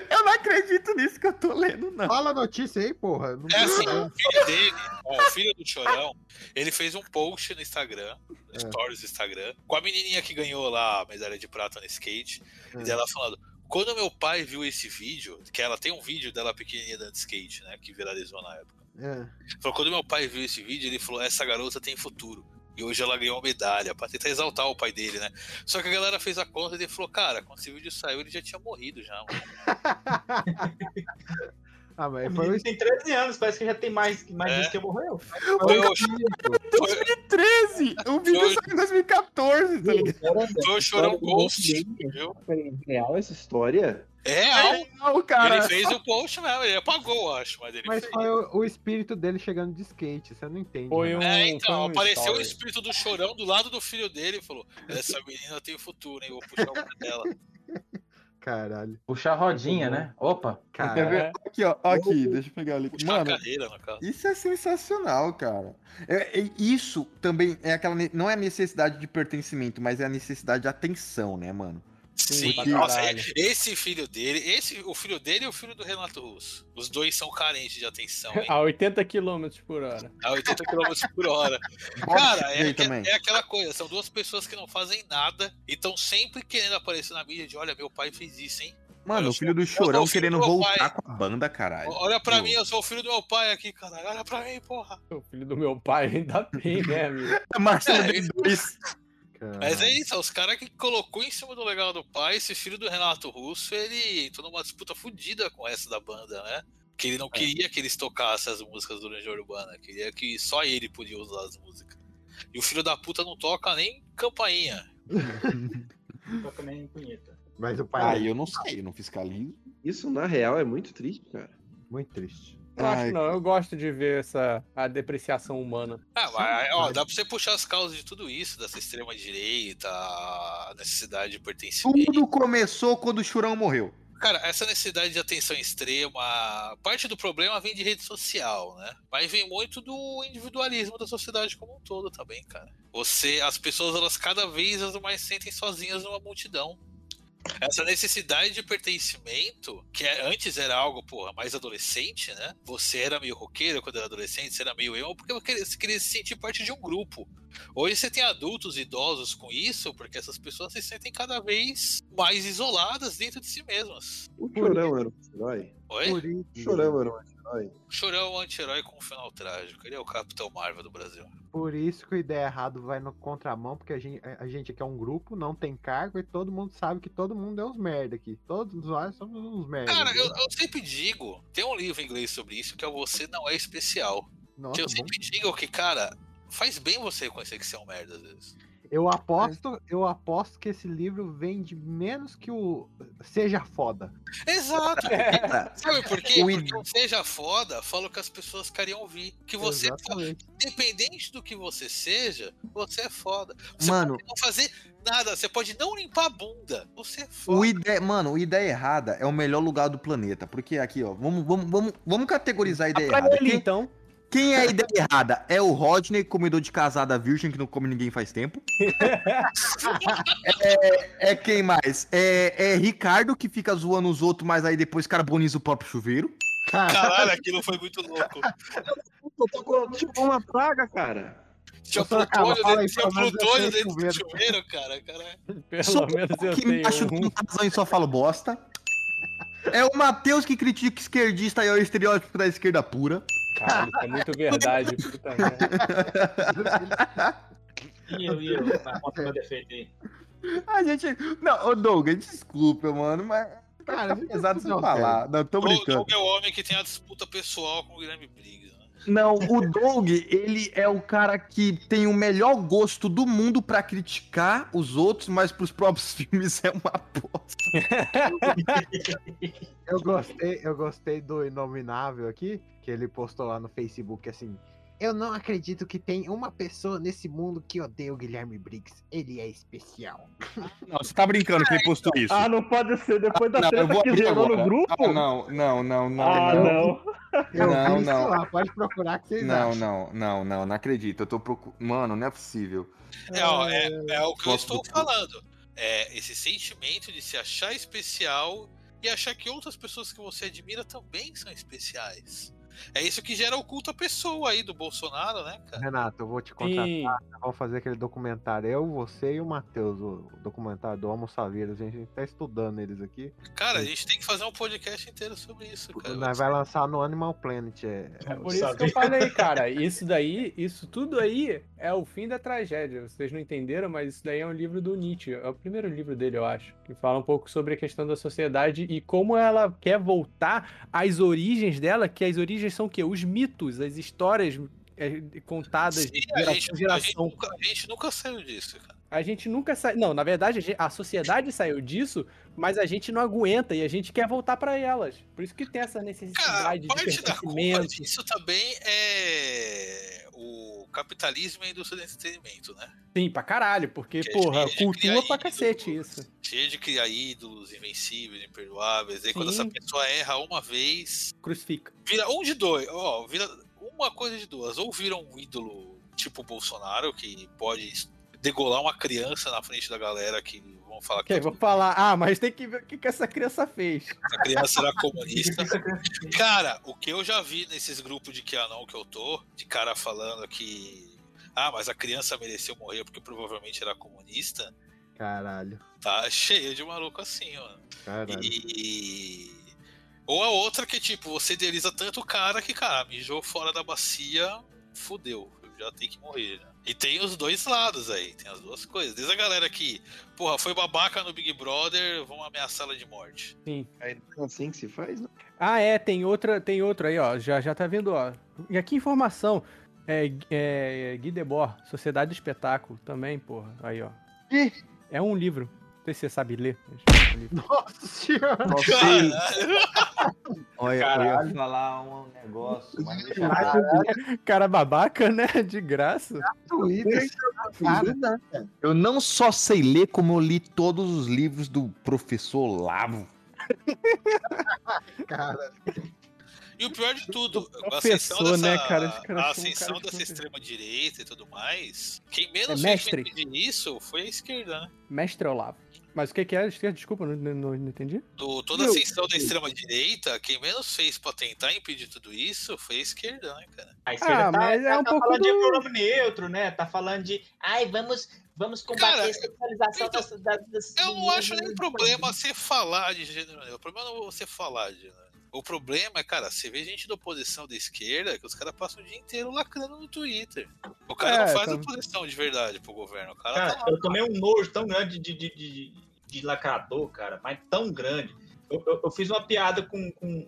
S11: Eu não acredito nisso que eu tô lendo, não.
S3: fala a notícia aí, porra. Não
S5: É assim, o filho dele, ó, o filho do Chorão, ele fez um post no Instagram, no
S3: É.
S5: stories do Instagram, com a menininha que ganhou lá a medalha de prata no skate,
S3: É.
S5: e dela falando, quando meu pai viu esse vídeo, que ela tem um vídeo dela pequenininha dando skate, né, que viralizou na época.
S3: É.
S5: Falou, quando meu pai viu esse vídeo, ele falou, essa garota tem futuro. E hoje ela ganhou uma medalha, pra tentar exaltar o pai dele, né? Só que a galera fez a conta e ele falou, cara, quando esse vídeo saiu, ele já tinha morrido já, mano. *laughs*
S3: Ah, mas foi
S1: tem 13 anos, parece que já tem mais, mais
S5: É.
S1: dias que morreu.
S5: Foi o,
S11: 2013! O vídeo
S5: Foi-
S11: saiu em 2014, tá ligado?
S5: foi o Chorão Ghost, viu?
S2: Peraí, real essa história?
S5: É real.
S11: Não, cara.
S5: Ele fez o post mesmo, ele apagou, eu acho, mas ele
S3: Mas
S5: fez.
S3: foi o, o espírito dele chegando de skate, você não entende.
S10: Foi
S3: né?
S10: um-
S5: É, então,
S10: foi um
S5: apareceu o
S10: story.
S5: espírito do chorão do lado do filho dele e falou: Essa menina tem futuro, hein? Vou puxar o pé dela. *laughs*
S3: Caralho.
S12: Puxar a rodinha, né? Opa.
S3: Cara,
S11: ver? Aqui, ó. Aqui, deixa eu pegar ali.
S5: Puxar
S11: Mano,
S5: a carreira.
S11: Isso é sensacional, cara. É- é- isso também é aquela. Não é a necessidade de pertencimento, mas é a necessidade de atenção, né, mano?
S5: Sim, nossa, esse filho dele, esse, o filho dele e o filho do Renato Russo. Os dois são carentes de atenção, hein? *laughs*
S10: A 80 km por hora.
S5: A 80 km por hora. *laughs* Cara, é, é- é aquela coisa, são duas pessoas que não fazem nada e estão sempre querendo aparecer na mídia de olha, meu pai fez isso, hein?
S11: Mano,
S5: Eu
S11: o filho
S5: sou-
S11: do chorão querendo
S5: do
S11: voltar
S5: pai.
S11: com a banda, caralho.
S5: Olha pra
S11: Pô.
S5: mim, eu sou o filho do meu pai aqui, caralho. Olha pra mim, porra.
S10: O filho do meu pai ainda bem, né, amigo? *laughs*
S11: Marcelo
S5: É,
S11: D2.
S5: Mas é isso, é os caras que colocou em cima do legado do pai, esse filho do Renato Russo, ele entrou numa disputa fodida com essa da banda, né? Que ele não queria que eles tocassem as músicas do Legião Urbana, queria que só ele podia usar as músicas. E o filho da puta não toca nem campainha.
S1: Toca nem punheta.
S3: Mas o pai
S11: Ah, eu não sei, eu não fiscalizo.
S2: Isso, na real, é muito triste, cara.
S3: muito triste.
S10: Eu acho
S11: Ai,
S10: que não, eu gosto de ver essa a depreciação humana.
S5: Ah, mas ó, dá pra você puxar as causas de tudo isso, dessa extrema direita, a necessidade de pertencimento.
S11: Tudo começou quando o chorão morreu.
S5: Cara, essa necessidade de atenção extrema, parte do problema vem de rede social, né? Mas vem muito do individualismo da sociedade como um todo também, cara. Você, as pessoas, elas cada vez mais se sentem sozinhas numa multidão. Essa necessidade de pertencimento, que é- antes era algo, porra, mais adolescente, né? Você era meio roqueiro quando era adolescente, você era meio emo, porque você queria- se sentir parte de um grupo. Hoje você tem adultos idosos com isso, porque essas pessoas se sentem cada vez mais isoladas dentro de si mesmas.
S2: O Chorão era um herói.
S5: Oi?
S2: O Chorão era um herói.
S5: Chorão é um anti-herói com um final trágico. Ele é o Capitão Marvel do Brasil.
S3: Por isso que o Ideia Errado vai no contramão, porque a gente, a gente aqui é um grupo, não tem cargo e todo mundo sabe que todo mundo é uns merda aqui. Todos nós somos uns merda.
S5: Cara, eu, eu sempre digo, tem um livro em inglês sobre isso, que é o Você Não É Especial.
S3: Nossa,
S5: que eu
S3: bom.
S5: sempre digo que, cara, faz bem você reconhecer que você é um merda às vezes.
S3: Eu aposto, eu aposto que esse livro vende menos que o Seja Foda.
S5: Exato. porque- *laughs* sabe por quê?
S3: O
S5: Porque o Seja Foda fala o que as pessoas queriam ouvir. Que você é foda. Independente do que você seja, você é foda. Você
S11: Mano.
S5: pode não fazer nada, você pode não limpar a bunda. Você é foda.
S11: O ideia, mano, o ideia errada é o melhor lugar do planeta. Porque aqui, ó, vamos, vamos, vamos, vamos categorizar a ideia
S10: pra
S11: errada. Quem,
S10: então.
S11: Quem é a ideia errada? É o Rodney, comedor de casada virgem, que não come ninguém faz tempo. *laughs* é, é quem mais? É, é Ricardo, que fica zoando os outros, mas aí depois carboniza o próprio chuveiro.
S5: Caralho, aquilo foi muito louco.
S2: Tipo uma praga, cara.
S5: Tinha plutônio dentro, tinha plutônio do chuveiro, cara. cara.
S10: Pelo
S11: Sou
S10: menos eu
S11: que
S10: tenho
S11: acho que
S10: um.
S11: razão e só falo bosta. É o Matheus que critica esquerdista e é o estereótipo da esquerda pura.
S10: Cara, isso é muito verdade. Puta merda.
S1: E eu, e eu, conta meu defeito aí.
S11: A gente. Não, ô Douglas, desculpa, mano, mas.
S3: Cara,
S11: tá pesado você
S3: não,
S11: falar. Não, tô
S5: O
S11: brincando.
S5: Doug é o homem que tem a disputa pessoal com o Guilherme Briggs.
S11: Não, o Doug, ele é o cara que tem o melhor gosto do mundo pra criticar os outros, mas pros próprios *laughs* filmes é uma bosta.
S3: Eu gostei, eu gostei do Inominável aqui, que ele postou lá no Facebook assim. Eu não acredito que tem uma pessoa nesse mundo que odeia o Guilherme Briggs. Ele é especial. *laughs*
S11: Não, você tá brincando que ele postou isso.
S13: Ah, não pode ser depois da
S11: Não, eu
S13: treta que gerou
S11: agora.
S13: no grupo?
S11: Ah, não, não, não, não.
S13: Ah, não.
S3: Eu
S11: Não, não.
S3: lá, pode procurar que vocês
S11: Não,
S3: acham.
S11: não, não, não, não acredito. Eu tô procurando. Mano, não é possível.
S5: É, ó, é, é o que eu estou falando. É esse sentimento de se achar especial e achar que outras pessoas que você admira também são especiais. É isso que gera o culto à pessoa aí do Bolsonaro, né, cara?
S3: Renato, eu vou te contratar. Vamos fazer aquele documentário. Eu, você e o Matheus, o documentário do Homo Savias. A gente tá estudando eles aqui.
S5: Cara, a gente tem que fazer um podcast inteiro sobre isso, cara.
S3: Nós vai lançar no Animal Planet. É,
S10: É por isso que eu falei, *laughs* cara. Isso daí, isso tudo aí é o fim da tragédia. Vocês não entenderam, mas isso daí é um livro do Nietzsche. É o primeiro livro dele, eu acho. Que fala um pouco sobre a questão da sociedade e como ela quer voltar às origens dela, que as origens são o quê? Os mitos, as histórias é, contadas de
S5: Sim, a,
S10: geração
S5: gente,
S10: em
S5: a, gente
S10: geração.
S5: nunca, a gente nunca saiu disso, cara.
S10: A gente nunca sai. Não, na verdade, a, sociedade saiu disso, mas a gente não aguenta e a gente quer voltar pra elas. Por isso que tem essa necessidade de
S5: da culpa
S10: pertencimento.
S5: disso também é o capitalismo e a indústria do entretenimento, né?
S10: Sim, pra caralho, porque,
S5: Que é
S10: porra,
S5: de
S10: cultua
S5: criar
S10: pra cacete isso.
S5: Cheio de criar ídolos invencíveis, imperdoáveis. Aí quando essa pessoa erra uma vez,
S10: Crucifica.
S5: vira um de dois. Ó, vira uma coisa de duas. Ou vira um ídolo tipo Bolsonaro, que pode degolar uma criança na frente da galera que vão falar que
S10: vou falar, ah, mas tem que ver o que, que essa criança fez.
S5: a criança era comunista. *laughs* Cara, o que eu já vi nesses grupos de QAnon que eu tô, de cara falando que. Ah, mas a criança mereceu morrer porque provavelmente era comunista.
S3: Caralho.
S5: Tá cheio de maluco assim, mano.
S3: Caralho.
S5: E. Ou a outra que, tipo, você idealiza tanto o cara que, cara, mijou fora da bacia, fudeu. Já tem que morrer, né? E tem os dois lados aí, tem as duas coisas. Desde a galera que, porra, foi babaca no Big Brother, vão ameaçá-la de morte.
S10: Sim.
S2: É assim que se faz, né?
S10: Ah, é, tem outra, tem outra aí, ó. Já, já tá vendo, ó. E aqui informação. É, é Guy Debord, Sociedade do Espetáculo, também, porra. Aí, ó. É um livro. Você sabe ler. é. *laughs*
S3: Nossa senhora!
S11: Olha, eu
S10: Caralho.
S11: ia falar um negócio, mas
S10: Cara babaca, né? De graça.
S3: Twitter.
S11: Eu não só sei ler, como eu li todos os livros do professor Lavo.
S3: Cara.
S5: E o pior de tudo, a
S10: Professor,
S5: ascensão dessa,
S10: né, cara?
S5: A ascensão
S10: cara de
S5: dessa extrema-direita e tudo mais, quem menos
S10: É
S5: fez
S10: mestre.
S5: impedir isso foi a esquerda, né?
S10: Mestre Olavo. Mas o que, que é? Desculpa, não, não, não entendi.
S5: Do, toda a ascensão da extrema-direita, quem menos fez pra tentar impedir tudo isso foi a esquerda, né, cara?
S1: A esquerda
S10: Ah,
S1: tá,
S10: mas é
S1: tá-
S10: um
S1: tá
S10: pouco
S1: falando de
S10: do-
S1: pronome neutro, né? Tá falando de. Ai, vamos, vamos combater
S5: Cara,
S1: a sexualização
S5: então,
S1: das, das, das-
S5: Eu não acho nem problema você falar de gênero neutro. O problema não é você falar de gênero. O problema é, cara, você vê gente da oposição da esquerda que os caras passam o dia inteiro lacrando no Twitter. O cara
S1: É,
S5: não faz
S1: tá-
S5: oposição de verdade pro governo. O cara,
S1: Cara,
S5: tá lá.
S1: eu tomei um nojo tão grande de, de, de, de lacrador, cara, mas tão grande. Eu, eu, eu fiz uma piada com, com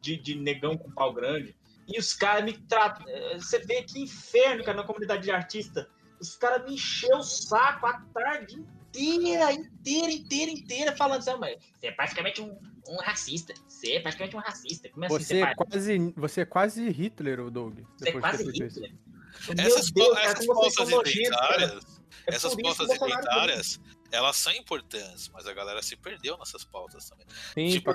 S1: de, de negão com pau grande e os caras me tratam. eh, Você vê que inferno, cara, na comunidade de artista. Os caras me encheu o saco a tarde inteira, inteira, inteira, inteira, falando assim, "Ah, mas você é praticamente um, um racista. Você é praticamente um racista. Como assim
S10: Você é, quase, você é quase Hitler, o Doug.
S1: Você é quase. Hitler.
S5: Essas,
S1: Deus, cara,
S5: essas pautas identitárias,
S1: É
S5: essas pautas identitárias, elas são importantes, mas a galera se perdeu nessas pautas também.
S10: Sim,
S5: tipo,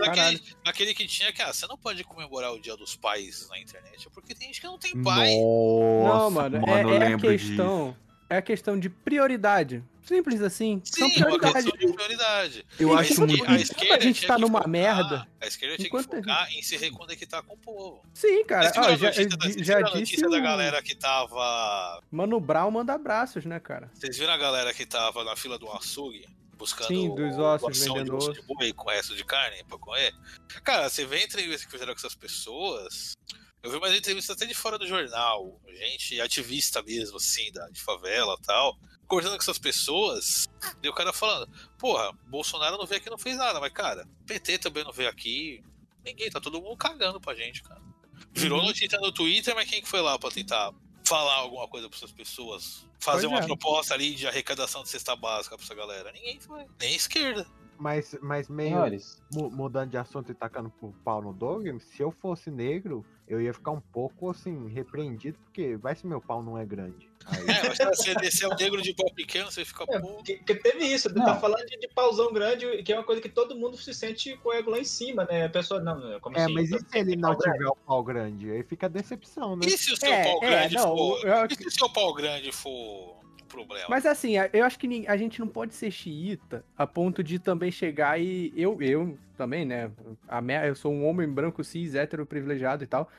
S5: naquele que tinha que, ah, você não pode comemorar o dia dos pais na internet, porque tem gente que não tem pai.
S10: Não, mano, é,
S11: eu
S10: é a questão. É a questão de prioridade. Simples assim. São
S5: Sim, é uma
S10: prioridades.
S5: questão de prioridade.
S11: Eu acho muito-
S5: A esquerda
S10: a gente tá
S5: que
S10: numa
S5: focar-
S10: merda.
S5: A esquerda tinha
S10: Enquanto
S5: que focar em se reconectar com o povo.
S10: Sim, cara.
S5: Mas você viu
S10: Ó,
S5: a
S10: já,
S5: notícia da-
S10: já
S5: a
S10: disse
S5: notícia da
S10: o-
S5: galera que tava.
S10: Mano Brown manda abraços, né, cara?
S5: Vocês viram a galera que tava na fila do açougue? Buscando
S10: Sim, dos ossos,
S5: doação de
S10: vendendo
S5: osso
S10: osso.
S5: de boi com resto de carne pra comer. Cara, você vê a entrevista que fizeram com essas pessoas. Eu vi umas entrevistas até de fora do jornal, gente ativista mesmo, assim, da, de favela e tal, conversando com essas pessoas, e o cara falando, porra, Bolsonaro não veio aqui e não fez nada, mas, cara, PT também não veio aqui, ninguém, tá todo mundo cagando pra gente, cara. Virou
S10: Uhum.
S5: notícia no Twitter, mas quem que foi lá pra tentar falar alguma coisa pra essas pessoas? Fazer
S3: Pois
S5: uma
S3: é.
S5: proposta ali de arrecadação de cesta básica pra essa galera? Ninguém foi. Nem esquerda.
S3: Mas, mas meio
S12: Senhores.
S3: mudando de assunto e tacando pro pau no Doug, se eu fosse negro, eu ia ficar um pouco assim, repreendido, porque vai se meu pau não é grande. Aí-
S5: É, mas se você descer o negro de pau pequeno, você fica, pô.
S1: Porque, porque teve isso,
S3: Não.
S1: tá falando de, de pauzão grande, que é uma coisa que todo mundo se sente com o ego lá em cima, né? A pessoa, não, como
S3: É,
S1: assim?
S3: mas e se ele não
S1: grande?
S3: tiver o pau grande? Aí fica a decepção, né?
S5: E se o seu
S10: É,
S5: pau
S10: é,
S5: grande
S10: não,
S5: for.
S10: eu-
S5: E se o seu pau grande for problema?
S10: Mas assim, eu acho que a gente não pode ser xiita a ponto de também chegar e. Eu, eu também, né? Eu sou um homem branco, cis, hétero, privilegiado e tal.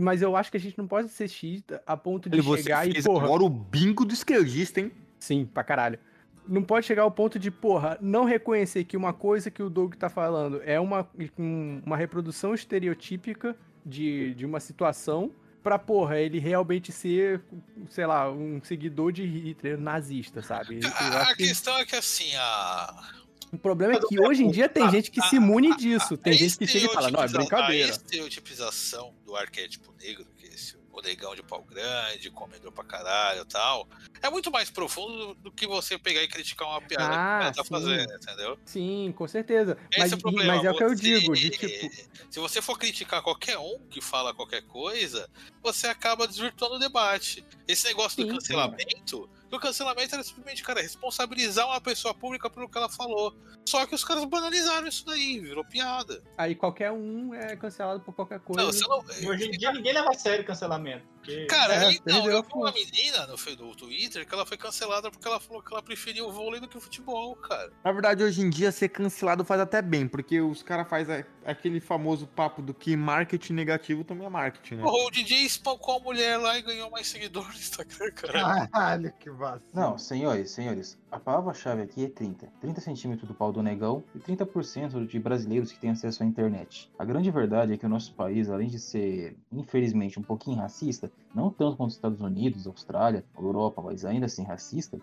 S10: Mas- eu acho que a gente não pode ser xiita a ponto de
S11: Ele,
S10: chegar e, porra.
S11: agora o bingo do esquerdista, hein?
S10: Sim, pra caralho. Não pode chegar ao ponto de, porra, não reconhecer que uma coisa que o Doug tá falando é uma, um- uma reprodução estereotípica de, de uma situação pra, porra, ele realmente ser, sei lá, um seguidor de Hitler nazista, sabe?
S5: A, a
S10: que-
S5: questão é que assim, a.
S10: O problema é que hoje em dia tem gente que se imune disso. Tem
S5: a
S10: gente que chega e fala, não, é brincadeira.
S5: A estereotipização do arquétipo negro, que esse o negão de pau grande, comedor pra caralho e tal, é muito mais profundo do, que você pegar e criticar uma piada que
S10: Ah,
S5: ela tá
S10: sim.
S5: fazendo, entendeu?
S10: Sim, com certeza.
S5: Esse
S10: Mas,
S5: é o problema.
S10: mas é o que eu digo, de tipo.
S5: Se você for criticar qualquer um que fala qualquer coisa, você acaba desvirtuando o debate. Esse negócio do
S10: Sim,
S5: cancelamento, o cancelamento era simplesmente, cara, responsabilizar uma pessoa pública pelo que ela falou. Só que os caras banalizaram isso daí, virou piada.
S10: Aí qualquer um é cancelado por qualquer coisa.
S5: Não, você não.
S1: Hoje em dia ninguém leva a sério cancelamento. porque-
S5: Cara,
S10: É,
S5: então, eu
S10: a
S5: vi uma menina no, no Twitter que ela foi cancelada porque ela falou que ela preferia o vôlei do que o futebol, cara.
S11: Na verdade, hoje em dia, ser cancelado faz até bem, porque os caras fazem aquele famoso papo do que marketing negativo também é marketing, né?
S5: Porra, o DJ espancou a mulher lá e ganhou mais seguidores no Instagram, cara.
S3: Caralho, que vacilo.
S12: Não, senhores, senhores, a palavra-chave aqui é 30. 30 centímetros do pau do negão e 30% de brasileiros que têm acesso à internet. A grande verdade é que o nosso país, além de ser, infelizmente, um pouquinho racista, não tanto quanto os Estados Unidos, Austrália, Europa, mas ainda assim racista,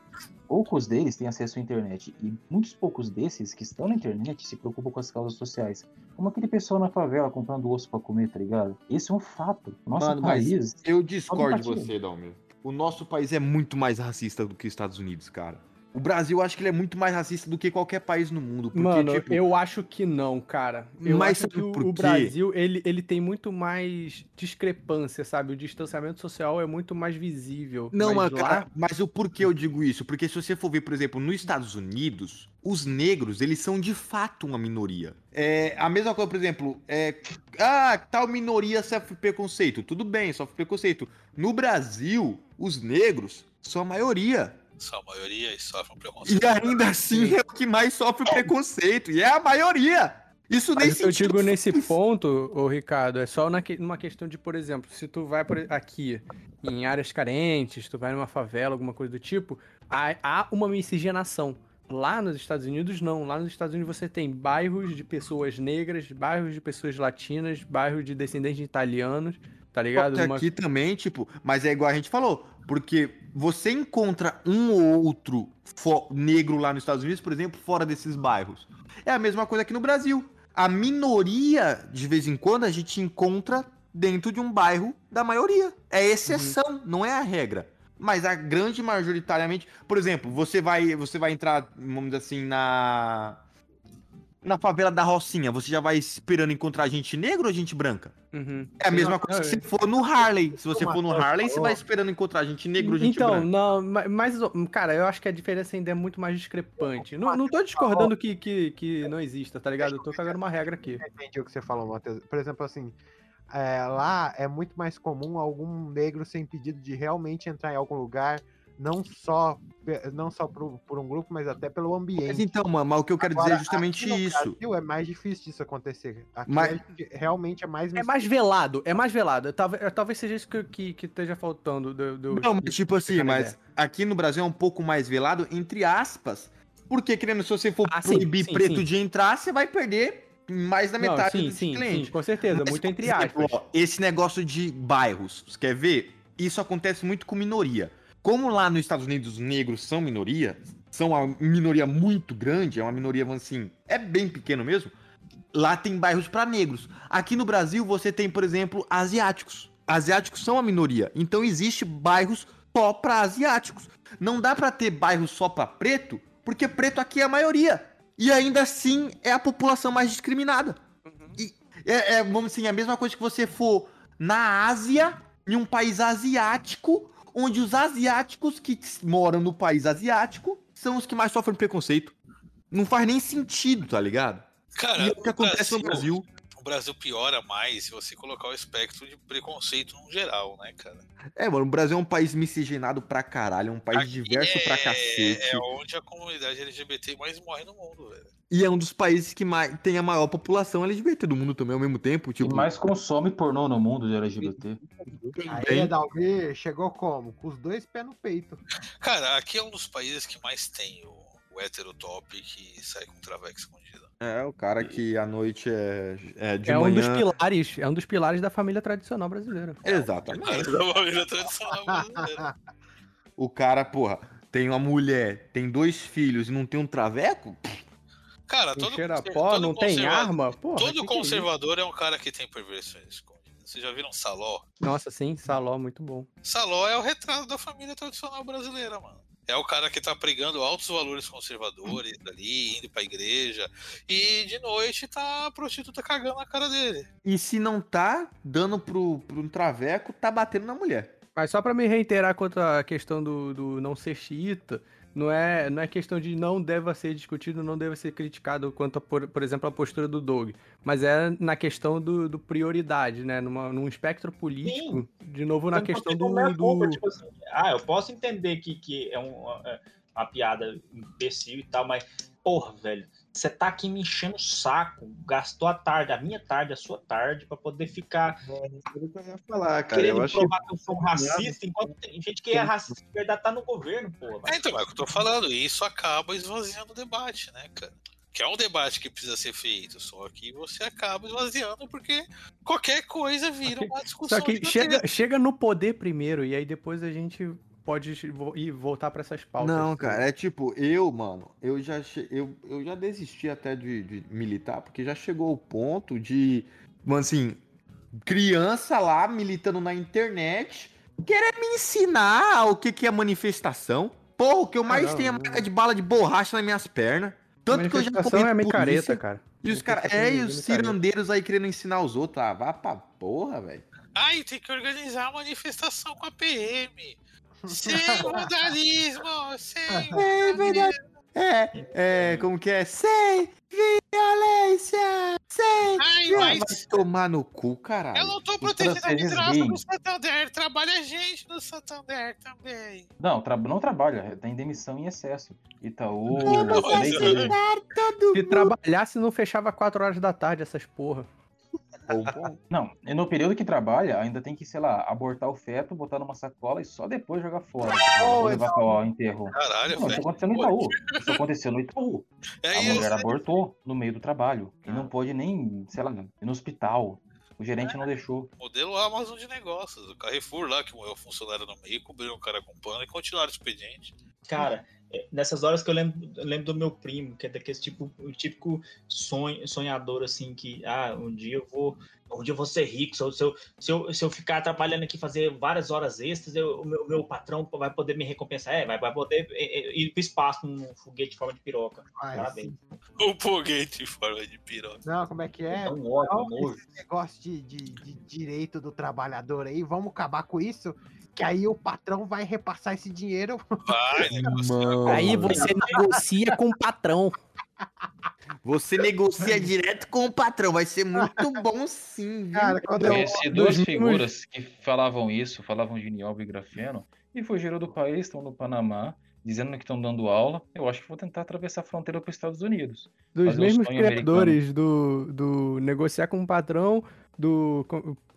S12: poucos deles têm acesso à internet. E muitos poucos desses que estão na internet se preocupam com as causas sociais. Como aquele pessoal na favela comprando osso pra comer, tá ligado? Esse é um fato. O nosso
S11: Mano,
S12: país.
S11: eu discordo de você, Dalmir. O nosso país é muito mais racista do que os Estados Unidos, cara. O Brasil, acho que ele é muito mais racista do que qualquer país no mundo. Porque,
S10: Mano,
S11: tipo,
S10: eu acho que não, cara. Eu
S11: Mas
S10: acho o, o? Brasil, ele, ele tem muito mais discrepância, sabe? O distanciamento social é muito mais visível.
S11: Não,
S10: mas
S11: mas,
S10: lá...
S11: cara, mas o porquê eu digo isso? Porque se você for ver, por exemplo, nos Estados Unidos, os negros, eles são de fato uma minoria. É a mesma coisa, por exemplo, é, ah, tal minoria sofre preconceito. Tudo bem, sofre preconceito. No Brasil, os negros são a maioria.
S5: Só a maioria e sofre um preconceito.
S11: E ainda assim é o que mais sofre preconceito. E é a maioria. Isso nem
S10: Mas eu digo nesse ponto, ô Ricardo, é só na que- numa questão de, por exemplo, se tu vai por aqui em áreas carentes, tu vai numa favela, alguma coisa do tipo, há, há uma miscigenação. Lá nos Estados Unidos, não. Lá nos Estados Unidos você tem bairros de pessoas negras, bairros de pessoas latinas, bairros de descendentes de italianos, tá ligado? Uma-
S11: aqui também, tipo, mas é igual a gente falou, porque você encontra um ou outro negro lá nos Estados Unidos, por exemplo, fora desses bairros. É a mesma coisa aqui no Brasil. A minoria, de vez em quando, a gente encontra dentro de um bairro da maioria. É exceção, não é a regra. Mas a grande majoritariamente, por exemplo, você vai, você vai entrar, vamos dizer assim, na na favela da Rocinha, você já vai esperando encontrar gente negra ou gente branca?
S10: Uhum.
S11: É a mesma coisa que se for no Harley. Se você for no Harley, você vai esperando encontrar gente negra ou gente
S10: Então,
S11: branca.
S10: não, ma- mas, cara, eu acho que a diferença ainda é muito mais discrepante. Não, não tô discordando que, que, que não exista, tá ligado? Eu tô cagando uma regra aqui.
S3: Entendi o que você falou, Matheus. Por exemplo, assim, é, lá é muito mais comum algum negro ser impedido de realmente entrar em algum lugar, não só, não só por, por um grupo, mas até pelo ambiente.
S11: Mas então, mano, mas o que eu quero dizer
S3: Agora,
S11: é justamente
S3: aqui no
S11: isso.
S3: Brasil é mais difícil disso acontecer. Aqui
S11: Mas-
S3: gente realmente é mais
S10: É mais velado, é mais velado. Talvez, talvez seja isso que, que, que esteja faltando. Do, do-
S11: Não, mas tipo assim, mas aqui no Brasil é um pouco mais velado, entre aspas. Porque, querendo, se você for
S10: Ah, sim,
S11: proibir
S10: sim,
S11: preto
S10: sim.
S11: de entrar, você vai perder mais da
S10: Não,
S11: metade
S10: sim,
S11: dos
S10: sim,
S11: clientes.
S10: sim, com certeza, muito
S11: por
S10: entre
S11: exemplo,
S10: aspas.
S11: ó, esse negócio de bairros, você quer ver? Isso acontece muito com minoria. Como lá nos Estados Unidos os negros são minoria, são uma minoria muito grande, é uma minoria, vamos assim, é bem pequeno mesmo. Lá tem bairros para negros. Aqui no Brasil você tem, por exemplo, asiáticos. Asiáticos são a minoria, então existe bairros só para asiáticos. Não dá para ter bairros só para preto, porque preto aqui é a maioria. E ainda assim é a população mais discriminada. E é, é, vamos assim, a mesma coisa que você for na Ásia, em um país asiático, onde os asiáticos que moram no país asiático são os que mais sofrem preconceito. Não faz nem sentido, tá ligado?
S5: Cara,
S11: e é o que acontece no Brasil.
S5: O Brasil piora mais se você colocar o espectro de preconceito no geral, né, cara?
S11: É, mano, o Brasil é um país miscigenado pra caralho, é um país diverso pra
S5: É,
S11: cacete.
S5: é onde a comunidade LGBT mais morre no mundo, velho.
S11: E é um dos países que mais, tem a maior população LGBT do mundo também ao mesmo tempo. Tipo,
S12: E mais consome pornô no mundo de LGBT.
S3: Aí, Dalvi, chegou como? Com os dois pés no peito.
S5: Cara, aqui é um dos países que mais tem o, o hétero top que sai com traveco escondido.
S11: É, o cara que à noite é, é de
S10: é
S11: manhã.
S10: um dos pilares, é um dos pilares da família tradicional brasileira.
S11: Exatamente.
S5: Da família tradicional brasileira.
S11: O cara, porra, tem uma mulher, tem dois filhos e não tem um traveco?
S5: Cara, todo,
S10: cheira pó,
S5: todo
S10: não tem arma? Porra,
S5: todo
S10: que que é
S5: conservador é, um cara que tem perversões escondidas. Vocês já viram Saló?
S10: Nossa, sim, Saló, muito bom.
S5: Saló é o retrato da família tradicional brasileira, mano. É o cara que tá pregando altos valores conservadores ali, indo pra igreja. E de noite tá a prostituta cagando na cara dele.
S11: E se não tá dando pro, pro um traveco, tá batendo na mulher.
S10: Mas só pra me reiterar quanto à questão do, do não ser xiita, não é, não é questão de não deva ser discutido, não deva ser criticado quanto, a, por, por exemplo, a postura do Doug. Mas é na questão do, do prioridade, né? Numa, num espectro político, de novo na
S1: Então,
S10: questão do.
S1: é culpa,
S10: do...
S1: tipo assim, ah, eu posso entender que, que é uma, é uma piada imbecil e tal, mas, porra, velho, você tá aqui me enchendo o saco, gastou a tarde, a minha tarde, a sua tarde, pra poder ficar
S2: falar, cara.
S1: querendo
S2: Eu acho
S1: provar
S2: que...
S1: que eu sou racista, enquanto tem gente que é racista de verdade tá no governo, porra.
S5: É, então, é o que eu tô falando. E isso acaba esvaziando o debate, né, cara? Que é um debate que precisa ser feito, só que você acaba esvaziando porque qualquer coisa vira uma discussão.
S10: Só que chega, chega no poder primeiro, e aí depois a gente pode ir voltar pra essas pautas.
S11: Não, cara, é tipo, eu, mano, eu já, eu, eu já desisti até de, de militar, porque já chegou o ponto de, mano, assim, criança lá militando na internet, querer me ensinar o que, que é manifestação. Porra, o que eu mais
S10: não,
S11: tenho é marca de bala de borracha nas minhas pernas. Tanto que eu já
S10: Manifestação
S11: comi
S10: é micareta, cara.
S11: E os caras.
S10: Manifestação
S11: É, e
S10: é
S11: os cirandeiros aí querendo ensinar os outros. Ah, vá pra porra, velho.
S5: Ai, tem que organizar a manifestação com a PM. Sem vandalismo, sem
S11: É verdade. É, é, como que é? Sem violência! Sem
S5: Ai,
S11: violência!
S5: mas-
S11: Vai tomar no cu, caralho.
S5: Eu não tô protegendo a vidraça do Santander, trabalha gente no Santander também.
S12: Não, tra- não trabalha, tem demissão em excesso. Itaú,
S10: Vamos
S12: Leite-
S10: Se trabalhasse, não fechava 4 horas da tarde essas porra.
S12: Não, e no período que trabalha, ainda tem que, sei lá, abortar o feto, botar numa sacola e só depois jogar fora. ou levar para o enterro.
S5: Caralho,
S12: não, isso aconteceu no Itaú. Isso aconteceu no Itaú.
S5: É
S12: a
S5: isso.
S12: mulher abortou no meio do trabalho. E não pôde nem, sei lá, ir no hospital. O gerente não deixou.
S5: Modelo Amazon de negócios. O Carrefour lá, que morreu o funcionário no meio, cobriram o cara com pano e continuaram o expediente.
S1: Cara, é, nessas horas que eu lembro, lembro do meu primo, que é daquele tipo, o típico sonho, sonhador, assim, que, ah, um dia eu vou, um dia eu vou ser rico, se eu, se eu, se eu, se eu ficar trabalhando aqui, fazer várias horas extras, eu- o meu, meu patrão vai poder me recompensar, é, vai, vai poder é, é, ir pro espaço num foguete de forma de piroca.
S3: Ai,
S1: Parabéns.
S5: O foguete em forma de piroca.
S3: Não, como é que é?
S1: É um ódio,
S3: Não,
S1: nojo.
S3: esse negócio de, de, de direito do trabalhador aí, vamos acabar com isso? Que aí o patrão vai repassar esse dinheiro.
S5: Vai, *laughs*
S11: Mano.
S10: Aí você negocia com o patrão.
S11: Você negocia direto com o patrão. Vai ser muito bom sim, viu?
S3: Cara, quando eu.
S12: Conheci duas figuras que falavam isso, falavam de nióbio e grafeno, e fugiram do país, estão no Panamá, dizendo que estão dando aula. Eu acho que vou tentar atravessar a fronteira para os Estados Unidos.
S10: Dos mesmos criadores do, do negociar com o patrão, do.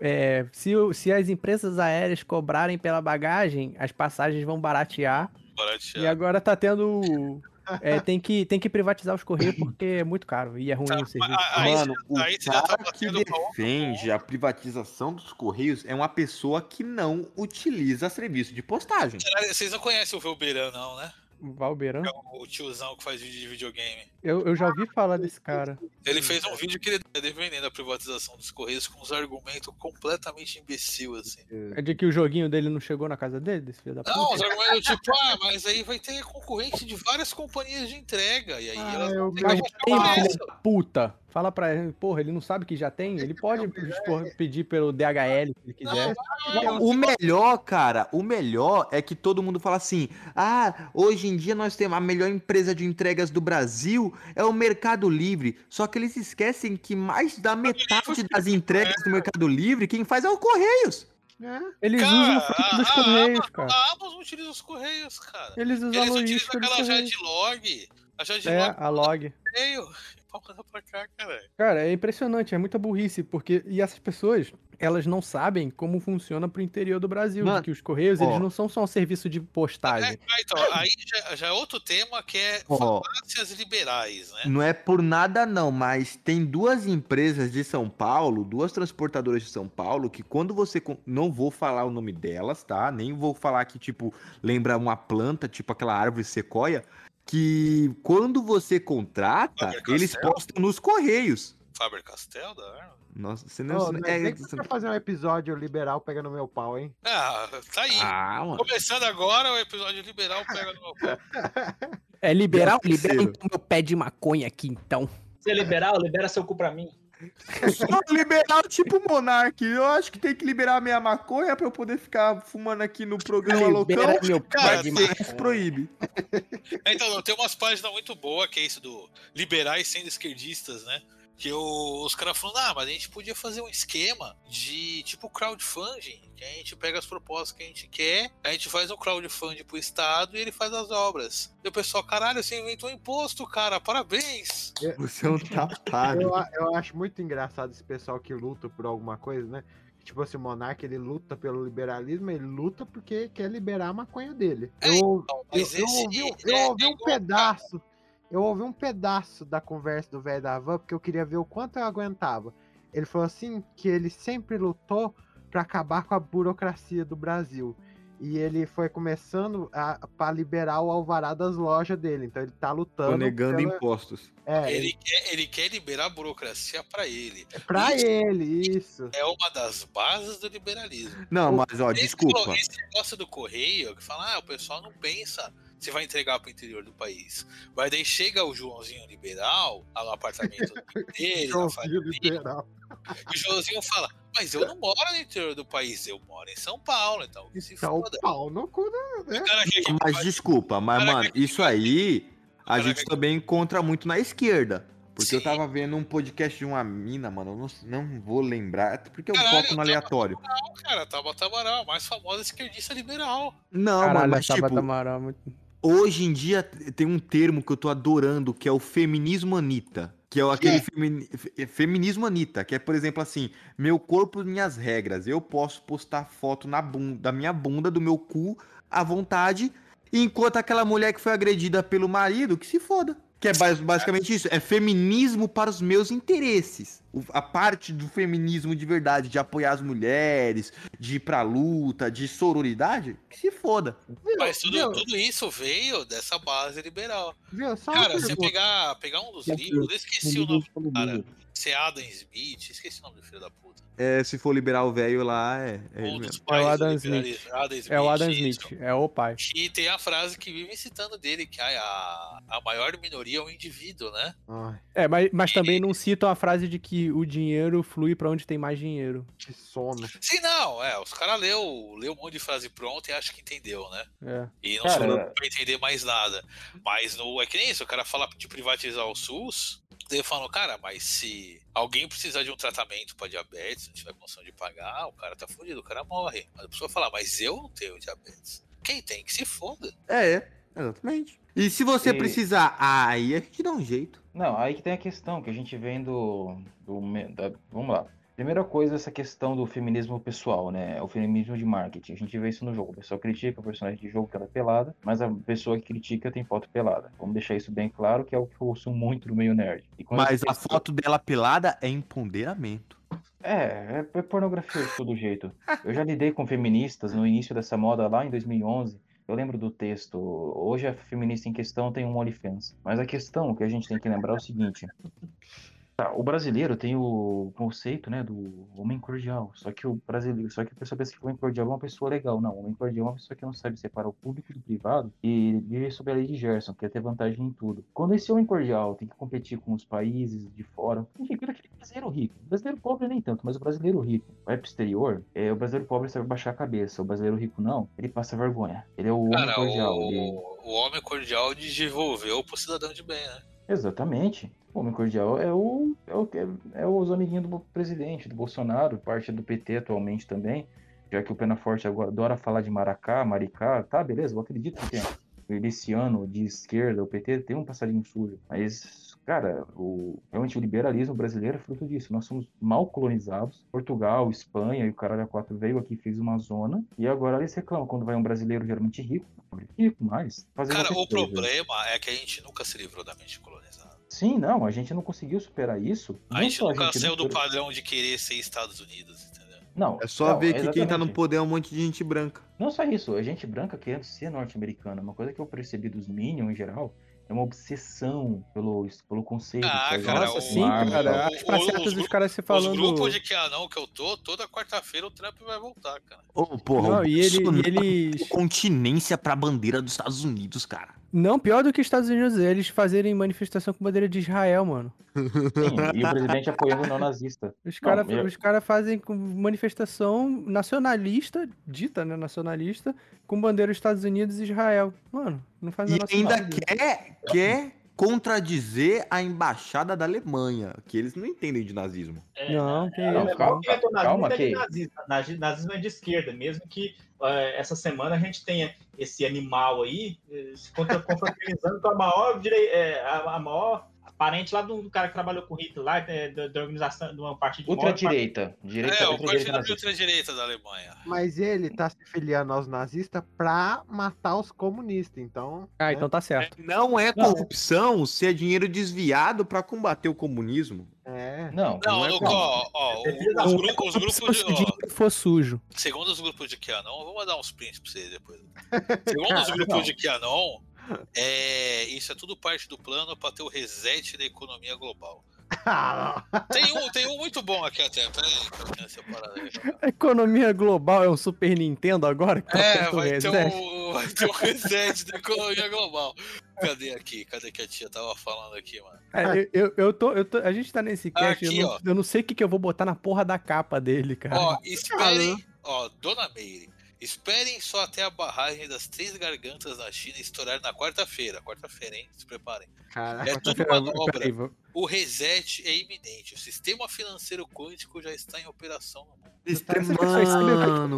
S10: é, se, se as empresas aéreas cobrarem pela bagagem, as passagens vão baratear.
S5: Baratear.
S10: E agora tá tendo. É, tem, que, tem que privatizar os correios *laughs* porque é muito caro e é ruim o serviço.
S11: Mano, o
S5: aí você já tá
S11: cara que
S5: batendo pau.
S11: defende a privatização dos Correios é uma pessoa que não utiliza serviço de postagem.
S5: Vocês não conhecem o Velberan, não, né?
S10: Valbeirão?
S5: É o tiozão que faz vídeo de videogame.
S10: Eu, eu já ouvi falar desse cara.
S5: Ele fez um vídeo que ele tá defendendo a privatização dos Correios com uns argumentos completamente imbecil, assim.
S10: É de que o joguinho dele não chegou na casa dele, desse filho da puta?
S5: Não, os argumentos tipo, ah, mas aí vai ter concorrente de várias companhias de entrega. E aí elas
S10: Ah, eu
S5: ter
S10: mas
S5: que
S10: já tem, da puta. Fala pra ele, porra, ele não sabe que já tem? Ele pode expor- pedir pelo DHL se ele quiser.
S11: O melhor, cara, o melhor é que todo mundo fala assim: ah, hoje em dia nós temos a melhor empresa de entregas do Brasil, é o Mercado Livre. Só que eles esquecem que mais da metade das entregas do Mercado Livre, quem faz é o Correios.
S10: Eles
S5: Cara,
S10: usam o fruto dos
S5: a- a
S10: Correios,
S5: Amazon-
S10: cara.
S5: A Amazon utiliza os Correios, cara.
S10: Eles usam
S5: Eles
S10: a
S5: utilizam aquela
S10: Correios.
S5: Jadlog. A Jadlog
S10: É, a log.
S5: Pra cá, cara.
S10: Cara, é impressionante, é muita burrice, porque. E essas pessoas, elas não sabem como funciona pro interior do Brasil.
S11: Mano,
S10: que os Correios,
S11: ó.
S10: eles não são só um serviço de postagem.
S5: Ah, então, aí já, já é outro tema que é
S11: Ó.
S5: falácias liberais, né?
S11: Não é por nada não, mas tem duas empresas de São Paulo, duas transportadoras de São Paulo, que quando você. Não vou falar o nome delas, tá? Nem vou falar que, tipo, lembra uma planta, tipo aquela árvore sequoia, que quando você contrata, eles postam nos correios.
S5: Faber Castell da Arma?
S11: Nossa, você não.
S3: Não
S11: é-
S3: é, nem que você fazer um episódio liberal pegando meu pau, hein?
S5: Ah, tá aí.
S11: Ah, mano.
S5: Começando agora o episódio liberal pega no meu pau.
S10: É liberal? Libera então meu pé de maconha aqui, então.
S1: Você é liberal, libera seu cu pra mim.
S11: Não, liberar tipo Monark. Eu acho que tem que liberar a minha maconha pra eu poder ficar fumando aqui no programa
S10: Libera
S11: local.
S10: meu
S5: Cara,
S11: se proíbe.
S5: Então, tem umas páginas muito boas, que é isso do liberais sendo esquerdistas, né? Que o- os caras falam, ah, mas a gente podia fazer um esquema de tipo crowdfunding, que a gente pega as propostas que a gente quer, a gente faz um crowdfunding pro Estado e ele faz as obras. E o pessoal, caralho, você inventou um imposto, cara, parabéns!
S11: Você é um *laughs* tapado.
S3: Eu, eu acho muito engraçado esse pessoal que luta por alguma coisa, né? Tipo assim, o Monark, ele luta pelo liberalismo, ele luta porque quer liberar a maconha dele.
S5: É,
S3: Eu,
S5: então,
S3: eu, eu ouvi, um-
S5: é-
S3: eu ouvi
S5: é
S3: um pedaço, eu ouvi um pedaço da conversa do velho da van, porque eu queria ver o quanto eu aguentava. Ele falou assim que ele sempre lutou para acabar com a burocracia do Brasil. E ele foi começando a, para liberar o alvará das lojas dele. Então ele tá lutando.
S11: Tô negando
S3: pela-
S11: impostos.
S3: É,
S5: Ele quer, ele quer liberar a burocracia pra ele.
S3: pra
S5: Isso
S3: ele, isso.
S5: É uma das bases do liberalismo.
S11: Não, mas ó,
S5: Esse-
S11: desculpa.
S5: Esse negócio do correio, que fala, ah, o pessoal não pensa você vai entregar pro interior do país. Mas daí chega o Joãozinho liberal, lá no apartamento dele, *laughs* na família,
S3: liberal.
S5: e o Joãozinho fala, mas eu não moro no interior do país, eu moro em São Paulo, então que se
S3: São
S5: foda.
S3: Paulo no cu, né?
S5: O que
S11: Mas desculpa, mas, mano, isso aí a gente também encontra muito na esquerda. Porque eu tava vendo um podcast de uma mina, mano, eu não, não vou lembrar, porque eu
S5: Caralho,
S11: foco no aleatório.
S5: Não, cara, Tabata Amaral, mais famosa esquerdista liberal.
S11: Não,
S10: Caralho,
S11: mano, mas
S10: Tabata
S11: tipo,
S10: Amaral é muito-
S11: hoje em dia tem um termo que eu tô adorando, que é o feminismo Anitta. Que é o- aquele femini- fe- feminismo Anitta, que é, por exemplo, assim, meu corpo, minhas regras. Eu posso postar foto na bunda, da minha bunda, do meu cu, à vontade, enquanto aquela mulher que foi agredida pelo marido, que se foda. Que é bas- basicamente isso, é feminismo para os meus interesses. A parte do feminismo de verdade, de apoiar as mulheres, de ir pra luta, de sororidade, que se foda.
S5: Mas tudo, tudo isso veio dessa base liberal.
S3: Viu? Só
S5: Cara, você pegar, pegar um dos livros, eu esqueci o nome do cara. Se é Adam Smith, esqueci o nome do filho da puta.
S11: É, se for liberar o velho lá, é, é ele mesmo.
S10: É o Adam Smith.
S5: Adam
S10: É o Adam
S5: isso.
S10: Smith, é o pai.
S5: E tem a frase que vive citando dele, que ai, a, a maior minoria é o indivíduo, né?
S10: É, mas, mas também não citam a frase de que o dinheiro flui pra onde tem mais dinheiro.
S3: Que sono.
S5: Sim, não, é, os caras leu, leu um monte de frase pronta e acha que entendeu, né?
S10: É.
S5: E não
S12: Cara,
S5: pra entender mais nada. Mas no, é que nem isso, o cara fala de privatizar o SUS, daí eu falo, cara, mas se alguém precisar de um tratamento pra diabetes, não tiver condição de pagar, o cara tá fudido, o cara morre. Mas a pessoa fala, mas eu não tenho diabetes. Quem tem que se foda.
S11: É, exatamente. E se você
S12: E-
S11: precisar, aí a gente dá um jeito.
S12: Não, aí que tem a questão que a gente vem do. do da- vamos lá. Primeira coisa, essa questão do feminismo pessoal, né? O feminismo de marketing. A gente vê isso no jogo. A pessoa critica o personagem de jogo que ela é pelada, mas a pessoa que critica tem foto pelada. Vamos deixar isso bem claro, que é o que eu ouço muito no meio nerd. E
S11: Mas a foto dela pelada é empoderamento.
S12: É, é, é pornografia de todo jeito. Eu já lidei com feministas no início dessa moda lá em 2011. Eu lembro do texto. Hoje a feminista em questão tem um OnlyFans. Mas a questão que a gente tem que lembrar é o seguinte. Tá, o brasileiro tem o conceito, né, do homem cordial. Só que o brasileiro, só que a pessoa pensa que o homem cordial é uma pessoa legal. Não, o homem cordial é uma pessoa que não sabe separar o público do privado e vive sob a lei de Gerson, quer ter vantagem em tudo. Quando esse homem cordial tem que competir com os países de fora, enfim, pelo aquele brasileiro rico. O brasileiro pobre nem tanto, mas o brasileiro rico vai pro exterior, é, o brasileiro pobre sabe baixar a cabeça. O brasileiro rico não, ele passa vergonha. Ele é o homem
S5: Cara,
S12: cordial. ele-
S5: o, o homem cordial desenvolveu pro cidadão de bem, né?
S12: Exatamente. O homem cordial é o, é o é os amiguinhos do presidente, do Bolsonaro, parte do PT atualmente também, já que o Pena Forte agora adora falar de Maracá, Maricá, tá, beleza, eu acredito que tem miliciano de esquerda, o PT tem um passarinho sujo, mas, cara, o, realmente o liberalismo brasileiro é fruto disso, nós somos mal colonizados, Portugal, Espanha e o caralho a quatro veio aqui, fez uma zona, e agora eles reclamam quando vai um brasileiro geralmente rico, rico mais, fazer
S5: Cara, o problema é que a gente nunca se livrou da mente colonizada.
S12: Sim, não, a gente não conseguiu superar isso.
S5: A gente nunca
S12: não
S5: saiu do padrão de querer ser Estados Unidos, entendeu?
S12: Não,
S11: É só
S12: não,
S11: ver que quem tá no poder é um monte de gente branca.
S12: Não só isso, a gente branca querendo ser norte-americana. Uma coisa que eu percebi dos Minions em geral é uma obsessão pelo, pelo conceito.
S5: Ah,
S12: de
S5: cara,
S12: fazer
S5: o-
S10: Sim,
S12: e
S10: cara. As
S5: os
S10: dos caras se
S5: Os
S10: falando.
S5: grupos de QAnon que eu tô, toda quarta-feira o Trump vai voltar, cara.
S11: Ô, porra,
S10: Não,
S11: o
S10: e ele- e
S11: deu continência pra bandeira dos Estados Unidos, cara.
S10: Não, pior do que os Estados Unidos, eles fazerem manifestação com bandeira de Israel, mano.
S12: Sim, e o presidente apoiando o neonazista.
S10: Os
S12: Não,
S10: caras
S12: eu-
S10: os cara fazem com manifestação nacionalista, dita, né, nacionalista, com bandeira dos Estados Unidos e Israel. Mano, não faz
S11: E ainda quer, quer contradizer a embaixada da Alemanha, que eles não entendem de nazismo.
S10: Não, que
S1: É,
S10: isso.
S1: o movimento nazismo
S12: calma,
S1: é de
S12: que-
S1: nazismo, nazi- nazismo é de esquerda, mesmo que eh, essa semana a gente tenha esse animal aí eh, se contra- *laughs* confraternizando com a maior, direi- eh, a, a maior parente lá do cara que trabalhou com o Hitler lá, eh, da, da organização de uma partido de
S12: Ultradireita. Direita,
S5: É, o partido de ultradireita da Alemanha.
S3: Mas ele tá se filiando aos nazistas pra matar os comunistas, então.
S10: Ah,
S3: né?
S10: então tá certo.
S11: Não é corrupção se é dinheiro desviado pra combater o comunismo.
S3: É.
S12: Não,
S5: Não,
S11: Não é
S5: ó, ó,
S1: É
S5: os, grupos, os grupos
S10: Se
S5: de.
S10: o dinheiro for sujo.
S5: ó, segundo os grupos de QAnon, eu vou mandar uns prints pra vocês depois. Segundo os *laughs* grupos
S12: Não.
S5: de QAnon, é, isso é tudo parte do plano para ter o reset da economia global. *laughs* Tem um, tem um muito bom aqui até.
S10: A economia global é um Super Nintendo agora? que
S5: É, vai ter,
S10: reset?
S5: um, vai ter um reset da economia global. Cadê aqui? Cadê que a tia tava falando aqui, mano?
S10: É, eu, eu, eu tô, eu tô- a gente tá nesse cast,
S5: Aqui,
S10: eu, não,
S5: ó.
S10: eu não sei o que, que eu vou botar na porra da capa dele, cara.
S5: Ó, esperem, ó, Dona Meire, esperem só até a barragem das Três Gargantas na China estourar na quarta-feira. Quarta-feira, hein? Se preparem.
S10: Caraca,
S5: é tudo
S10: quarta-feira,
S5: manobra.
S10: vou-
S5: O reset é iminente. O sistema financeiro quântico já está em operação no mundo.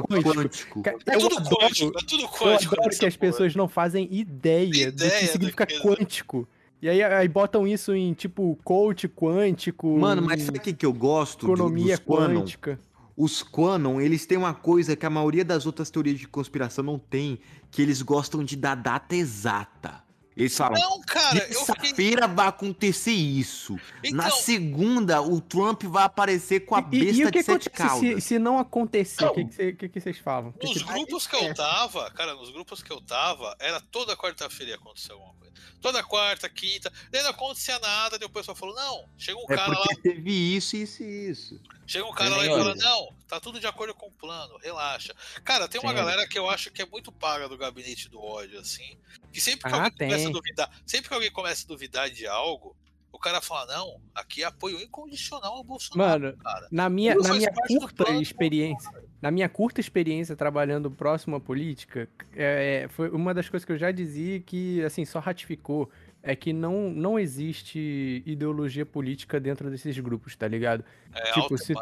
S11: Mano, quântico.
S5: É
S10: eu
S5: tudo
S10: adoro-
S5: quântico, é tudo
S10: Eu
S5: quântico
S10: adoro
S5: nessa
S10: que as
S5: porra.
S10: pessoas não fazem ideia, do
S5: Ideia
S10: que
S5: do
S10: significa
S5: que-
S10: quântico. E aí, aí botam isso em, tipo, coach quântico.
S11: Mano, mas sabe o que, que eu gosto do-
S10: Economia quântica.
S11: Os Quanon, eles têm uma coisa que a maioria das outras teorias de conspiração não tem, que eles gostam de dar data exata. Eles falam,
S5: Não, cara, eu fiquei.
S11: terça-feira vai acontecer isso. Na
S5: Então-
S11: segunda, o Trump vai aparecer com a
S10: E,
S11: besta
S10: e o que
S11: de sete
S10: acontece se,
S11: caudas.
S10: se não acontecer? O que, que, que que vocês falam?
S5: Nos
S10: que-
S5: grupos que eu tava, cara, nos grupos que eu tava, era toda quarta-feira ia acontecer alguma coisa. Toda quarta, quinta, daí não acontecia nada, daí o pessoal falou, não, chega um
S11: É
S5: cara lá,
S11: teve isso, isso e isso.
S5: chega um cara lá e fala, não, tá tudo de acordo com o plano, relaxa. Cara, tem uma
S11: Senhores.
S5: galera que eu acho que é muito paga do gabinete do ódio, assim, que sempre que
S10: Ah,
S5: alguém começa a
S10: tem.
S5: duvidar, sempre que alguém começa a duvidar de algo, o cara fala, não, aqui é apoio incondicional ao Bolsonaro,
S10: Mano,
S5: cara.
S10: na minha, na minha curta
S5: plano,
S10: experiência, na minha curta experiência trabalhando próximo à política, é, foi uma das coisas que eu já dizia que, assim, só ratificou, é que não, não existe ideologia política dentro desses grupos, tá ligado?
S5: É
S10: Tipo, se-.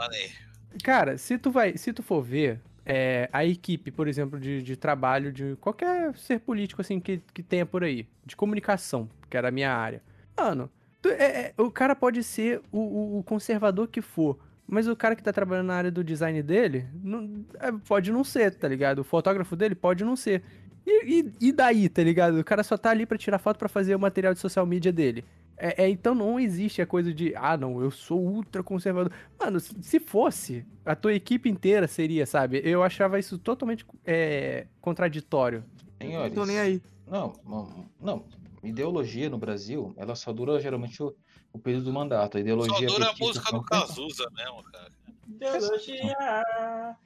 S10: Cara, se tu vai, se tu for ver é, a equipe, por exemplo, de, de trabalho de qualquer ser político assim que, que tenha por aí, de comunicação, que era a minha área. Mano, tu- é- é, o cara pode ser o, o- o conservador que for, mas o cara que tá trabalhando na área do design dele não- é, pode não ser, tá ligado? O fotógrafo dele pode não ser. E, e- e daí, tá ligado? O cara só tá ali pra tirar foto pra fazer o material de social media dele. É, é, então não existe a coisa de, ah, não, eu sou ultra conservador. Mano, se se fosse, a tua equipe inteira seria, sabe? Eu achava isso totalmente é, contraditório.
S12: Senhores,
S11: tô nem aí.
S12: Não, não, não. Ideologia no Brasil, ela só dura geralmente o, o período do mandato. A ideologia
S5: Só dura a música do Cazuza mesmo, cara.
S1: Ideologia,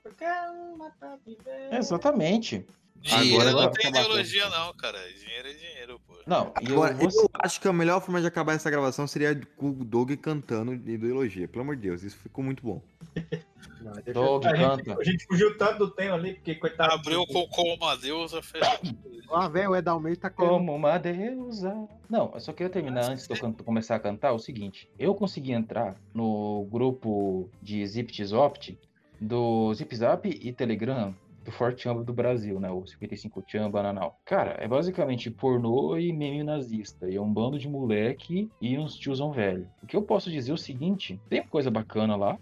S1: porque uma pra viver.
S12: Exatamente.
S5: Dinheiro
S12: Agora
S5: não tem ideologia, não, cara. Dinheiro é dinheiro, pô.
S12: Não, e eu
S11: Agora,
S12: vou
S11: eu acho que a melhor forma de acabar essa gravação seria com o Doug cantando de ideologia. Pelo amor de Deus, isso ficou muito bom. *laughs*
S12: Doug
S1: a, gente,
S12: canta.
S1: a gente fugiu tanto do tema ali, porque coitado.
S5: Abriu com como uma deusa, fechou. *coughs*
S3: Ó, velho, o Edalmeida tá querendo.
S12: Como uma deusa. Não, eu só queria terminar antes de eu começar a cantar o seguinte. Eu consegui entrar no grupo de Zip Zopt do Zip Zap e Telegram do Forte Chamba do Brasil, né? O 55 Chamba Nanau. Cara, é basicamente pornô e meme nazista. E é um bando de moleque e uns tiozão velho. O que eu posso dizer é o seguinte: tem coisa bacana lá.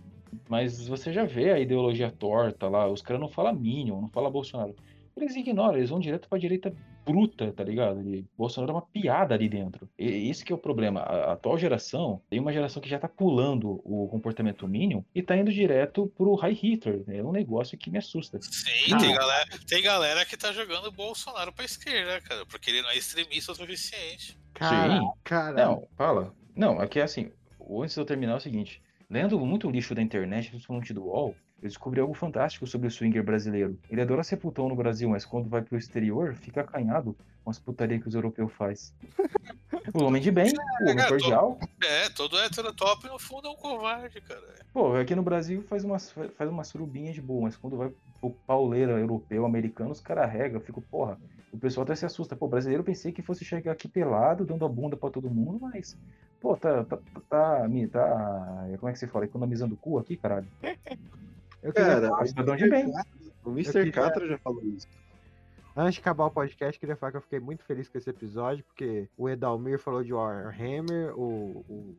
S12: Mas você já vê a ideologia torta lá, os caras não falam Minion, não falam Bolsonaro. Eles ignoram, eles vão direto pra direita bruta, tá ligado? E Bolsonaro é uma piada ali dentro. E esse que é o problema. A a atual geração tem uma geração que já tá pulando o comportamento Minion e tá indo direto pro High Hitler. É um negócio que me assusta.
S5: Sim,
S12: Não.
S5: tem galera, tem galera que tá jogando o Bolsonaro pra esquerda, cara, porque ele não é extremista o suficiente.
S3: Cara,
S12: Sim.
S3: cara.
S12: Não, fala. Não, aqui é assim. Antes de eu terminar é o seguinte. Lendo muito lixo da internet, principalmente do UOL, eu descobri algo fantástico sobre o swinger brasileiro. Ele adora ser putão no Brasil, mas quando vai pro exterior, fica acanhado com as putarias que os europeus faz. o homem de bem, o homem
S5: É,
S12: cordial.
S5: É, todo hétero top no fundo é um covarde, cara.
S12: Pô, aqui no Brasil faz umas, faz umas surubinhas de boa, mas quando vai pro pauleira europeu, americano, os caras regam. Eu fico, porra, o pessoal até se assusta. Pô, brasileiro eu pensei que fosse chegar aqui pelado, dando a bunda pra todo mundo, mas, pô, tá, tá, tá, me- tá, como é que você fala? Economizando o cu aqui, caralho. *laughs*
S3: Eu
S2: Cara,
S3: falar-
S2: o
S12: cidadão de bem.
S2: O Mr.
S3: queria-
S2: Catra já falou isso.
S3: Antes de acabar o podcast, queria falar que eu fiquei muito feliz com esse episódio, porque o Edalmir falou de Warhammer, o, o,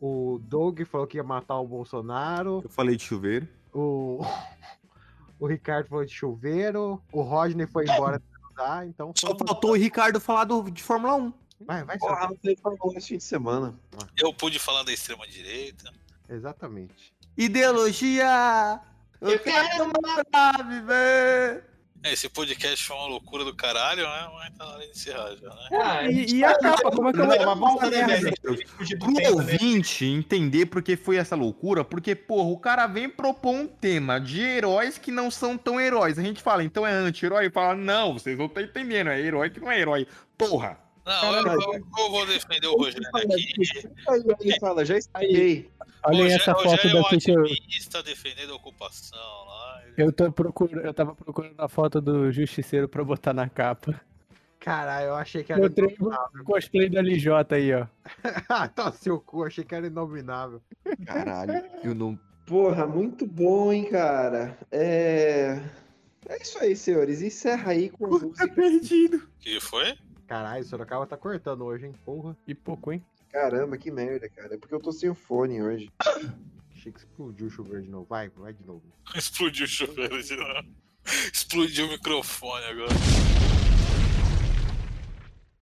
S3: o Doug falou que ia matar o Bolsonaro,
S11: Eu falei de chuveiro.
S3: o, *laughs* o Ricardo falou de chuveiro, o Rodney foi embora transar, então.
S11: Só faltou o Ricardo falar do, de Fórmula 1.
S3: Vai, vai,
S2: Porra, não teve Fórmula 1 esse fim de semana.
S5: Eu pude falar da extrema direita.
S3: Exatamente.
S11: Ideologia! Eu, quero morar, viver!
S5: É, Esse podcast foi uma loucura do caralho, né? Mas tá na hora de encerrar já, né?
S1: Ah,
S10: E, e a capa, como é que eu vou merda?
S11: sério.
S1: Fugir do
S11: Pro
S1: tempo, né?
S11: ouvinte entender porque foi essa loucura, porque, porra, o cara vem propor um tema de heróis que não são tão heróis. A gente fala, então é anti-herói? Fala, não, vocês não estão entendendo, é herói que não é herói. Porra!
S5: Não, eu, eu- eu vou defender o Rogério aqui.
S2: Aí ele fala, já expliquei.
S10: Olha aí
S5: Rogério,
S10: essa foto
S5: Rogério é um
S10: daqui que eu,
S5: ativista defendendo a ocupação lá.
S10: eu tô procurando. Eu tava procurando a foto do Justiceiro pra botar na capa.
S3: Caralho, eu achei que era
S10: Encontrei
S3: inominável.
S10: o cosplay da LJ aí, ó. *laughs*
S3: Ah, tá seu cu, achei que era inominável.
S11: Caralho, eu não.
S2: Porra, muito bom, hein, cara. É. É isso aí, senhores. Encerra aí com a música.
S11: perdido.
S5: que foi?
S3: Caralho, o Sorocaba tá cortando hoje, hein? Porra.
S10: E pouco, hein?
S2: Caramba, que merda, cara. É porque eu tô sem o fone hoje. *coughs*
S3: Achei que explodiu o chuveiro de novo. Vai, vai de novo.
S5: Explodiu o chuveiro de novo. Explodiu o microfone agora.